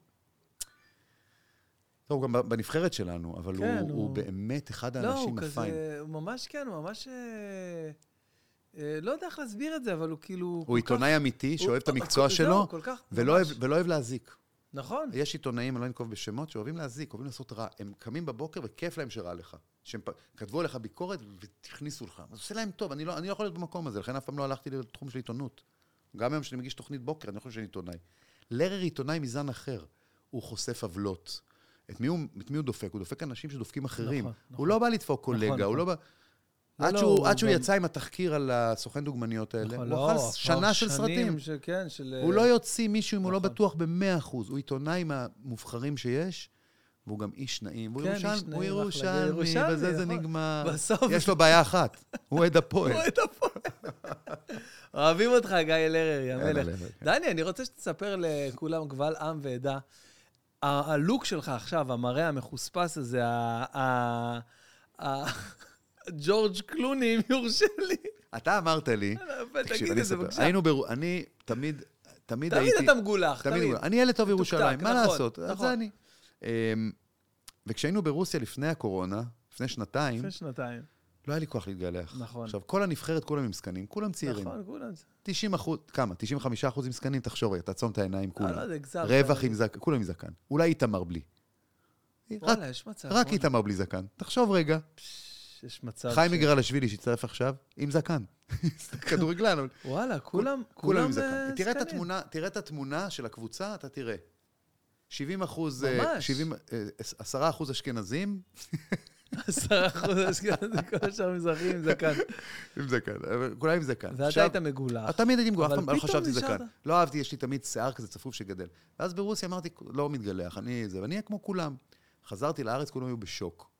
טוב, הוא גם בנבחרת שלנו, אבל כן, הוא, הוא... הוא- באמת אחד לא, האנשים הוא הפיים. כזה, הוא ממש כן, הוא ממש... אה, אה, לא יודע איך להסביר את זה, אבל הוא כאילו... הוא עיתונאי אמיתי הוא- שאוהב את הוא- המקצוע זהו, שלו, כל כך, ולא. אוהב, ולא אוהב להזיק. נכון. יש עיתונאים, אני לא אנקוב בשמות, שאוהבים להזיק, אוהבים לעשות רע. הם קמים בבוקר וכיף להם שרע לך. שהם פ... כתבו עליך ביקורת והכניסו לך. אז עושה להם טוב, אני לא, אני לא יכול להיות במקום הזה, לכן אף פעם לא הלכתי לתחום של עיתונות. גם היום כשאני מגיש תוכנית בוקר, אני לא חושב שאני עיתונאי. לרר עיתונאי מזן אחר. הוא חושף עוולות. את מי הוא, את מי הוא דופק? הוא דופק אנשים שדופקים אחרים. נכון, הוא נכון. לא בא לדפוק קולגה, נכון, הוא נכון. לא בא... לא, עד לא, שהוא, הוא עד שהוא יצא עם התחקיר על הסוכן דוגמניות האלה, נכון, הוא לא, אכל כבר שנה של סרטים. ש- כן, של... הוא אה, לא יוציא מישהו אם הוא לא נכון. בטוח במאה אחוז. הוא עיתונאי מהמובחרים שיש, והוא גם איש נעים. הוא כן, איש הוא נעים, אחלה. ירושלמי, בזה זה נכון. נגמר. בסוף יש לו בעיה אחת, הוא אוהד הפועל. הוא את הפועל. אוהבים אותך, גיא לרר, יא מלך. כן. דני, אני רוצה שתספר לכולם, קבל עם ועדה, הלוק שלך עכשיו, המראה המחוספס הזה, ה- ה- ה- ג'ורג' קלוני, אם יורשה לי. אתה אמרת לי, תקשיב, תגיד אני את זה אספר. היינו בר... אני תמיד, תמיד תמיד הייתי... אתה מגולח, תמיד. תמיד. אני ילד טוב ירושלים, מה נכון, לעשות? נכון. זה אני. אמ, וכשהיינו ברוסיה לפני הקורונה, לפני שנתיים, לפני שנתיים. לא היה לי כוח להתגלח. נכון. עכשיו, כל הנבחרת, כולם עם זקנים, כולם צעירים. נכון, כולם. 90 אחוז, כמה? 95 אחוז עם זקנים, תחשוב רגע, תעצום את העיניים, אה, כולם. לא יודע, הגזמת. רווח עם זקן, כולם עם זקן. אולי איתמר בלי. וואלה, יש מצב. רק. איתמר בלי זקן. תחשוב רגע. יש מצב חיים מגרלשווילי שהצטרף עכשיו, עם זקן. כדורגלן. וואלה, כולם, כולם עם זקן. אה, תראה את. התמונה, תראה את התמונה של הקבוצה, אתה תראה. 70 אחוז, ממש. 70, 10 אחוז אשכנזים, עשרה אחוז אשכנזי, כל השאר מזרחים עם זקן. עם זקן, אבל כולם עם זקן. ואתה היית מגולח. תמיד הייתי מגולח, אף פעם לא חשבתי. זקן. לא אהבתי, יש לי תמיד שיער כזה צפוף שגדל. ואז ברוסיה אמרתי, לא מתגלח, אני זה, ואני אהיה כמו כולם. חזרתי לארץ, כולם היו בשוק.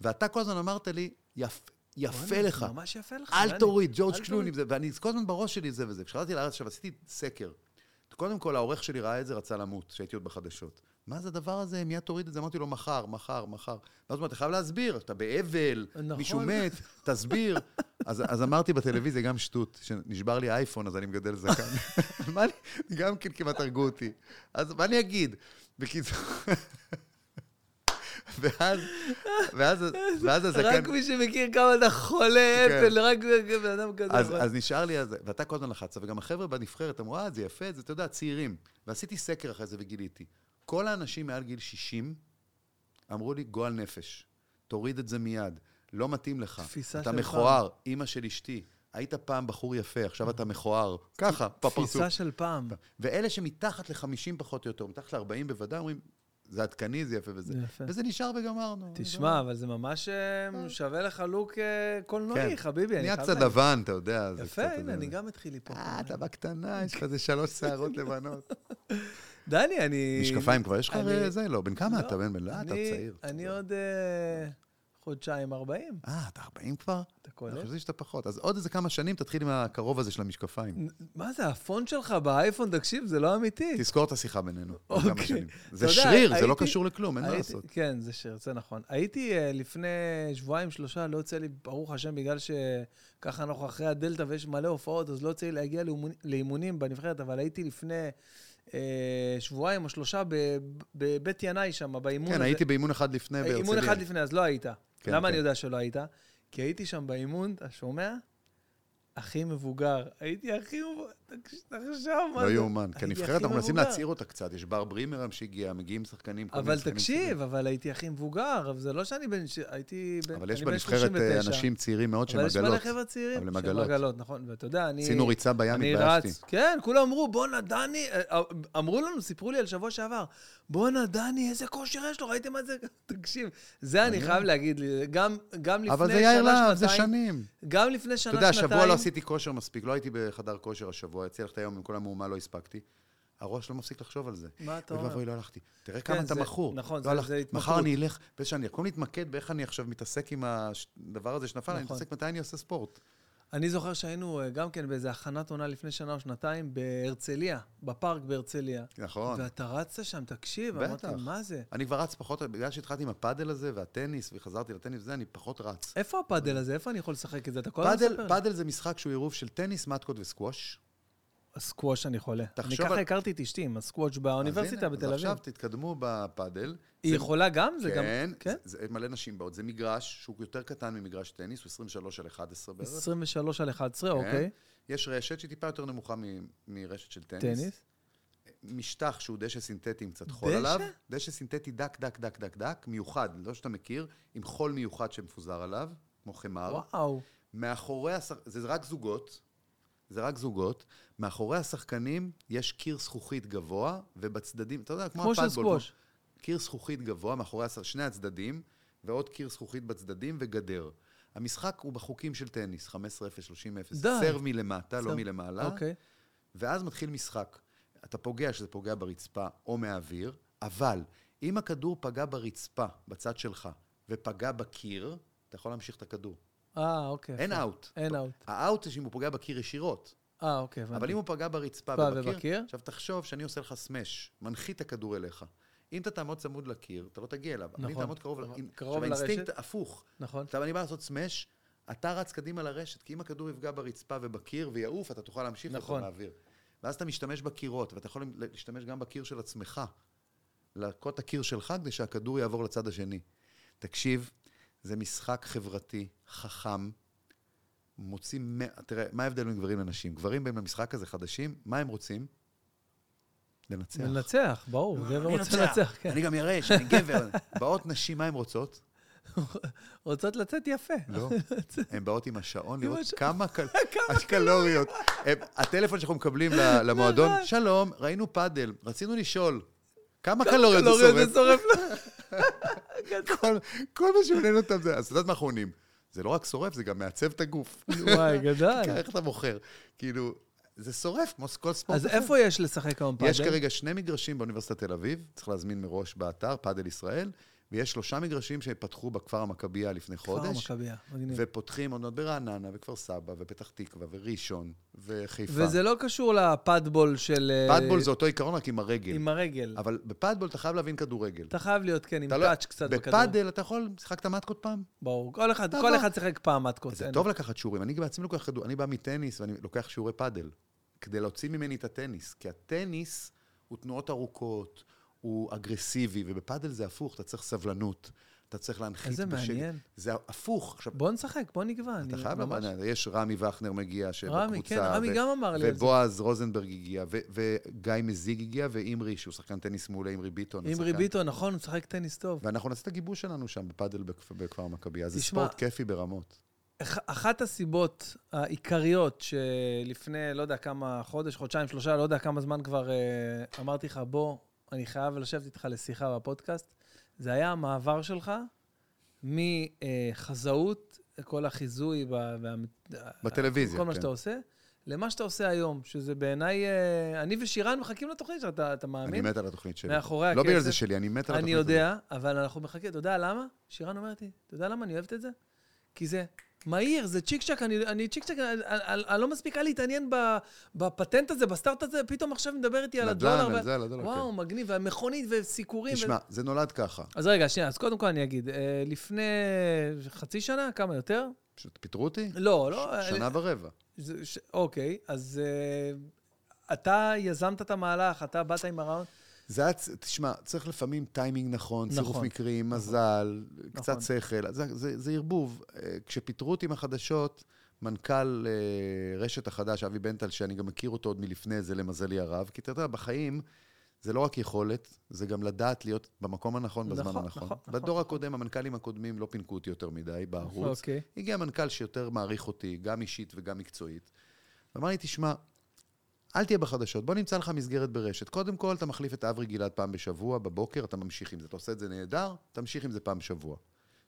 ואתה כל הזמן אמרת לי, "יפ- יפה לך, ממש יפה לך. אל. תוריד, ג'ורג' קלוני, ואני כל הזמן בראש שלי זה וזה. כשחזרתי לארץ, עכשיו עשיתי סקר. קודם כל, העורך שלי ראה את זה, רצה למות, כשהייתי עוד בחדשות. מה זה הדבר הזה? מיד תוריד את זה. אמרתי לו, מחר, מחר, מחר. ואז הוא אומר, אתה חייב להסביר, אתה באבל, נכון. מישהו מת, תסביר. אז, אז אמרתי בטלוויזיה גם שטות, שנשבר לי אייפון, אז אני מגדל זקן. מה אני, גם כן כמעט הרגו אותי. אז מה אני אגיד? בקיצור... ואז, ואז, ואז הזקן... רק מי שמכיר כמה אתה חולה כן. אפל, רק בן אדם כזה. אז. אז נשאר לי, אז, ואתה כל הזמן לחצת, וגם החבר'ה בנבחרת אמרו, אה, זה יפה, זה, אתה יודע, צעירים. ועשיתי סקר אחרי זה וגיליתי. כל האנשים מעל גיל 60 אמרו לי, גועל נפש, תוריד את זה מיד, לא מתאים לך. תפיסה אתה של מכוער, אימא של אשתי. היית פעם בחור יפה, עכשיו אתה מכוער. ככה, בפרצוף. תפיסה של פעם. ואלה שמתחת ל-50 פחות או יותר, מתחת ל-40 בוודאי, אומרים, זה עדכני, זה יפה וזה. זה יפה. וזה נשאר וגמרנו. תשמע, אבל זה ממש אה, שווה לך לוק אה, קולנועי, כן. חביבי. נהיה קצת. לבן, אתה יודע. זה יפה, אתה הנה. אני גם התחיל לי פה. אה, אתה בקטנה, יש לך איזה שלוש שערות לבנות. דני, אני... משקפיים כבר יש לך אני- זה? לא, בן כמה לא, אתה? בן בן? לא, אתה אני- צעיר. אני עוד אה, חודשיים ארבעים, אה, אתה 40 כבר? אתה אני קולט? חושב שאתה פחות. אז עוד איזה כמה שנים תתחיל עם הקרוב הזה של המשקפיים. מה זה, הפונט שלך באייפון, תקשיב, זה לא אמיתי. תזכור את השיחה בינינו. אוקיי. זה שריר, זה לא קשור לכלום, אין מה לעשות. כן, זה שיר, זה נכון. הייתי אה, לפני שבועיים, שלושה, לא יוצא לי, ברוך השם, בגלל שככה אנחנו אחרי הדלתא ויש מלא הופעות, אז לא יוצא לי להגיע לאימונים בנבחרת, אבל הייתי לפני שבועיים או שלושה בבית ינאי שם, באימון כן, הזה. הייתי באימון אחד לפני בהרצליה. אימון אחד לפני, אז לא היית. כן, למה כן. אני יודע שלא היית? כי הייתי שם באימון, אתה שומע? הכי מבוגר. הייתי הכי מבוגר. תחשוב מה לא זה. יאומן. כי הנבחרת, אנחנו מנסים. להצעיר אותה קצת. יש בר ברימרם שהגיע, מגיעים שחקנים. אבל תקשיב. אבל הייתי הכי מבוגר, זה לא שאני בן... הייתי בן... אבל יש בנבחרת 39. אה, אנשים צעירים מאוד שהם אבל יש מלא עגלות. חבר'ה צעירים שהם עגלות. עגלות, נכון. ואתה יודע, אני... עשינו ריצה בים. רץ. כן, כולם אמרו, בואנה, דני... אה, אמרו לנו, סיפרו לי על שבוע שעבר, בואנה, דני, איזה כושר יש לו, ראיתם מה זה? תקשיב, זה אני. חייב להגיד לי, גם לפני אבל זה יאיר שנה, להב, זה שנתיים... שנים. גם לפני אתה שנה, יודע, שנתיים... השבוע לא עשיתי כושר מספיק, לא הייתי בחדר כושר השבוע, יצא ללכת היום עם כל המהומה, לא הספקתי. הראש לא מפסיק לחשוב על זה. מה אתה אומר? ואבוי, לא הלכתי. תראה כן, כמה אתה זה- מכור. נכון, לא זה- הלכתי. זה התמכרות. מחר אני אלך, באיזה שאני אקום להתמקד באיך אני עכשיו מתעסק עם הדבר הזה שנפל, אני נכון. מתעסק מתי אני עושה ספורט. אני זוכר שהיינו אה, גם כן באיזה הכנת עונה לפני שנה או שנתיים בהרצליה, בפארק בהרצליה. נכון. ואתה רצת שם, תקשיב, בטח. אמרתי, מה זה? אני כבר רץ פחות, בגלל שהתחלתי עם הפאדל הזה והטניס, וחזרתי לטניס וזה, אני פחות רץ. איפה הפאדל הזה? איפה אני יכול לשחק את זה? אתה כל הזמן מספר? פאדל זה משחק שהוא עירוב של טניס, מתקות וסקווש. הסקווש אני חולה. אני ככה על- הכרתי את אשתי עם הסקווש אז באוניברסיטה בתל אז אביב. עכשיו תתקדמו בפאדל. היא זה- יכולה גם? זה גם... כן, כן? זה, זה מלא נשים באות. זה מגרש שהוא יותר קטן ממגרש טניס, הוא 23 על 11 בערך. 23 על 11, כן. אוקיי. יש רשת שהיא טיפה יותר נמוכה מ- מרשת של טניס. טניס. משטח שהוא דשא סינתטי עם קצת חול דשא? עליו. דשא סינתטי דק, דק, דק, דק, דק, מיוחד, לא שאתה מכיר, עם חול מיוחד שמפוזר עליו, כמו חמר. וואו. מאחורי השחקנים, זה רק זוגות, זה רק זוגות. מאחורי השחקנים יש קיר זכוכית גבוה, ובצדדים, אתה יודע, כמו כמו של הפאדבול. סקווש. קיר זכוכית גבוה מאחורי שני הצדדים, ועוד קיר זכוכית בצדדים וגדר. המשחק הוא בחוקים של טניס, 15-0, 30-0. די. סרב מלמטה, לא סרב. מלמעלה. אוקיי. ואז מתחיל משחק. אתה פוגע שזה פוגע ברצפה או מהאוויר, אבל אם הכדור פגע ברצפה, בצד שלך, ופגע בקיר, אתה יכול להמשיך את הכדור. אה, אוקיי. אין. אאוט. אין אאוט. האאוט זה שאם הוא פוגע בקיר ישירות. אה, אוקיי, הבנתי. אבל אם הוא פגע ברצפה ובקיר, ובקיר? עכשיו תחשוב שאני עושה לך סמש, מנחית את הכדור אליך. אם אתה תעמוד צמוד לקיר, אתה לא תגיע אליו. אבל אם נכון. תעמוד קרוב, אם- קרוב עכשיו האינסטינקט לרשת? הפוך. נכון. עכשיו אני בא לעשות סמש, אתה רץ קדימה לרשת, כי אם הכדור יפגע ברצפה ובקיר ויעוף, אתה תוכל להמשיך נכון. באוויר. ואז אתה משתמש בקירות, ואתה יכול להשתמש גם בקיר של עצמך. להכות את הקיר שלך כדי שהכדור יעבור לצד השני. תקשיב, זה משחק חברתי, חכם, מוציא... מ- תראה, מה ההבדל בין גברים לנשים? גברים באים למשחק הזה חדשים, מה הם רוצים? לנצח. לנצח, ברור, גבר אני רוצה. לנצח, כן. אני גם אראה שאני גבר. באות נשים, מה הן רוצות? רוצות לצאת יפה. לא, הן באות עם השעון לראות. כמה קל- כמה קלוריות. הטלפון שאנחנו מקבלים ל- למועדון. שלום, ראינו פאדל, רצינו לשאול, כמה קלוריות זה שורף? כל- כל מה שמעניין אותם זה, אז את יודעת מה אנחנו עונים? זה לא רק שורף, זה גם מעצב את הגוף. וואי, גדל. ככה, איך אתה מוכר? כאילו, זה שורף, כמו כל ספורט אז. איפה יש לשחק היום פאדל? יש כרגע שני מגרשים באוניברסיטת תל אביב, צריך להזמין מראש באתר, פאדל ישראל, ויש שלושה מגרשים שפתחו בכפר המכבייה לפני כפר חודש, המכבייה, מגניב. ופותחים עוד מעט ברעננה, וכפר סבא, ופתח תקווה, וראשון, וחיפה. וזה לא קשור לפאדבול של... אה, פאדבול זה אותו עיקרון, רק עם הרגל. עם הרגל. אבל בפאדבול אתה חייב להבין כדורגל. אתה חייב להיות, כן, עם לא- טאץ' קצת בכדור. בפאדל אתה יכול, שיחקת מטקות פעם? ברור. כל אחד, כל אחד שיחק פעם מטקות. זה אין. טוב לקחת שיעורים. אני בעצמי לוקח כדור, אני בא מטניס ואני לוקח שיעורי פאדל. כדי להוציא ממני את הטניס. כי הטניס הוא תנועות ארוכות, הוא אגרסיבי, ובפאדל זה הפוך, אתה צריך סבלנות. אתה צריך להנחית איזה מעניין. זה הפוך. עכשיו, בוא נשחק, בוא נקבע. אתה חייב ממש- לבוא, יש רמי וכנר מגיע, שבקבוצה. רמי, כן, רמי גם אמר לי על זה. ובועז רוזנברג הגיע, ו- וגיא מזיג הגיע, ואימרי, שהוא שחקן טניס מעולה, אימרי ביטון. אימרי השחקן. ביטון, נכון, הוא משחק טניס טוב. ואנחנו נעשה את הגיבוש שלנו שם בפאדל בכפ- בכפר המכבייה. זה תשמע, ספורט כיפי ברמות. אח- אחת הסיבות העיקריות שלפני, לא יודע כמה, חודש, חודשיים, שלושה, לא יודע כמה זמן כבר אה, אמרתי לך, בוא, אני חייב לשבת איתך לשיחה בפודקאסט, זה היה המעבר שלך מחזאות, כל החיזוי וה- בטלוויזיה, כל מה כן. שאתה עושה, למה שאתה עושה היום, שזה בעיניי, אה, אני ושירן מחכים לתוכנית שלך, אתה, אתה אני מאמין? מת על התוכנית שלי. מאחורי לא בגלל הכסף. זה שלי, אני מת על אני התוכנית הזאת. יודע, אבל אנחנו מחכים, אתה יודע למה? שירן אומרת לי, אתה יודע למה אני אוהבת את זה? כי זה מהיר, זה צ'יק צ'אק, אני, אני צ'יק צ'אק, אני, אני, אני לא מספיקה להתעניין בפטנט הזה, בסטארט-אפ הזה, פתאום עכשיו מדבר איתי על נדל"ן, הדולר. על זה, על הדולר, וואו, מגניב, והמכונית וסיקורים. תשמע, זה נולד ככה. אז רגע, שנייה, אז קודם כל אני אגיד, אה, לפני חצי שנה, כמה יותר? פשוט פיטרו אותי? לא, לא. אה, שנה ורבע. זה, ש... אוקיי, אז אה, אתה יזמת את המהלך, אתה באת עם הרעיון. זה היה, תשמע, צריך לפעמים טיימינג נכון, צירוף נכון, מקרים, מזל, קצת נכון. שכל, זה- זה זה ערבוב. אה, כשפיטרו אותי מהחדשות, מנכ"ל אה, רשת החדש, אבי בנטל, שאני גם מכיר אותו עוד מלפני זה, למזלי הרב, כי אתה יודע, בחיים זה לא רק יכולת, זה גם לדעת להיות במקום הנכון, בזמן נכון, הנכון. נכון, בדור נכון. הקודם, המנכ"לים הקודמים לא פינקו אותי יותר מדי בערוץ. אוקיי. הגיע מנכ"ל שיותר מעריך אותי, גם אישית וגם מקצועית. ואמר לי, תשמע, אל תהיה בחדשות, בוא נמצא לך מסגרת ברשת. קודם כל, אתה מחליף את אברי גלעד פעם בשבוע, בבוקר, אתה ממשיך עם זה. אתה עושה את זה נהדר, תמשיך עם זה פעם בשבוע.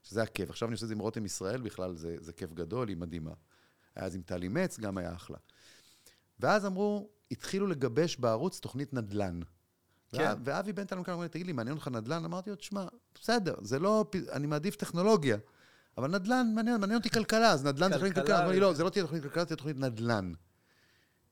שזה הכיף. עכשיו אני עושה את זה עם רותם ישראל, בכלל זה, זה כיף גדול, היא מדהימה. אז עם טלי מצ, גם היה אחלה. ואז אמרו, התחילו לגבש בערוץ תוכנית נדל"ן. כן. ואבי בן כאן אמר לי, תגיד לי, מעניין אותך נדל"ן? אמרתי לו, תשמע, בסדר, זה לא, אני מעדיף טכנולוגיה. אבל נדל"ן, מעניין, מעניין אותי כלכלה, אז נדל"ן זה תוכנית כלכלה, כלכלה. אמר לי, לא, זה- זה לא תהיה תוכנית כלכלה, זה תהיה תוכנית נדל"ן.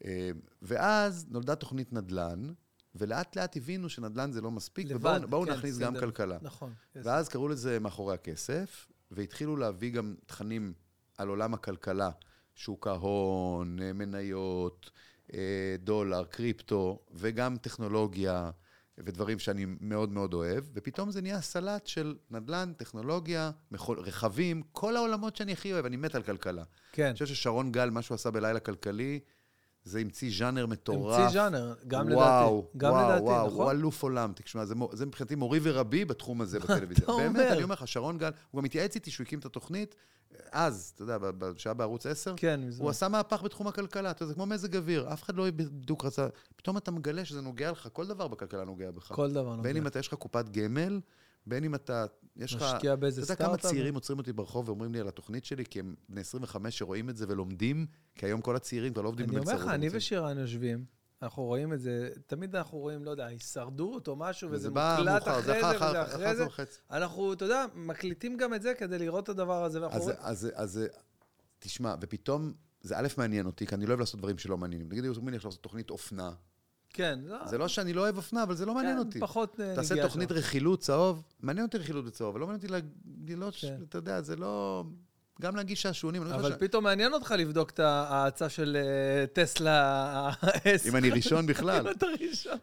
אה, ואז נולדה תוכנית נדל"ן, ולאט לאט הבינו שנדל"ן זה לא מספיק, לבד, ובואו כן, נכניס גם בסדר. כלכלה. נכון. ואז קראו לזה מאחורי הכסף, והתחילו להביא גם תכנים על עולם הכלכלה, שוק ההון, אה, מניות, אה, דולר, קריפטו, וגם טכנולוגיה, ודברים שאני מאוד מאוד אוהב, ופתאום זה נהיה סלט של נדל"ן, טכנולוגיה, מחול, רכבים, כל העולמות שאני הכי אוהב, אני מת על כלכלה. כן. אני חושב ששרון גל, מה שהוא עשה בלילה כלכלי, זה המציא ז'אנר מטורף. המציא ז'אנר, גם וואו, לדעתי. גם וואו, לדעתי, וואו, נכון? הוא אלוף עולם. תשמע, זה, זה מבחינתי מורי ורבי בתחום הזה בטלוויזיה. אתה באמת, אומר? אני אומר לך, שרון גל, הוא גם התייעץ איתי שהוא הקים את התוכנית, אז, אתה יודע, שהיה בערוץ 10, כן, מזמן. הוא עשה מהפך בתחום הכלכלה, אתה יודע, זה כמו מזג אוויר, אף אחד לא בדיוק רצה, פתאום אתה מגלה שזה נוגע לך, כל דבר בכלכלה נוגע בך. כל דבר נוגע. בין אם אתה, יש לך קופת גמל, בין אם אתה, יש לך... משקיע באיזה אתה יודע כמה סטארט-אפ? צעירים עוצרים אותי ברחוב ואומרים לי על התוכנית שלי, כי הם בני 25 שרואים את זה ולומדים, כי היום כל הצעירים כבר לא עובדים אני אומר. לך, אני ושירן יושבים, אנחנו רואים את זה, תמיד אנחנו רואים, לא יודע, הישרדות או משהו, וזה מוקלט אחרי זה וזה אחר אחרי זה. אנחנו, אתה יודע, מקליטים גם את זה כדי לראות את הדבר הזה, ואנחנו רואים... אז, תשמע, ופתאום, זה א', מעניין אותי, כי אני לא אוהב לעשות דברים שלא מעניינים. נגיד, לי עכשיו לעשות תוכנית אופנה. כן, לא, זה לא שאני לא אוהב אופנה, אבל זה לא מעניין כן, אותי. פחות אה, תעשה נגיעה תוכנית. רכילות צהוב, מעניין אותי רכילות בצהוב, אבל לא מעניין אותי כן. אתה יודע, זה לא... גם להגיש שעשועונים, לא אבל פתאום מעניין אותך לבדוק את ההאצה של אה, טסלה ה-S. אם אני ראשון בכלל. אם אתה ראשון.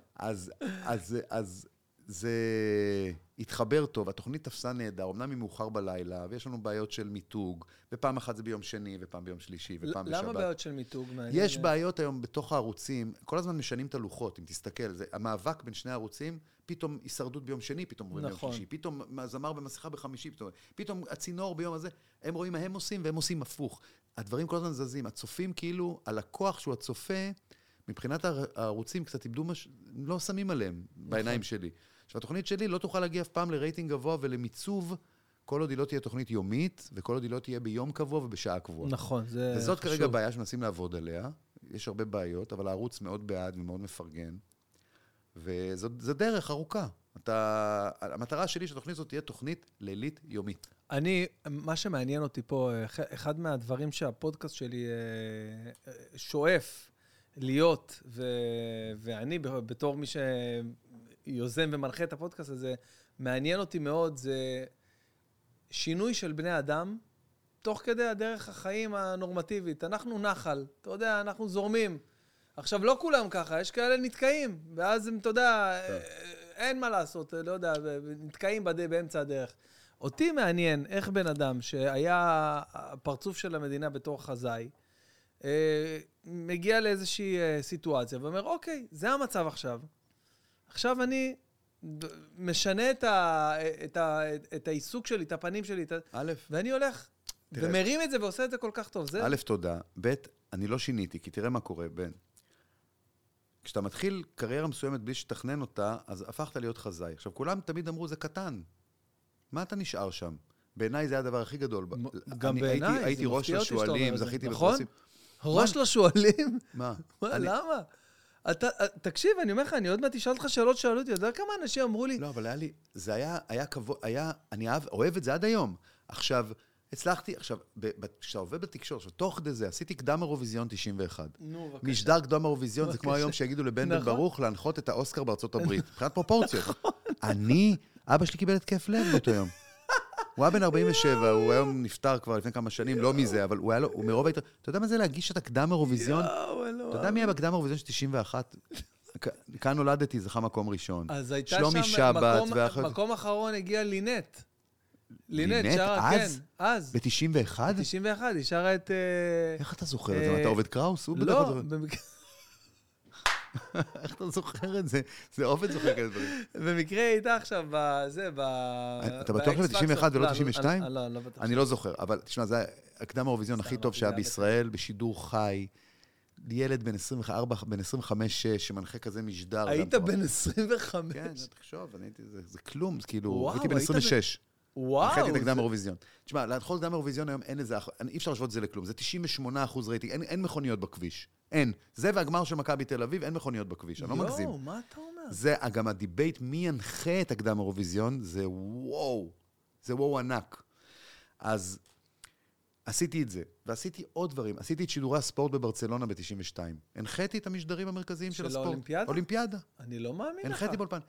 אז זה... התחבר טוב, התוכנית תפסה נהדר, אמנם היא מאוחר בלילה, ויש לנו בעיות של מיתוג, ופעם אחת זה ביום שני, ופעם ביום שלישי, ופעם בשבת. למה בעיות של מיתוג? מעניין? יש בעיות היום בתוך הערוצים, כל הזמן משנים את הלוחות, אם תסתכל, זה המאבק בין שני הערוצים, פתאום הישרדות ביום שני, פתאום רואים נכון. ביום שלישי, פתאום זמר במסכה בחמישי, פתאום, פתאום הצינור ביום הזה, הם רואים מה הם עושים והם עושים הפוך. הדברים כל הזמן זזים, הצופים כאילו, הלקוח שהוא הצופה, מבחינת הער- הערוצים קצת איבדו, מש... לא שמים עליהם בעיניים שלי. עכשיו, התוכנית שלי לא תוכל להגיע אף פעם לרייטינג גבוה ולמיצוב, כל עוד היא לא תהיה תוכנית יומית, וכל עוד היא לא תהיה ביום קבוע ובשעה קבועה. נכון, זה חשוב. וזאת כרגע בעיה שמנסים לעבוד עליה. יש הרבה בעיות, אבל הערוץ מאוד בעד ומאוד מפרגן. וזו דרך ארוכה. אתה, המטרה שלי שהתוכנית הזאת תהיה תוכנית לילית יומית. אני, מה שמעניין אותי פה, אח- אחד מהדברים שהפודקאסט שלי אה, אה, שואף להיות, ו, ואני בתור מי שיוזם ומנחה את הפודקאסט הזה, מעניין אותי מאוד, זה שינוי של בני אדם תוך כדי הדרך החיים הנורמטיבית. אנחנו נחל, אתה יודע, אנחנו זורמים. עכשיו, לא כולם ככה, יש כאלה נתקעים, ואז הם, אתה יודע, טוב. אין מה לעשות, לא יודע, נתקעים בד... באמצע הדרך. אותי מעניין איך בן אדם שהיה הפרצוף של המדינה בתור חזאי, אה, מגיע לאיזושהי אה, סיטואציה ואומר, אוקיי, זה המצב עכשיו. עכשיו אני משנה את, ה... את, ה... את העיסוק שלי, את הפנים שלי, את ה... א', ואני הולך תראה. ומרים את זה ועושה את זה כל כך טוב. זה... א', תודה. ב', אני לא שיניתי, כי תראה מה קורה, בן. כשאתה מתחיל קריירה מסוימת בלי שתכנן אותה, אז הפכת להיות חזאי. עכשיו, כולם תמיד אמרו, זה קטן. מה אתה נשאר שם? בעיניי זה הדבר הכי גדול. גם הייתי- בעיניי, זה הייתי ראש לשועלים. זכיתי נכון? בפרסים. ראש לשועלים? מה? מה, למה? אתה, אה, תקשיב, אני אומר לך, אני עוד מעט אשאל אותך שאלות שאלו אותי, אתה יודע כמה אנשים אמרו לי, לא, אבל היה לי, זה היה, היה כבוד, היה, אני אהב, אוהב את זה עד היום. עכשיו, הצלחתי, עכשיו, כשאתה עובד בתקשורת, עכשיו, תוך כדי זה, עשיתי קדם אירוויזיון 91. נו, בבקשה. משדר קדם אירוויזיון זה כמו. היום שיגידו לבן בן נכון. ברוך להנחות את האוסקר בארצות הברית, מבחינת פרופורציות. אני, אבא שלי קיבל התקף לב באותו יום. הוא היה בן 47, הוא היום נפטר כבר לפני כמה שנים, לא מזה, אבל הוא היה לו, הוא מרוב היתר... אתה יודע מה זה להגיש את הקדם אירוויזיון? אתה יודע מי היה בקדם אירוויזיון של 91? כ- כאן נולדתי, זכה מקום ראשון. אז הייתה שם מקום, אחרון הגיע לינט. לינט? שרה? כן, אז. ב-91? 91, היא שרה את... אה, איך אתה זוכר את זה? מה, אה, אתה עובד קראוס? הוא לא, זוכר. איך אתה זוכר את זה? זה עובד זוכר כאלה דברים. במקרה היא הייתה עכשיו בזה, ב... אתה בטוח שזה ב-X Factor. 91 ולא לא, 92? אני- לא, לא בטוח. אני לא זוכר, אבל תשמע, זה הקדם האירוויזיון הכי טוב שהיה בישראל, בשידור חי. ילד בן 24, בן 25-6, שמנחה כזה משדר. היית. בן 25. כן, תחשוב, אני הייתי, זה, זה כלום, כאילו, הייתי בן היית בן- 26. וואו. הנחיתי את הקדם האירוויזיון. תשמע, להנחות קדם האירוויזיון היום אין לזה, אי אפשר להשוות את זה לכלום. זה 98 אחוז רייטינג, אין, אין מכוניות בכביש. אין. זה והגמר של מכבי תל אביב, אין מכוניות בכביש, אני לא מגזים. יואו, מה אתה אומר? זה גם הדיבייט מי ינחה את הקדם האירוויזיון, זה וואו. זה וואו ענק. אז עשיתי את זה, ועשיתי עוד דברים. עשיתי את שידורי הספורט בברצלונה ב-92. הנחיתי את המשדרים המרכזיים של, של הספורט. האולימפיאדה? אולימפיאדה. אני לא מאמין לך. הנחיתי באולפן.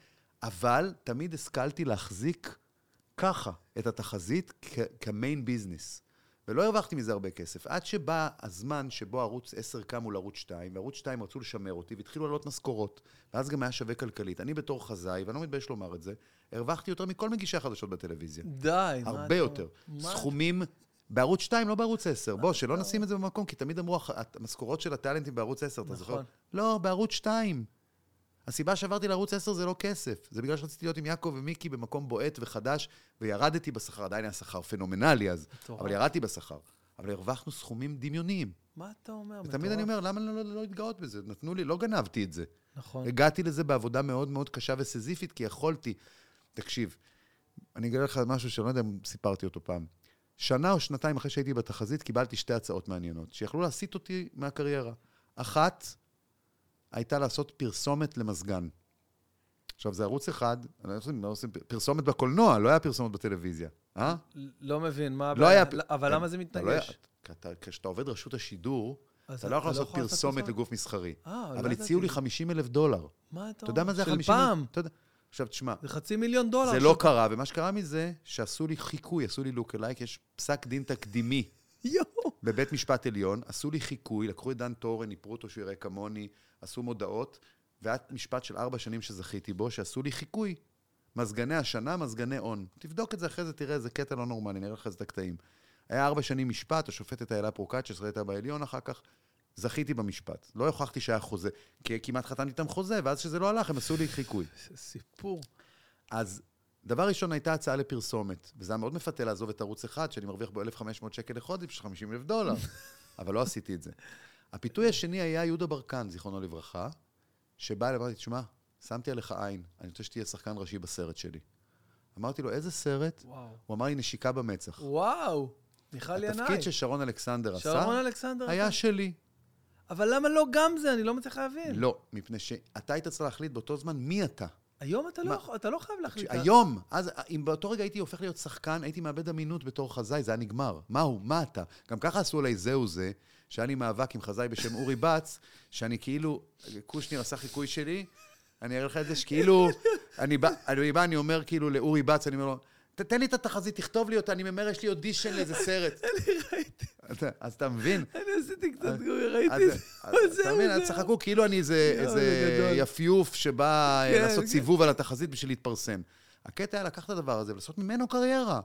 אבל תמיד השכלתי להחזיק ככה את התחזית כ main business. ולא הרווחתי מזה הרבה כסף. עד שבא הזמן שבו ערוץ 10 קם מול ערוץ 2, וערוץ 2 רצו לשמר אותי, והתחילו לעלות משכורות. ואז גם היה שווה כלכלית. אני בתור חזאי, ואני לא מתבייש לומר את זה, הרווחתי יותר מכל מגישי החדשות בטלוויזיה. די, מה. הרבה יותר. מה? סכומים בערוץ 2, לא בערוץ 10. בוא, שלא נשים את זה במקום, כי תמיד אמרו, "הח- המשכורות של הטאלנטים בערוץ 10, אתה זוכר? נכון. לא, בערוץ 2. הסיבה שעברתי לערוץ 10 זה לא כסף. זה בגלל שרציתי להיות עם יעקב ומיקי במקום בועט וחדש, וירדתי בשכר. עדיין היה שכר פנומנלי אז, מטורף. אבל ירדתי בשכר. אבל הרווחנו סכומים דמיוניים. מה אתה אומר? ותמיד אני מטורף. אומר, למה לא, לא, לא להתגאות בזה? נתנו לי, לא גנבתי את זה. נכון. הגעתי לזה בעבודה מאוד מאוד קשה וסיזיפית, כי יכולתי. תקשיב, אני אגלה לך משהו שאני לא יודע אם סיפרתי אותו פעם. שנה או שנתיים אחרי שהייתי בתחזית, קיבלתי שתי הצעות מעניינות, שיכלו להסיט אותי מהקריירה. אחת הייתה לעשות פרסומת למזגן. עכשיו, זה ערוץ אחד, לא עושים, לא עושים פרסומת בקולנוע, לא היה פרסומת בטלוויזיה. אה? לא מבין, מה לא הבעיה? היה... אבל למה זה לא היה- מתנגש? כי אתה- כשאתה עובד רשות השידור, אתה לא יכול לעשות לעשות פרסומת? לגוף מסחרי. אה, לא אבל. הציעו לי 50 אלף דולר. מה אתה אתה יודע מה זה של ה-50 פעם. אתה יודע. עכשיו, תשמע, זה חצי מיליון דולר. זה של- לא קרה, ומה שקרה מזה, שעשו לי חיקוי, עשו לי לוק אלייק, יש פסק דין תקדימי יואו. בבית משפט עליון, עשו לי חיקוי, לקחו את דן טורן, איפרו אותו שהוא יראה כמוני, עשו מודעות, והיה משפט של ארבע שנים שזכיתי בו, שעשו לי חיקוי מזגני השנה, מזגני און. תבדוק את זה אחרי זה, תראה איזה קטע לא נורמלי, נראה לך איזה הקטעים. היה ארבע שנים משפט, השופטת איילה פרוקצ'ס, הייתה בעליון אחר כך, זכיתי במשפט. לא הוכחתי שהיה חוזה, כי כמעט חתמתי איתם חוזה, ואז כשזה לא הלך, הם עשו לי חיקוי. סיפור. אז דבר ראשון, הייתה הצעה לפרסומת, וזה היה מאוד מפתה לעזוב את ערוץ אחד, שאני מרוויח בו 1,500 שקל לחודש בשביל 50 אלף דולר, אבל לא עשיתי את זה. הפיתוי השני היה יהודה ברקן, זיכרונו לברכה, שבא אליי, אמרתי, תשמע, שמתי עליך עין, אני רוצה שתהיה שחקן ראשי בסרט שלי. אמרתי לו, איזה סרט? וואו. הוא אמר לי, נשיקה במצח. וואו, מיכל ינאי. התפקיד ששרון אלכסנדר שרון עשה, אלכסנדר. היה עשה. שלי. אבל למה לא גם זה? אני לא מצליח להבין. לא, מפני שאתה היית צריך להחליט באותו זמן מי אתה. היום אתה לא, מה? יכול- אתה לא חייב להחליט. היום, אז אם באותו רגע הייתי הופך להיות שחקן, הייתי מאבד אמינות בתור חזאי, זה היה נגמר. מה הוא? מה אתה? גם ככה עשו עליי זהו זה, שהיה לי מאבק עם חזאי בשם אורי בץ, שאני כאילו, קושניר עשה חיקוי שלי, אני אראה לך את זה, שכאילו, אני בא, אני בא, אני אומר כאילו לאורי בץ, אני אומר לו, "ת- תן לי את התחזית, תכתוב לי אותה, אני ממהר, יש לי אודישן לאיזה סרט. אני ראיתי, אז אתה מבין? אני עשיתי קצת גוי, ראיתי את זה. אתה מבין. צחקו כאילו אני איזה גדול. יפיוף שבא אה, כן, לעשות כן. סיבוב על התחזית בשביל להתפרסם. הקטע היה לקחת את הדבר הזה ולעשות ממנו קריירה.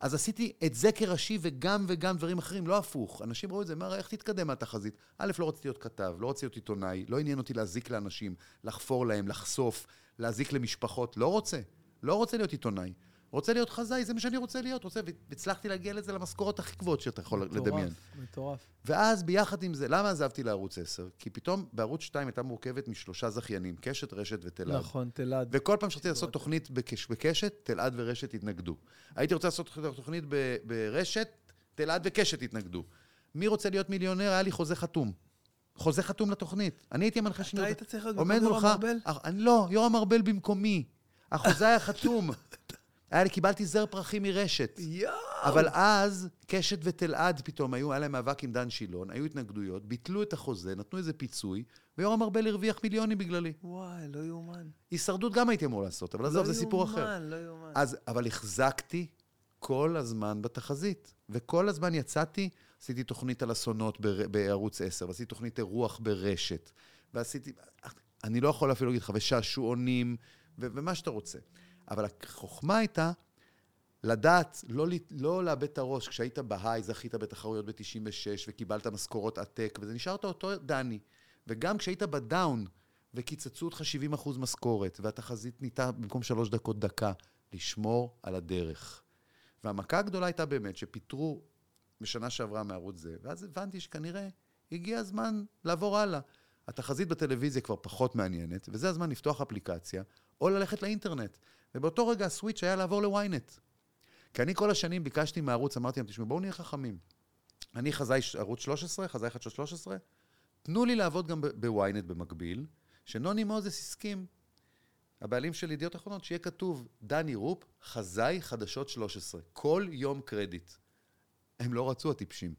אז עשיתי את זה כראשי וגם וגם דברים אחרים, לא הפוך. אנשים ראו את זה, מה, איך תתקדם מהתחזית? א', לא רציתי להיות כתב, לא רציתי להיות עיתונאי, לא עניין אותי להזיק לאנשים, לחפור להם, לחשוף, להזיק למשפחות, לא רוצה. לא רוצה להיות עיתונאי. רוצה להיות חזאי, זה מה שאני רוצה להיות, רוצה, והצלחתי להגיע לזה למשכורות הכי גבוהות שאתה יכול לדמיין. מטורף, מטורף. ואז ביחד עם זה, למה עזבתי לערוץ 10? כי פתאום בערוץ 2 הייתה מורכבת משלושה זכיינים, קשת, רשת ותלעד. נכון, תלעד. וכל פעם שרציתי לעשות תוכנית בקש, בקשת, תלעד ורשת התנגדו. הייתי רוצה לעשות תוכנית ב, ברשת, תלעד וקשת התנגדו. מי רוצה להיות מיליונר? היה לי חוזה חתום. חוזה חתום לתוכנית. אני הייתי המנחה שלי. אתה היית צריך להיות במקום. יורם ארבל? אני לא, יורם ארבל במקומי. החוזה היה חתום. היה לי, קיבלתי זר פרחים מרשת. יואו! אבל אז קשת ותלעד פתאום היו, היה להם מאבק עם דן שילון, היו התנגדויות, ביטלו את החוזה, נתנו איזה פיצוי, ויורם ארבל הרוויח מיליונים בגללי. וואי, לא יאומן. הישרדות גם הייתי אמור לעשות, אבל עזוב, זה סיפור אחר. לא יאומן, לא יאומן. אז, אבל החזקתי כל הזמן בתחזית, וכל הזמן יצאתי, עשיתי תוכנית על אסונות בר, בערוץ 10, ועשיתי תוכנית אירוח ברשת, ועשיתי, אני לא יכול אפילו להגיד לך, ושעשועונים, ו- ומה שאתה רוצה. אבל החוכמה הייתה לדעת, לא, לא לאבד את הראש. כשהיית בהיי, זכית בתחרויות ב-96, וקיבלת משכורות עתק, וזה נשארת אותו דני. וגם כשהיית בדאון, וקיצצו אותך 70 אחוז משכורת, והתחזית ניתה במקום שלוש דקות דקה, לשמור על הדרך. והמכה הגדולה הייתה באמת שפיטרו בשנה שעברה מערוץ זה, ואז הבנתי שכנראה הגיע הזמן לעבור הלאה. התחזית בטלוויזיה כבר פחות מעניינת, וזה הזמן לפתוח אפליקציה, או ללכת לאינטרנט. ובאותו רגע הסוויץ' היה לעבור לוויינט. כי אני כל השנים ביקשתי מהערוץ, אמרתי להם, תשמעו, בואו נהיה חכמים. אני חזאי ערוץ 13, חזאי חדשות 13, תנו לי לעבוד גם ב- בוויינט במקביל, שנוני מוזס הסכים, הבעלים של ידיעות אחרונות, שיהיה כתוב, דני רופ, חזאי חדשות 13. כל יום קרדיט. הם לא רצו, הטיפשים.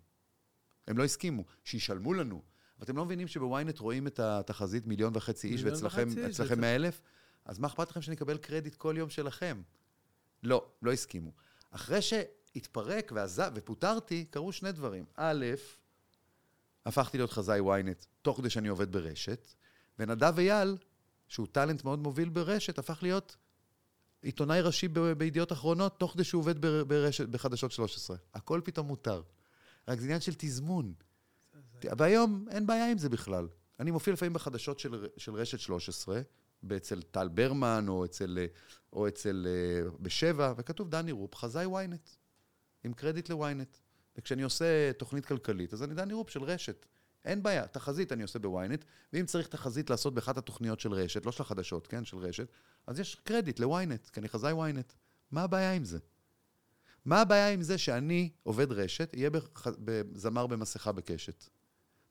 הם לא הסכימו. שישלמו לנו. ואתם לא מבינים שבוויינט רואים את התחזית מיליון וחצי איש, מיליון ואצלכם. 100 אלף? אז מה אכפת לכם שאני אקבל קרדיט כל יום שלכם? לא, לא הסכימו. אחרי שהתפרק ועזב ופוטרתי, קרו שני דברים. א', הפכתי להיות חזאי ynet, תוך כדי שאני עובד ברשת, ונדב אייל, שהוא טאלנט מאוד מוביל ברשת, הפך להיות עיתונאי ראשי ב- בידיעות אחרונות, תוך כדי שהוא עובד בר- ברשת, בחדשות 13. הכל פתאום מותר. רק זה עניין של תזמון. והיום אין בעיה עם זה בכלל. אני מופיע לפעמים בחדשות של, של רשת 13, אצל טל ברמן, או אצל, אה, או אצל אה, בשבע, וכתוב דני רופ, חזאי ynet, עם קרדיט ל-ynet. וכשאני עושה תוכנית כלכלית, אז אני דני רופ של רשת. אין בעיה, תחזית אני עושה בוויינט, ואם צריך תחזית לעשות באחת התוכניות של רשת, לא של החדשות, כן, של רשת, אז יש קרדיט לוויינט, כי אני חזאי וויינט. מה הבעיה עם זה? מה הבעיה עם זה שאני עובד רשת, אהיה בזמר במסכה בקשת?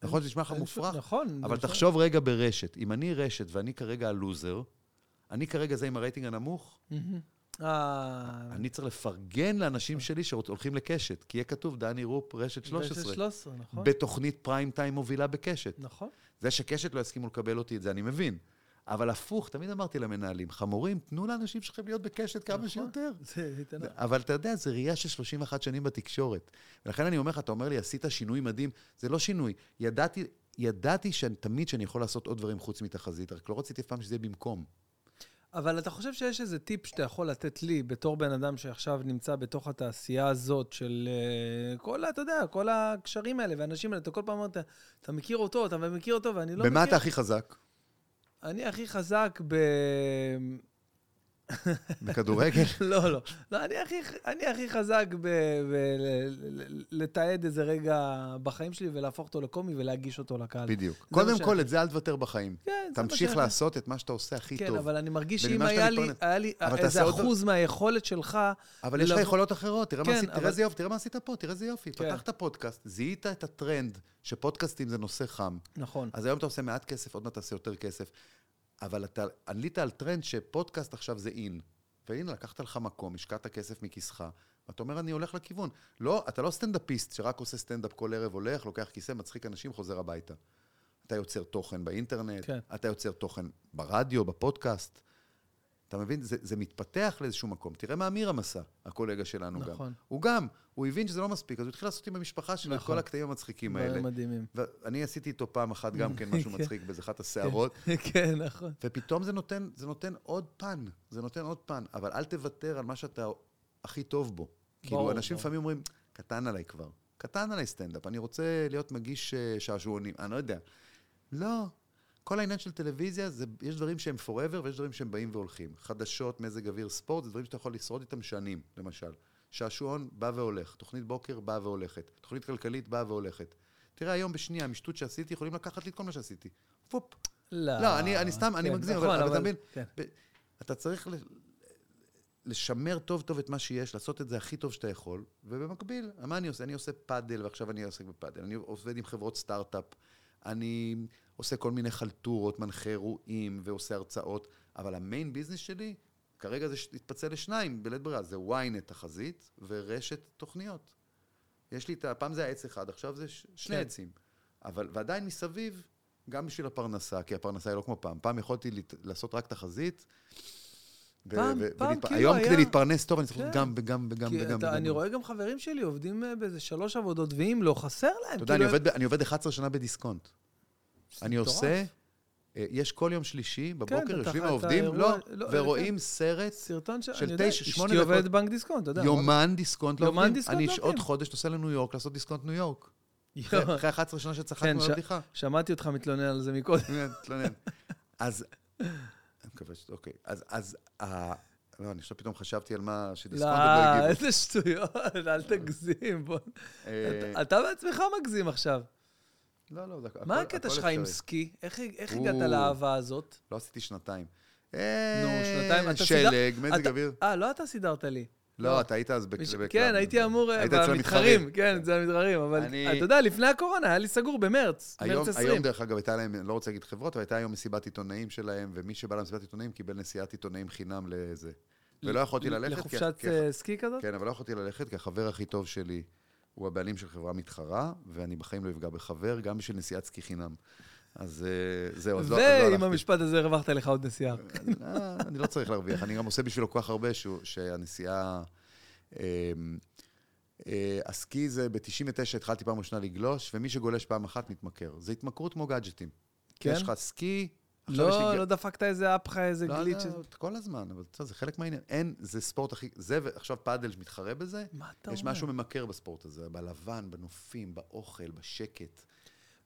נכון, זה נשמע לך מופרך? נכון. אבל נכון. תחשוב רגע ברשת, אם אני רשת ואני כרגע הלוזר, אני כרגע זה עם הרייטינג הנמוך, מהמם. אה... אני צריך לפרגן לאנשים שלי שהולכים לקשת, כי יהיה כתוב דני רופ, רשת 13, רשת 13, נכון. בתוכנית פריים טיים מובילה בקשת. נכון. זה שקשת לא יסכימו לקבל אותי, את זה אני מבין. אבל הפוך, תמיד אמרתי למנהלים, חמורים, תנו לאנשים שלכם להיות בקשת כמה נכון. שיותר. אבל אתה יודע, זו ראייה של 31 שנים בתקשורת. ולכן אני אומר לך, אתה אומר לי, עשית שינוי מדהים, זה לא שינוי. ידעתי, ידעתי שאני, תמיד שאני יכול לעשות עוד דברים חוץ מתחזית, רק לא רציתי אף פעם שזה יהיה במקום. אבל אתה חושב שיש איזה טיפ שאתה יכול לתת לי, בתור בן אדם שעכשיו נמצא בתוך התעשייה הזאת של אה, כל, אתה יודע, כל הקשרים האלה והאנשים האלה, אתה כל פעם אומר, אתה, אתה מכיר אותו, אתה מכיר אותו, ואני לא מכיר. במה אתה הכי חזק? אני הכי חזק ב... בכדורגל? לא, לא. לא, אני הכי, אני הכי חזק ב... ב... ל- ל- לתעד איזה רגע בחיים שלי ולהפוך אותו לקומי ולהגיש אותו לקהל. בדיוק. קודם כל, את זה אל תוותר בחיים. כן, זה מה תמשיך לעשות את מה שאתה עושה הכי כן, טוב. אבל אני מרגיש שאם היה לי. היה לי איזה אחוז מהיכולת שלך, אבל יש לך יכולות אחרות, תראה מה כן, איזה יופי, תראה מה עשית פה, תראה איזה יופי. כן. פתחת פודקאסט, זיהית את הטרנד שפודקאסטים זה נושא חם. נכון, אז היום אתה עושה מעט כסף, עוד מעט תעשה יותר כסף. אבל אתה עלית על טרנד שפודקאסט עכשיו זה in. והנה, לקחת לך מקום, השקעת כסף מכיסך, ואתה אומר, אני הולך לכיוון. לא, אתה לא סטנדאפיסט שרק עושה סטנדאפ כל ערב, הולך, לוקח כיסא, מצחיק אנשים, חוזר הביתה. אתה יוצר תוכן באינטרנט, כן. אתה יוצר תוכן ברדיו, בפודקאסט. אתה מבין? זה, זה מתפתח לאיזשהו מקום. תראה מה אמיר עשה, הקולגה שלנו גם. נכון. הוא גם, הוא הבין שזה לא מספיק, אז הוא התחיל לעשות עם המשפחה שלו את נכון. כל הקטעים המצחיקים האלה. מדהימים. ואני עשיתי איתו פעם אחת גם כן משהו כן. מצחיק באיזה אחת הסערות, כן, נכון. ופתאום זה נותן, זה נותן עוד פן, זה נותן עוד פן, אבל אל תוותר על מה שאתה הכי טוב בו. כאילו, אנשים. לפעמים אומרים, קטן עליי כבר, קטן עליי סטנדאפ, אני רוצה להיות מגיש אה, שעשועונים, אני לא יודע. לא, כל העניין של טלוויזיה, זה, יש דברים שהם forever ויש דברים שהם באים והולכים. חדשות, מזג אוויר, ספורט, זה דברים שאתה יכול לשרוד איתם שנים, למשל. שעשועון בא והולך, תוכנית בוקר באה והולכת, תוכנית כלכלית באה והולכת. תראה, היום בשנייה, משטות שעשיתי, יכולים לקחת לי את כל מה שעשיתי. פופ, לא, לא, אני, אני סתם, אני כן, מגזים, נכון, אבל, אבל אתה מבין, כן. אתה צריך לשמר טוב טוב את מה שיש, לעשות את זה הכי טוב שאתה יכול, ובמקביל, מה אני עושה? אני עושה פאדל, ועכשיו אני עוסק בפאדל. אני עובד עם חברות סטארט-אפ, אני עושה כל מיני חלטורות, מנחה אירועים ועושה הרצאות, אבל המיין ביזנס שלי, כרגע זה התפצל לשניים, בלית ברירה, זה ynet תחזית ורשת תוכניות. יש לי את ה... פעם זה היה עץ אחד, עכשיו זה ש- שני כן. עצים. אבל, ועדיין מסביב, גם בשביל הפרנסה, כי הפרנסה היא לא כמו פעם. פעם יכולתי לת- לעשות רק תחזית. ו- פעם- ו- פעם ולהתפ- כאילו היום היה- כדי להתפרנס טוב, אני צריך כן. לעשות גם וגם וגם וגם. אתה, וגם. אני רואה גם חברים שלי עובדים אה, באיזה שלוש עבודות, ואם לא, חסר להם. אתה יודע, אני כאילו, עובד ב- אני עובד 11 שנה בדיסקונט. אני מטורף. עושה, אה, יש כל יום שלישי, בבוקר, אתה- יושבים העובדים, לא, לא, ורואים סרט, סרטון ש... של אני תשע, שמונה אשתי דקות. עובדת בנק דיסקונט, אתה יודע. יומן דיסקונט יומן לעובדים. דיסקונט אני לעובדים. עוד חודש נוסע לניו יורק לעשות דיסקונט ניו יורק. אחרי אחרי 11 שנה כן, שצחקנו ש- על הבדיחה. שמעתי אותך מתלונן על זה מקודם. באמת, תתלונן. אז, אני מקווה ש... אוקיי. אז, לא, אני עכשיו פתאום חשבתי על מה לא, שדיסקונט עוד לא הגיבו. איזה שטויות, אל תגזים. אה, אתה- אתה בעצמך מגזים עכשיו. לא, לא, זה הכל- מה הקטע שלך עם. סקי? איך. הגעת לאהבה הזאת? לא עשיתי שנתיים. נו, אה, שנתיים. אתה שלג, סידר- מזג אוויר. אה, לא אתה סידרת לי. לא, אתה היית אז בקלאב. כן, הייתי אמור אה, היית אצל במתחרים. כן, אצל המתחרים, אבל אתה יודע, לפני הקורונה היה לי סגור במרץ, היום, מרץ היום, 20. דרך אגב, הייתה להם, לא רוצה להגיד חברות, אבל הייתה היום מסיבת עיתונאים שלהם, ומי שבא למסיבת עיתונאים קיבל נסיעת עיתונאים חינם לזה. ולא יכולתי ללכת. לחופשת אה, סקי כזאת? כן, אבל לא יכולתי ללכת, כי החבר הכי טוב שלי הוא הבעלים של חברה מתחרה, ואני בחיים לא אפגע בחבר, גם בשביל נסיעת סקי חינם. אז אה, זהו, אז לא, לא ועם הלכתי. המשפט הזה הרווחת לך עוד נסיעה. אה, אני לא צריך להרוויח, אני גם עושה בשבילו כל כך הרבה, שהנסיעה... אה, אה, הסקי זה, ב-99 התחלתי פעם ראשונה לגלוש, ומי שגולש פעם אחת מתמכר. זה התמכרות כמו גאדג'טים. כן? יש לך סקי. לא, לא דפקת איזה אפחה, איזה לא, גליץ'. לא, כל הזמן, אבל בסדר, זה חלק מהעניין. אין, זה ספורט הכי... זה, ועכשיו פאדל מתחרה בזה, מה אתה יש אומר? משהו ממכר בספורט הזה, בלבן, בנופים, באוכל, בשקט.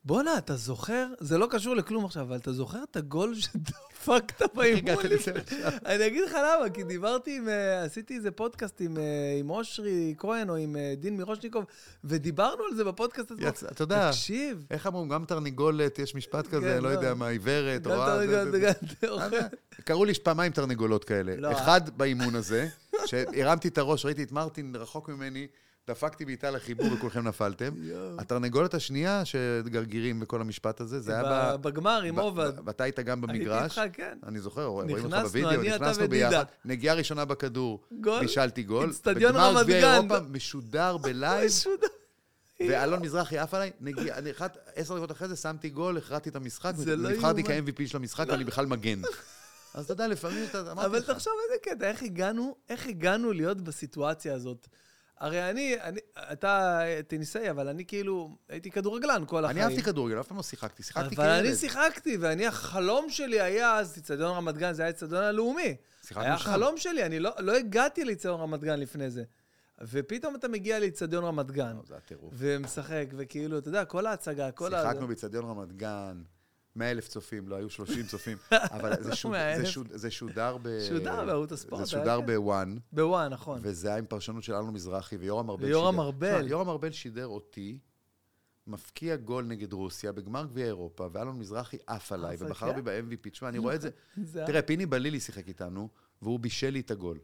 בואנה, אתה זוכר? זה לא קשור לכלום עכשיו, אבל אתה זוכר את הגול שדפקת באימון? אני אגיד לך למה, כי דיברתי עם, אה, עשיתי איזה פודקאסט עם, אה, עם אושרי כהן או עם אה, דין מירושניקוב, ודיברנו על זה בפודקאסט הזה. אתה יודע, תקשיב. איך אמרו, גם תרנגולת, יש משפט כזה, כן, לא לא. יודע מה, עיוורת, רואה... קראו לי פעמיים תרנגולות כאלה. לא. אחד באימון הזה, שהרמתי את הראש, ראיתי את מרטין רחוק ממני, דפקתי בעיטה לחיבור וכולכם נפלתם. התרנגולת השנייה, שגרגירים וכל המשפט הזה, זה היה ב... בגמר עם עובד. ואתה היית גם הייתי במגרש. איתך, כן. אני זוכר, רואים אותך בווידאו, נכנסנו. ביחד. נגיעה ראשונה בכדור. בישלתי גול. אצטדיון בגמר רמת גביע גן. אירופה, משודר בלייב, משודר. ואלון מזרחי עף עליי, נגיע, אני אחת, עשר דקות אחרי זה שמתי גול, הכרעתי את המשחק, זה לא ונבחרתי יאומן. כ-MVP של המשחק, ואני בכלל מגן. אז אתה יודע, לפעמים אתה... אמרתי אבל לך. תחשוב איזה קטע, איך הגענו, איך הגענו להיות בסיטואציה הזאת? הרי אני, אני, אתה טניסאי, אבל אני כאילו, הייתי כדורגלן כל החיים. אני אהבתי כדורגל, אף פעם לא שיחקתי, שיחקתי אבל כילד. אני שיחקתי, ואני, החלום שלי היה אז, אצטדיון רמת גן, זה היה אצטדיון הלאומי. שיחקנו היה שם. החלום שלי, אני לא, לא הגעתי לאצטדיון רמת גן לפני זה. ופתאום אתה מגיע לאצטדיון רמת גן, לא, זה הטירוף. ומשחק, וכאילו, אתה יודע, כל ההצגה, כל ה... שיחקנו באיצטדיון רמת גן, 100 אלף צופים, לא היו 30 צופים, אבל זה שוד- 100,000. זה שוד- זה שודר ב... שודר בערוץ הספורט, זה היה שודר כן. בוואן, בוואן, נכון. וזה היה עם פרשנות של אלון מזרחי ויורם ארבל ויורם. ארבל. יורם ארבל שידר אותי, מפקיע גול נגד רוסיה בגמר גביע אירופה, ואלון מזרחי עף עליי, ובחר? בי ב-MVP. תשמע, אני רואה את זה... תראה, פיני בלילי שיחק איתנו, והוא בישל לי את הגול.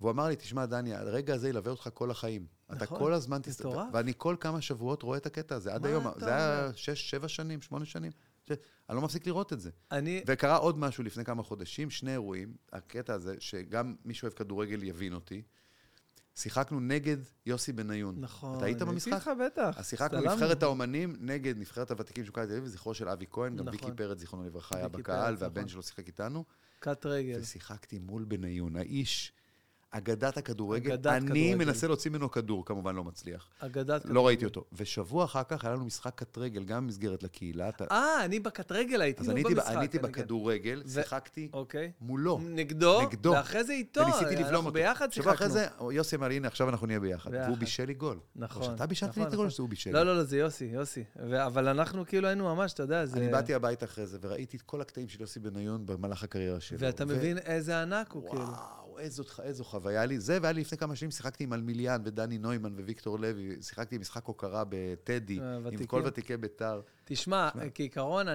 והוא אמר לי, תשמע, דני, הרגע הזה ילווה אותך כל החיים. אתה נכון, כל הזמן תסת... מטורף. ואני כל כמה שבועות רואה את הקטע הזה, עד היום. אתה זה היה? שש, שבע שנים, שמונה שנים. ש- אני לא מפסיק לראות את זה. אני, וקרה עוד משהו לפני כמה חודשים, שני אירועים, הקטע הזה, שגם מי שאוהב כדורגל יבין אותי. שיחקנו נגד יוסי בניון. נכון. אתה היית הייתי במשחק? איתך, בטח. אז שיחקנו. נבחרת האומנים נגד נבחרת הוותיקים של מכבי תל אביב, זכרו של אבי כהן, גם נכון. ויקי פרץ, זיכרונו לברכה, היה בקהל, והבן נכון. שלו שיחק איתנו. קט רגל. ושיחקתי מול בניון, האיש, אגדת הכדורגל. אגדת אני כדורגל. מנסה להוציא ממנו כדור, כמובן לא מצליח. אגדת... לא ראיתי אותו. ושבוע אחר כך היה לנו משחק קט רגל, גם במסגרת לקהילה. אתה- אה, אני בקט רגל הייתי, אז לא אני הייתי ב- במשחק. אני הייתי. בכדורגל, ו- שיחקתי אוקיי. מולו. נגדו, נגדו. ואחרי זה איתו. וניסיתי לבלום אותו. ביחד שבוע שיחקנו. אחרי זה, יוסי אמר הנה, עכשיו אנחנו נהיה ביחד. ביחד. והוא בישל לי גול. נכון. או שאתה בישלת לי נכון, את הגול, או נכון. שזה הוא בישל לא, לי? לא, לא, זה יוסי, יוסי. ו- אבל אנחנו כאילו היינו ממש, אתה יודע, זה... אני באתי הביתה אחרי זה, וראיתי את כל הקטעים של יוסי בניון במהלך הקריירה שלו. ואתה ו- מבין איזה ענק הוא, כאילו. וואו, איזו, איזו חוויה לי. זה, והיה לי לפני כמה שנים, שיחקתי עם אלמיליאן ודני נוימן וויקטור לוי, שיחקתי משחק הוקרה בטדי, אה, עם. כל ותיקי בית"ר. תשמע, כעיקרון, אה,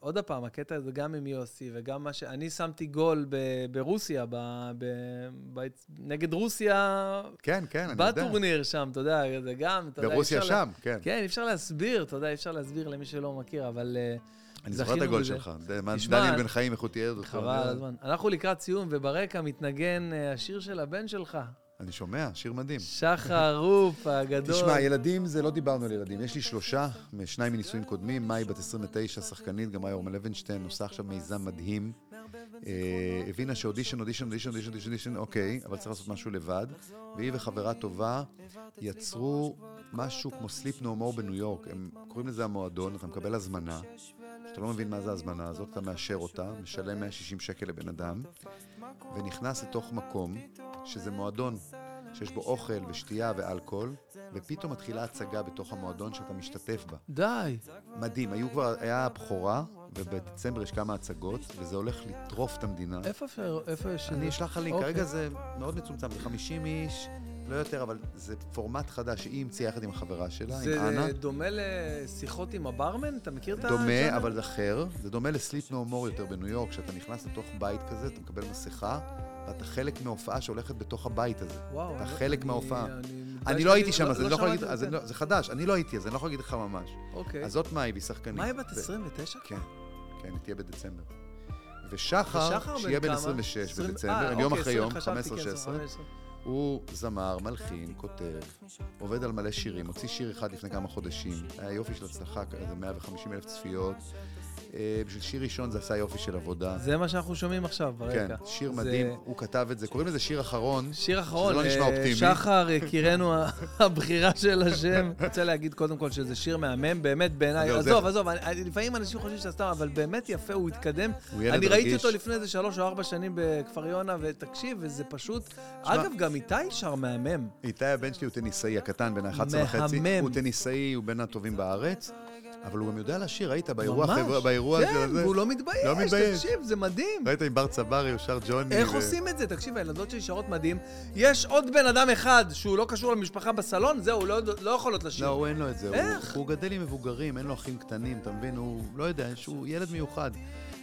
עוד פעם, הקטע הזה גם עם יוסי, וגם מה ש... אני שמתי גול ב- ברוסיה, ב- ב- ב- נגד רוסיה, כן, כן, אני יודע. בטורניר שם, אתה יודע, זה גם, אתה יודע, ברוסיה אפשר לה- שם, כן. כן, אי אפשר להסביר, אתה יודע, אי אפשר להסביר למי שלא מכיר, אבל אה, אני זוכר את הגול. שלך. דניאל בן חיים, איך הוא תיאר אותו. חבל על הזמן. אנחנו לקראת סיום, וברקע מתנגן אה, השיר של הבן שלך, אני שומע, שיר מדהים. שחר רופ הגדול. תשמע, ילדים, זה לא דיברנו על ילדים. יש לי שלושה, שניים מנישואים קודמים, מאי בת 29, שחקנית, גם מאי אורמן לוינשטיין, עושה עכשיו מיזם מדהים. אה, הבינה שאודישן, אודישן, אודישן, אודישן, אודישן, אודישן, אוקיי, אבל צריך לעשות משהו לבד. והיא וחברה טובה יצרו משהו כמו סליפ נו מור בניו יורק. הם קוראים לזה המועדון, אתה מקבל הזמנה. שאתה לא מבין מה זה ההזמנה הזאת, אתה מאשר אותה, משלם 160 שקל לבן אדם, ונכנס לתוך מקום שזה מועדון שיש בו אוכל ושתייה ואלכוהול, ופתאום מתחילה הצגה בתוך המועדון שאתה משתתף בה. די. מדהים, היו כבר, היה הבכורה, ובדצמבר יש כמה הצגות, וזה הולך לטרוף את המדינה. איפה אפשר- איפה יש... אני אשלח לך לינק, אוקיי. כרגע זה מאוד מצומצם, זה 50 איש, לא יותר, אבל זה פורמט חדש שהיא המציאה יחד עם החברה שלה, עם אנה. זה דומה לשיחות עם הברמן? אתה מכיר את ה... דומה, אבל זה אחר. זה דומה לסליפ נו מור יותר בניו יורק, שאתה נכנס לתוך בית כזה, אתה מקבל מסכה, ואתה חלק מההופעה שהולכת בתוך הבית הזה. וואו. אתה אני- חלק מההופעה. אני לא הייתי שם, אז אני לא יכול להגיד, זה. לא- חדש, אני לא הייתי, אז אני לא יכול להגיד לך ממש. אוקיי. אז זאת מאי, והיא שחקנית. היא בת ו- 29? כן, כן, היא תהיה בדצמבר. ושחר, שיהיה בן כמה? 26 עשרים- בדצמבר, אה, הם יום אוקיי, אחרי יום, חשבתי, 15-16, כן, 15. הוא זמר, מלחין, כותב, עובד על מלא שירים, הוציא שיר אחד לפני כמה חודשים, היה יופי של הצלחה, איזה 150 אלף צפיות. אה, בשביל שיר ראשון זה עשה יופי של עבודה. זה מה שאנחנו שומעים עכשיו כן, ברקע. שיר זה- מדהים, הוא כתב את זה, קוראים לזה שיר אחרון. שיר אחרון, שזה לא נשמע אה, אופטימי. שחר, יקירנו ה- הבחירה של השם. אני רוצה להגיד קודם כל שזה שיר מהמם, באמת בעיניי. עזוב, עזוב, אני- לפעמים אנשים חושבים שאתה סתם, אבל באמת יפה, הוא התקדם. הוא ילד אני ראיתי רגיש. אותו לפני איזה שלוש או ארבע שנים בכפר יונה, ותקשיב, וזה פשוט... אגב, גם איתי שר מהמם. איתי הבן שלי הוא טניסאי, הקטן, בן ה-11 וחצי. מהמם. הוא טניסאי, הוא בין הטובים בארץ, אבל הוא גם יודע לשיר, ראית באירוע, ממש. חבר'ה, באירוע של כן, זה. והוא לא מתבייש, לא מתבייש. תקשיב, זה מדהים. ראית עם בר צברי, הוא שר ג'וני. איך ו- עושים את זה? תקשיב, הילדות שלי שרות מדהים. יש עוד בן אדם אחד שהוא לא קשור למשפחה בסלון, זהו, הוא לא, לא יכולות לשיר. לא, הוא אין לו את זה. הוא- איך? הוא גדל עם מבוגרים, אין לו אחים קטנים, אתה מבין? הוא לא יודע, שהוא ילד מיוחד.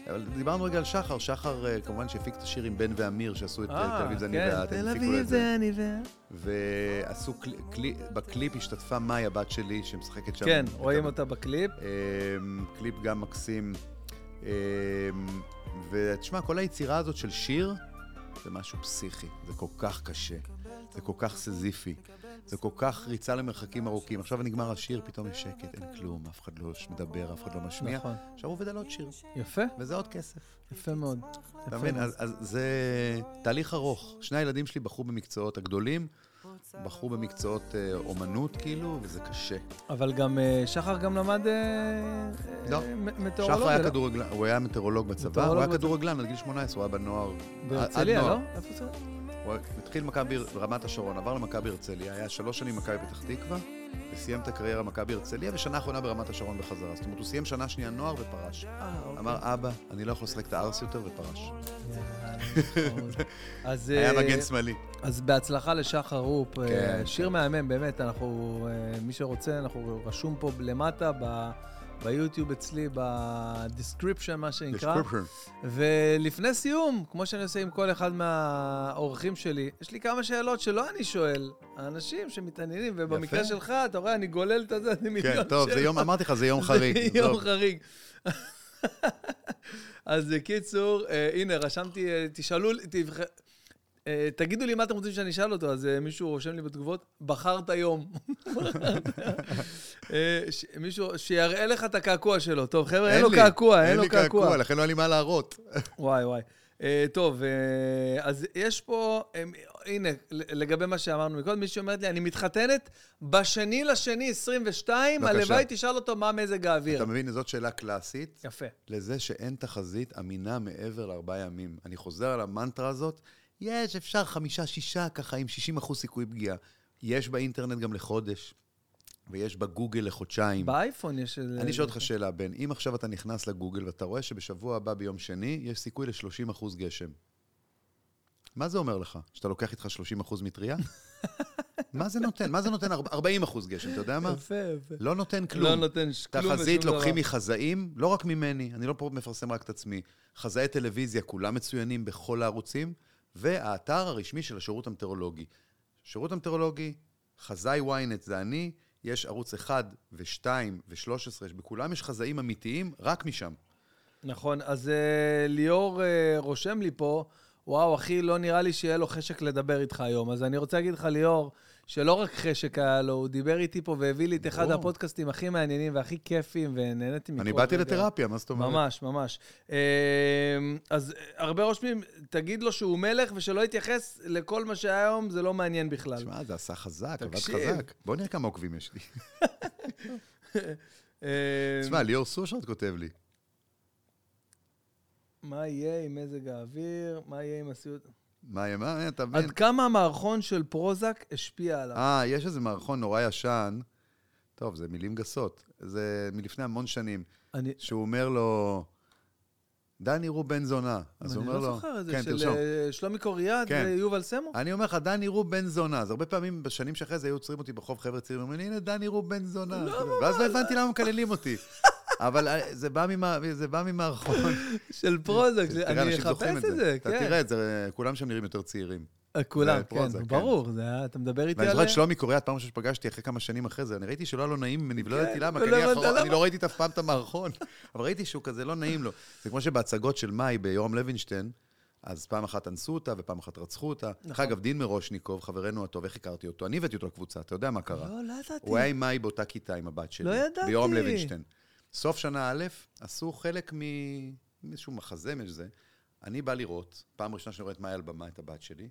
אבל דיברנו רגע על שחר, שחר אה, כמובן שהפיק את השיר עם בן ואמיר, שעשו את אה, תל אביב זה אני כן, ואת, תל אביב זה. אני ואת. ועשו קלי- קלי- בקליפ השתתפה מאי הבת שלי, שמשחקת שם. כן, את רואים ה- אותה בקליפ. קליפ גם מקסים. ותשמע, כל היצירה הזאת של שיר זה משהו פסיכי, זה כל כך קשה, זה כל כך סזיפי, זה כל כך ריצה למרחקים ארוכים. עכשיו נגמר השיר, פתאום יש שקט, אין כלום, אף אחד לא מדבר, אף אחד לא משמיע. נכון. עכשיו עובד על עוד שיר, יפה, וזה עוד כסף. יפה מאוד. אתה מבין? אז, אז זה תהליך ארוך. שני הילדים שלי בחרו במקצועות הגדולים, בחור במקצועות אה, אומנות, כאילו, וזה קשה. אבל גם אה, שחר גם למד אה, לא. אה, מ- מטאורולוגיה, שחר היה לא? כדורגלן, הוא היה מטאורולוג בצבא, מטאורולוג הוא היה. כדורגלן עד גיל 18, הוא היה בנוער. בהרצליה. לא? איפה זה? הוא התחיל מכבי ברמת השרון, עבר למכבי הרצליה, היה שלוש שנים מכבי פתח תקווה, וסיים את הקריירה במכבי הרצליה, ושנה אחרונה ברמת השרון בחזרה. זאת אומרת, הוא סיים שנה שנייה נוער ופרש. אה, אוקיי. אמר, אבא, אני לא יכול לשחק את הארס יותר, ופרש. היה אה, מגן שמאלי. אז בהצלחה לשחר רופ. אה, כן, שיר כן. מהמם, באמת, אנחנו, מי שרוצה, אנחנו רשום פה למטה, ב- ביוטיוב אצלי, ב description, מה שנקרא. Description. ולפני סיום, כמו שאני עושה עם כל אחד מהאורחים שלי, יש לי כמה שאלות שלא אני שואל, האנשים שמתעניינים, ובמקרה. שלך, אתה רואה, אני גולל את הזה, אני מיליון כן, טוב, זה שאלות. יום, אמרתי לך, זה יום חריג. זה יום. חריג. אז בקיצור, אה, הנה, רשמתי, אה, תשאלו, אה, תגידו לי מה אתם רוצים שאני אשאל אותו, אז אה, מישהו רושם לי בתגובות, בחרת יום. אה, מישהו, שיראה לך את הקעקוע שלו. טוב, חבר'ה, אין לו קעקוע, אין אין לו לי קעקוע. קעקוע, לכן לא היה לי מה להראות. וואי, וואי. אה, טוב, אה, אז יש פה, אה, הנה, לגבי מה שאמרנו מקודם, מישהי אומרת לי, אני מתחתנת בשני לשני 22, בבקשה. הלוואי תשאל אותו מה מזג האוויר. אתה מבין, זאת שאלה קלאסית. יפה. לזה שאין תחזית אמינה מעבר לארבעה ימים. אני חוזר על המנטרה הזאת, יש, אפשר חמישה, שישה, ככה עם 60 אחוז סיכוי פגיעה. יש באינטרנט גם לחודש, ויש בגוגל לחודשיים. באייפון יש... אני שואל אותך שאלה, בן, אם עכשיו אתה נכנס לגוגל ואתה רואה שבשבוע הבא ביום שני יש סיכוי ל-30 אחוז גשם, מה זה אומר לך? שאתה לוקח איתך 30 אחוז מטריה? מה זה נותן? מה זה נותן 40 אחוז גשם, אתה יודע מה? יפה, יפה. לא נותן כלום. לא נותן כלום תחזית ושום לוקחים דבר. מחזאים, לא רק ממני, אני לא פה מפרסם רק את עצמי. חזאי טלוויזיה, כולם מצוינים בכל הערוצים, והאתר הרשמי של השירות המטאורולוגי. שירות המטאורולוגי, חזאי ynet זה אני, יש ערוץ 1 ו-2 ו-13, בכולם יש חזאים אמיתיים, רק משם. נכון, אז אה, ליאור אה, רושם לי פה, וואו, אחי, לא נראה לי שיהיה לו חשק לדבר איתך היום. אז אני רוצה להגיד לך, ליאור, שלא רק חשק היה לו, הוא דיבר איתי פה והביא לי את אחד. הפודקאסטים הכי מעניינים והכי כיפים, ונהניתי מכל אני באתי. לתרפיה, מה זאת אומרת? ממש, ממש. אה, אז הרבה רושמים, תגיד לו שהוא מלך ושלא יתייחס לכל מה שהיה היום, זה לא מעניין בכלל. תשמע, זה עשה חזק, עבד. חזק. בוא נראה כמה עוקבים יש לי. אה, תשמע, ליאור סושרד כותב לי. מה יהיה עם מזג האוויר? מה יהיה עם הסיוט? מה, יהיה, מה, אתה מבין? עד כמה המערכון של פרוזק השפיע עליו? אה, יש איזה מערכון נורא ישן. טוב, זה מילים גסות. זה מלפני המון שנים. אני שהוא אומר לו, דני רו בן זונה. אז הוא אני אומר לא לו, זוכר את זה, כן, של תרשום. אה, שלומי קוריאט כן. ויובל סמו? אני אומר לך, דני רו בן זונה. אז הרבה פעמים, בשנים שאחרי זה, היו עוצרים אותי ברחוב חבר'ה צעירים, אומרים לי, הנה, דני רו בן זונה. ואז לא הבנתי למה מקללים אותי. אבל אה, זה בא ממה- זה בא ממערכון. של פרוזק, זה- תראה, אני אחפש את זה, אתה כן. תראה את זה, כולם שם נראים יותר צעירים. אה, כולם, כן, כן. ברור, זה היה, אתה מדבר איתי ואני על... זוכר את שלומי קוריאט, פעם ראשונה שפגשתי אחרי כמה שנים אחרי זה, אני ראיתי שלא היה לו נעים ממני, ולא כן, ידעתי למה, ולא כי אני למה. אני לא ראיתי אף פעם את המערכון, אבל ראיתי שהוא כזה לא נעים לו. זה כמו שבהצגות של מאי ביורם לוינשטיין, אז פעם אחת אנסו אותה ופעם אחת רצחו אותה. דרך נכון. אגב, דין מרושניקוב, חברנו הטוב, איך הכרתי אותו? אני הבאתי אותו לקבוצה, אתה יודע מה קרה? לא, לא ידעתי. הוא היה עם מאי באותה כיתה עם הבת שלי. לא ידעתי. ביורם לוינשטיין. סוף שנה א', עשו חלק מאיזשהו מחזמר זה. אני בא לראות, פעם ראשונה שאני רואה את מאי על במה, את הבת שלי,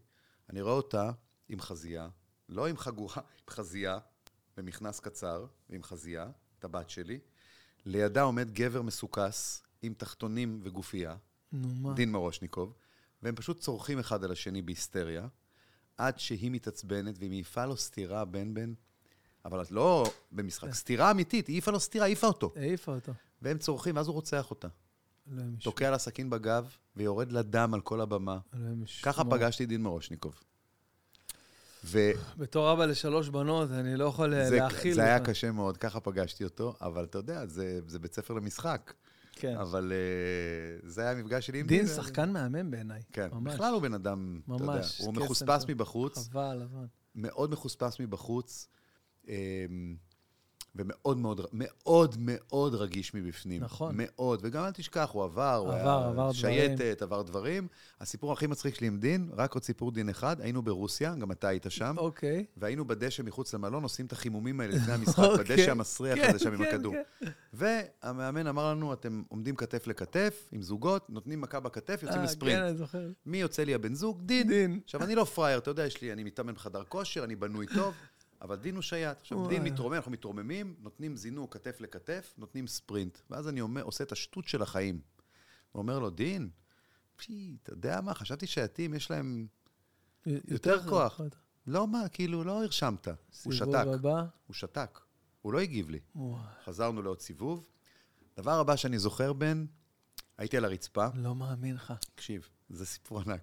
אני רואה אותה עם חזייה, לא עם חגורה, עם חזייה, במכנס קצר, ועם חזייה, את הבת שלי. לידה עומד גבר מסוכס, עם תחתונים וגופייה, נו, מה? דין מרושניקוב, והם פשוט צורכים אחד על השני בהיסטריה, עד שהיא מתעצבנת והיא מעיפה לו סטירה בן-בן, אבל את לא במשחק, סטירה אמיתית, היא העיפה לו סטירה, העיפה אותו. העיפה אותו. והם צורכים, ואז הוא רוצח אותה. תוקע לה סכין בגב, ויורד לה דם על כל הבמה. ככה פגשתי דין מרושניקוב. וזה בתור אבא לשלוש בנות, אני לא יכול אה, להכיל. זה היה. קשה מאוד, ככה פגשתי אותו, אבל אתה יודע, זה, זה בית ספר למשחק. כן. אבל אה, זה היה המפגש שלי עם דין זה- שחקן מהמם בעיניי. כן, ממש. בכלל הוא בן אדם, אתה יודע, ממש, הוא מחוספס. מבחוץ, חבל, לבן. מאוד מחוספס מבחוץ, ומאוד מאוד, מאוד מאוד רגיש מבפנים. נכון. מאוד, וגם אל תשכח, הוא עבר, הוא עבר, היה עבר שייטת, עבר דברים. הסיפור הכי מצחיק שלי עם דין, רק עוד סיפור דין אחד, היינו ברוסיה, גם אתה היית שם, אוקיי. והיינו בדשא מחוץ למלון, עושים את החימומים האלה לפני המשחק, אוקיי. בדשא המסריח כן, הזה שם עם כן, הכדור. כן. והמאמן אמר לנו, אתם עומדים כתף לכתף, עם זוגות, נותנים מכה בכתף, יוצאים אה, לספרינט. כן, אני זוכר. מי יוצא לי הבן זוג? דין. דין. עכשיו, אני לא פראייר, אתה יודע, יש לי, אני מתאמן בחדר כושר, אני בנוי טוב, אבל דין הוא שייט. עכשיו, דין. מתרומם, אנחנו מתרוממים, נותנים זינוק כתף לכתף, נותנים ספרינט. ואז אני אומר, עושה את השטות של החיים. הוא אומר לו, דין, פי, אתה יודע מה, חשבתי שייטים, יש להם... יותר כוח. לא מה, כאילו, לא הרשמת. הוא שתק. הבא. הוא שתק. הוא לא הגיב לי. וואי, חזרנו לעוד סיבוב. דבר הבא שאני זוכר, בן, הייתי על הרצפה. לא מאמין לך. תקשיב, זה סיפור ענק.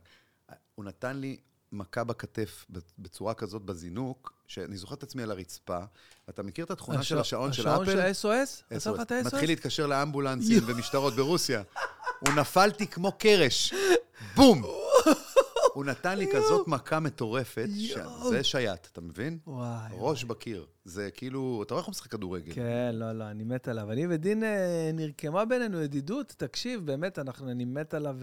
הוא נתן לי מכה בכתף בצורה כזאת בזינוק, שאני זוכר את עצמי על הרצפה, ואתה מכיר את התכונה של השעון של אפל? השעון של ה-SOS? עשה לך את ה-SOS? מתחיל להתקשר לאמבולנסים ומשטרות ברוסיה. הוא נפלתי כמו קרש. בום! הוא נתן לי כזאת מכה מטורפת. שזה שייט, אתה מבין? וואי. ראש בקיר. זה כאילו, אתה רואה איך הוא משחק כדורגל. כן, לא, לא, אני מת עליו. אני ודין אה, נרקמה בינינו ידידות, תקשיב, באמת, אנחנו, אני מת עליו,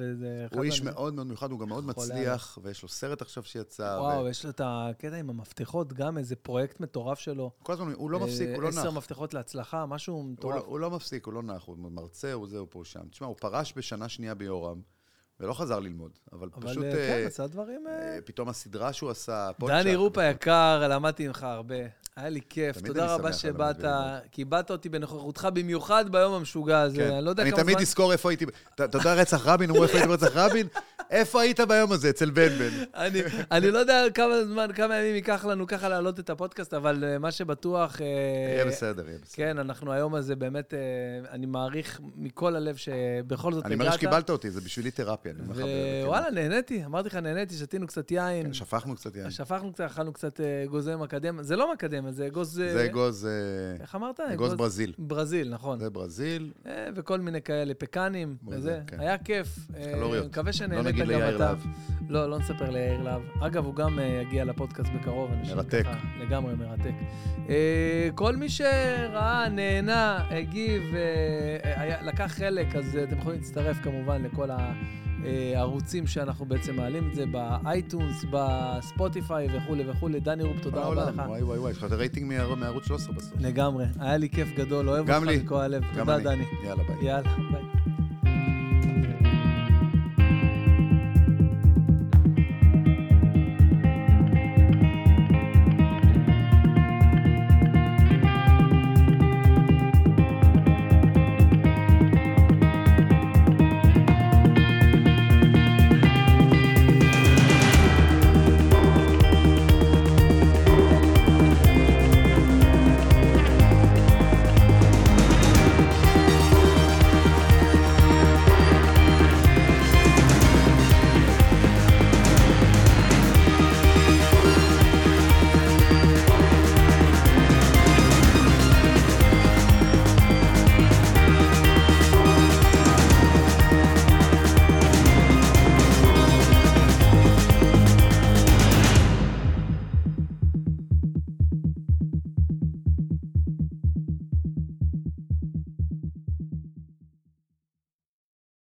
הוא איש מאוד מאוד מיוחד, הוא גם מאוד מצליח, ויש לו סרט עכשיו שיצא. וואו, יש לו את הקטע עם המפתחות, גם איזה פרויקט מטורף שלו. כל הזמן, הוא לא מפסיק, אה, הוא לא נח. עשר מפתחות להצלחה, משהו הוא מטורף. לא, הוא לא מפסיק, הוא לא נח, הוא מרצה, הוא זה, הוא פה, שם. תשמע, הוא פרש בשנה שנייה ביורם, ולא חזר ללמוד, אבל, אבל פשוט... אה, אה, כן, עשה דברים... אה, אה, פתאום הסדרה שהוא עשה. דני רופ היקר, למדתי ממך הרבה. היה לי כיף, תודה אני רבה שבאת. כיבדת אותי בנוכחותך במיוחד ביום המשוגע הזה. כן. אני לא יודע אני כמה זמן... תמיד אזכור איפה הייתי, אתה יודע רצח רבין, אמרו איפה הייתי ברצח רבין? איפה היית ביום הזה, אצל בן בן? אני, אני לא יודע כמה זמן, כמה ימים ייקח לנו ככה להעלות את הפודקאסט, אבל אה, מה שבטוח... אה, יהיה בסדר, יהיה בסדר. כן, אנחנו היום הזה באמת, אה, אני מעריך מכל הלב שבכל זאת אני אומר שקיבלת אותי, זה בשבילי תרפיה, אני אומר לך. בכנות. ווואלה, נהניתי, אמרתי לך, נהניתי, שתינו קצת יין, כן, שפכנו קצת יין. שפכנו קצת, אכלנו קצת אגוזי מקדם, זה לא מקדם, זה אגוז... אה, זה אגוז, אה, איך אמרת? אגוז ברזיל. ברזיל, נכון. זה ברזיל. אה, וכל מיני כאלה, פקנים, וזה. כן. היה כיף. אה, קלוריות. מקווה לא שנהנית נגיד גם אתה. לא, לא נספר ליאיר להב. אגב, הוא גם אה, יגיע לפודקאסט בקרוב. מרתק. לגמרי מרתק. אה, כל מי שראה, נהנה, הגיב, אה, לקח חלק, אז אה, אתם יכולים להצטרף כמובן לכל הערוצים שאנחנו בעצם מעלים את זה, ב-iTunes, ב-Spotify וכולי וכולי. דני רופ, תודה רבה לך. וואי וואי וואי, יש לך את הרייטינג מערוץ 13 בסוף. לגמרי, היה לי כיף גדול, אוהב אותך. מכל הלב. תודה. דני. יאללה, ביי. יאללה, ביי.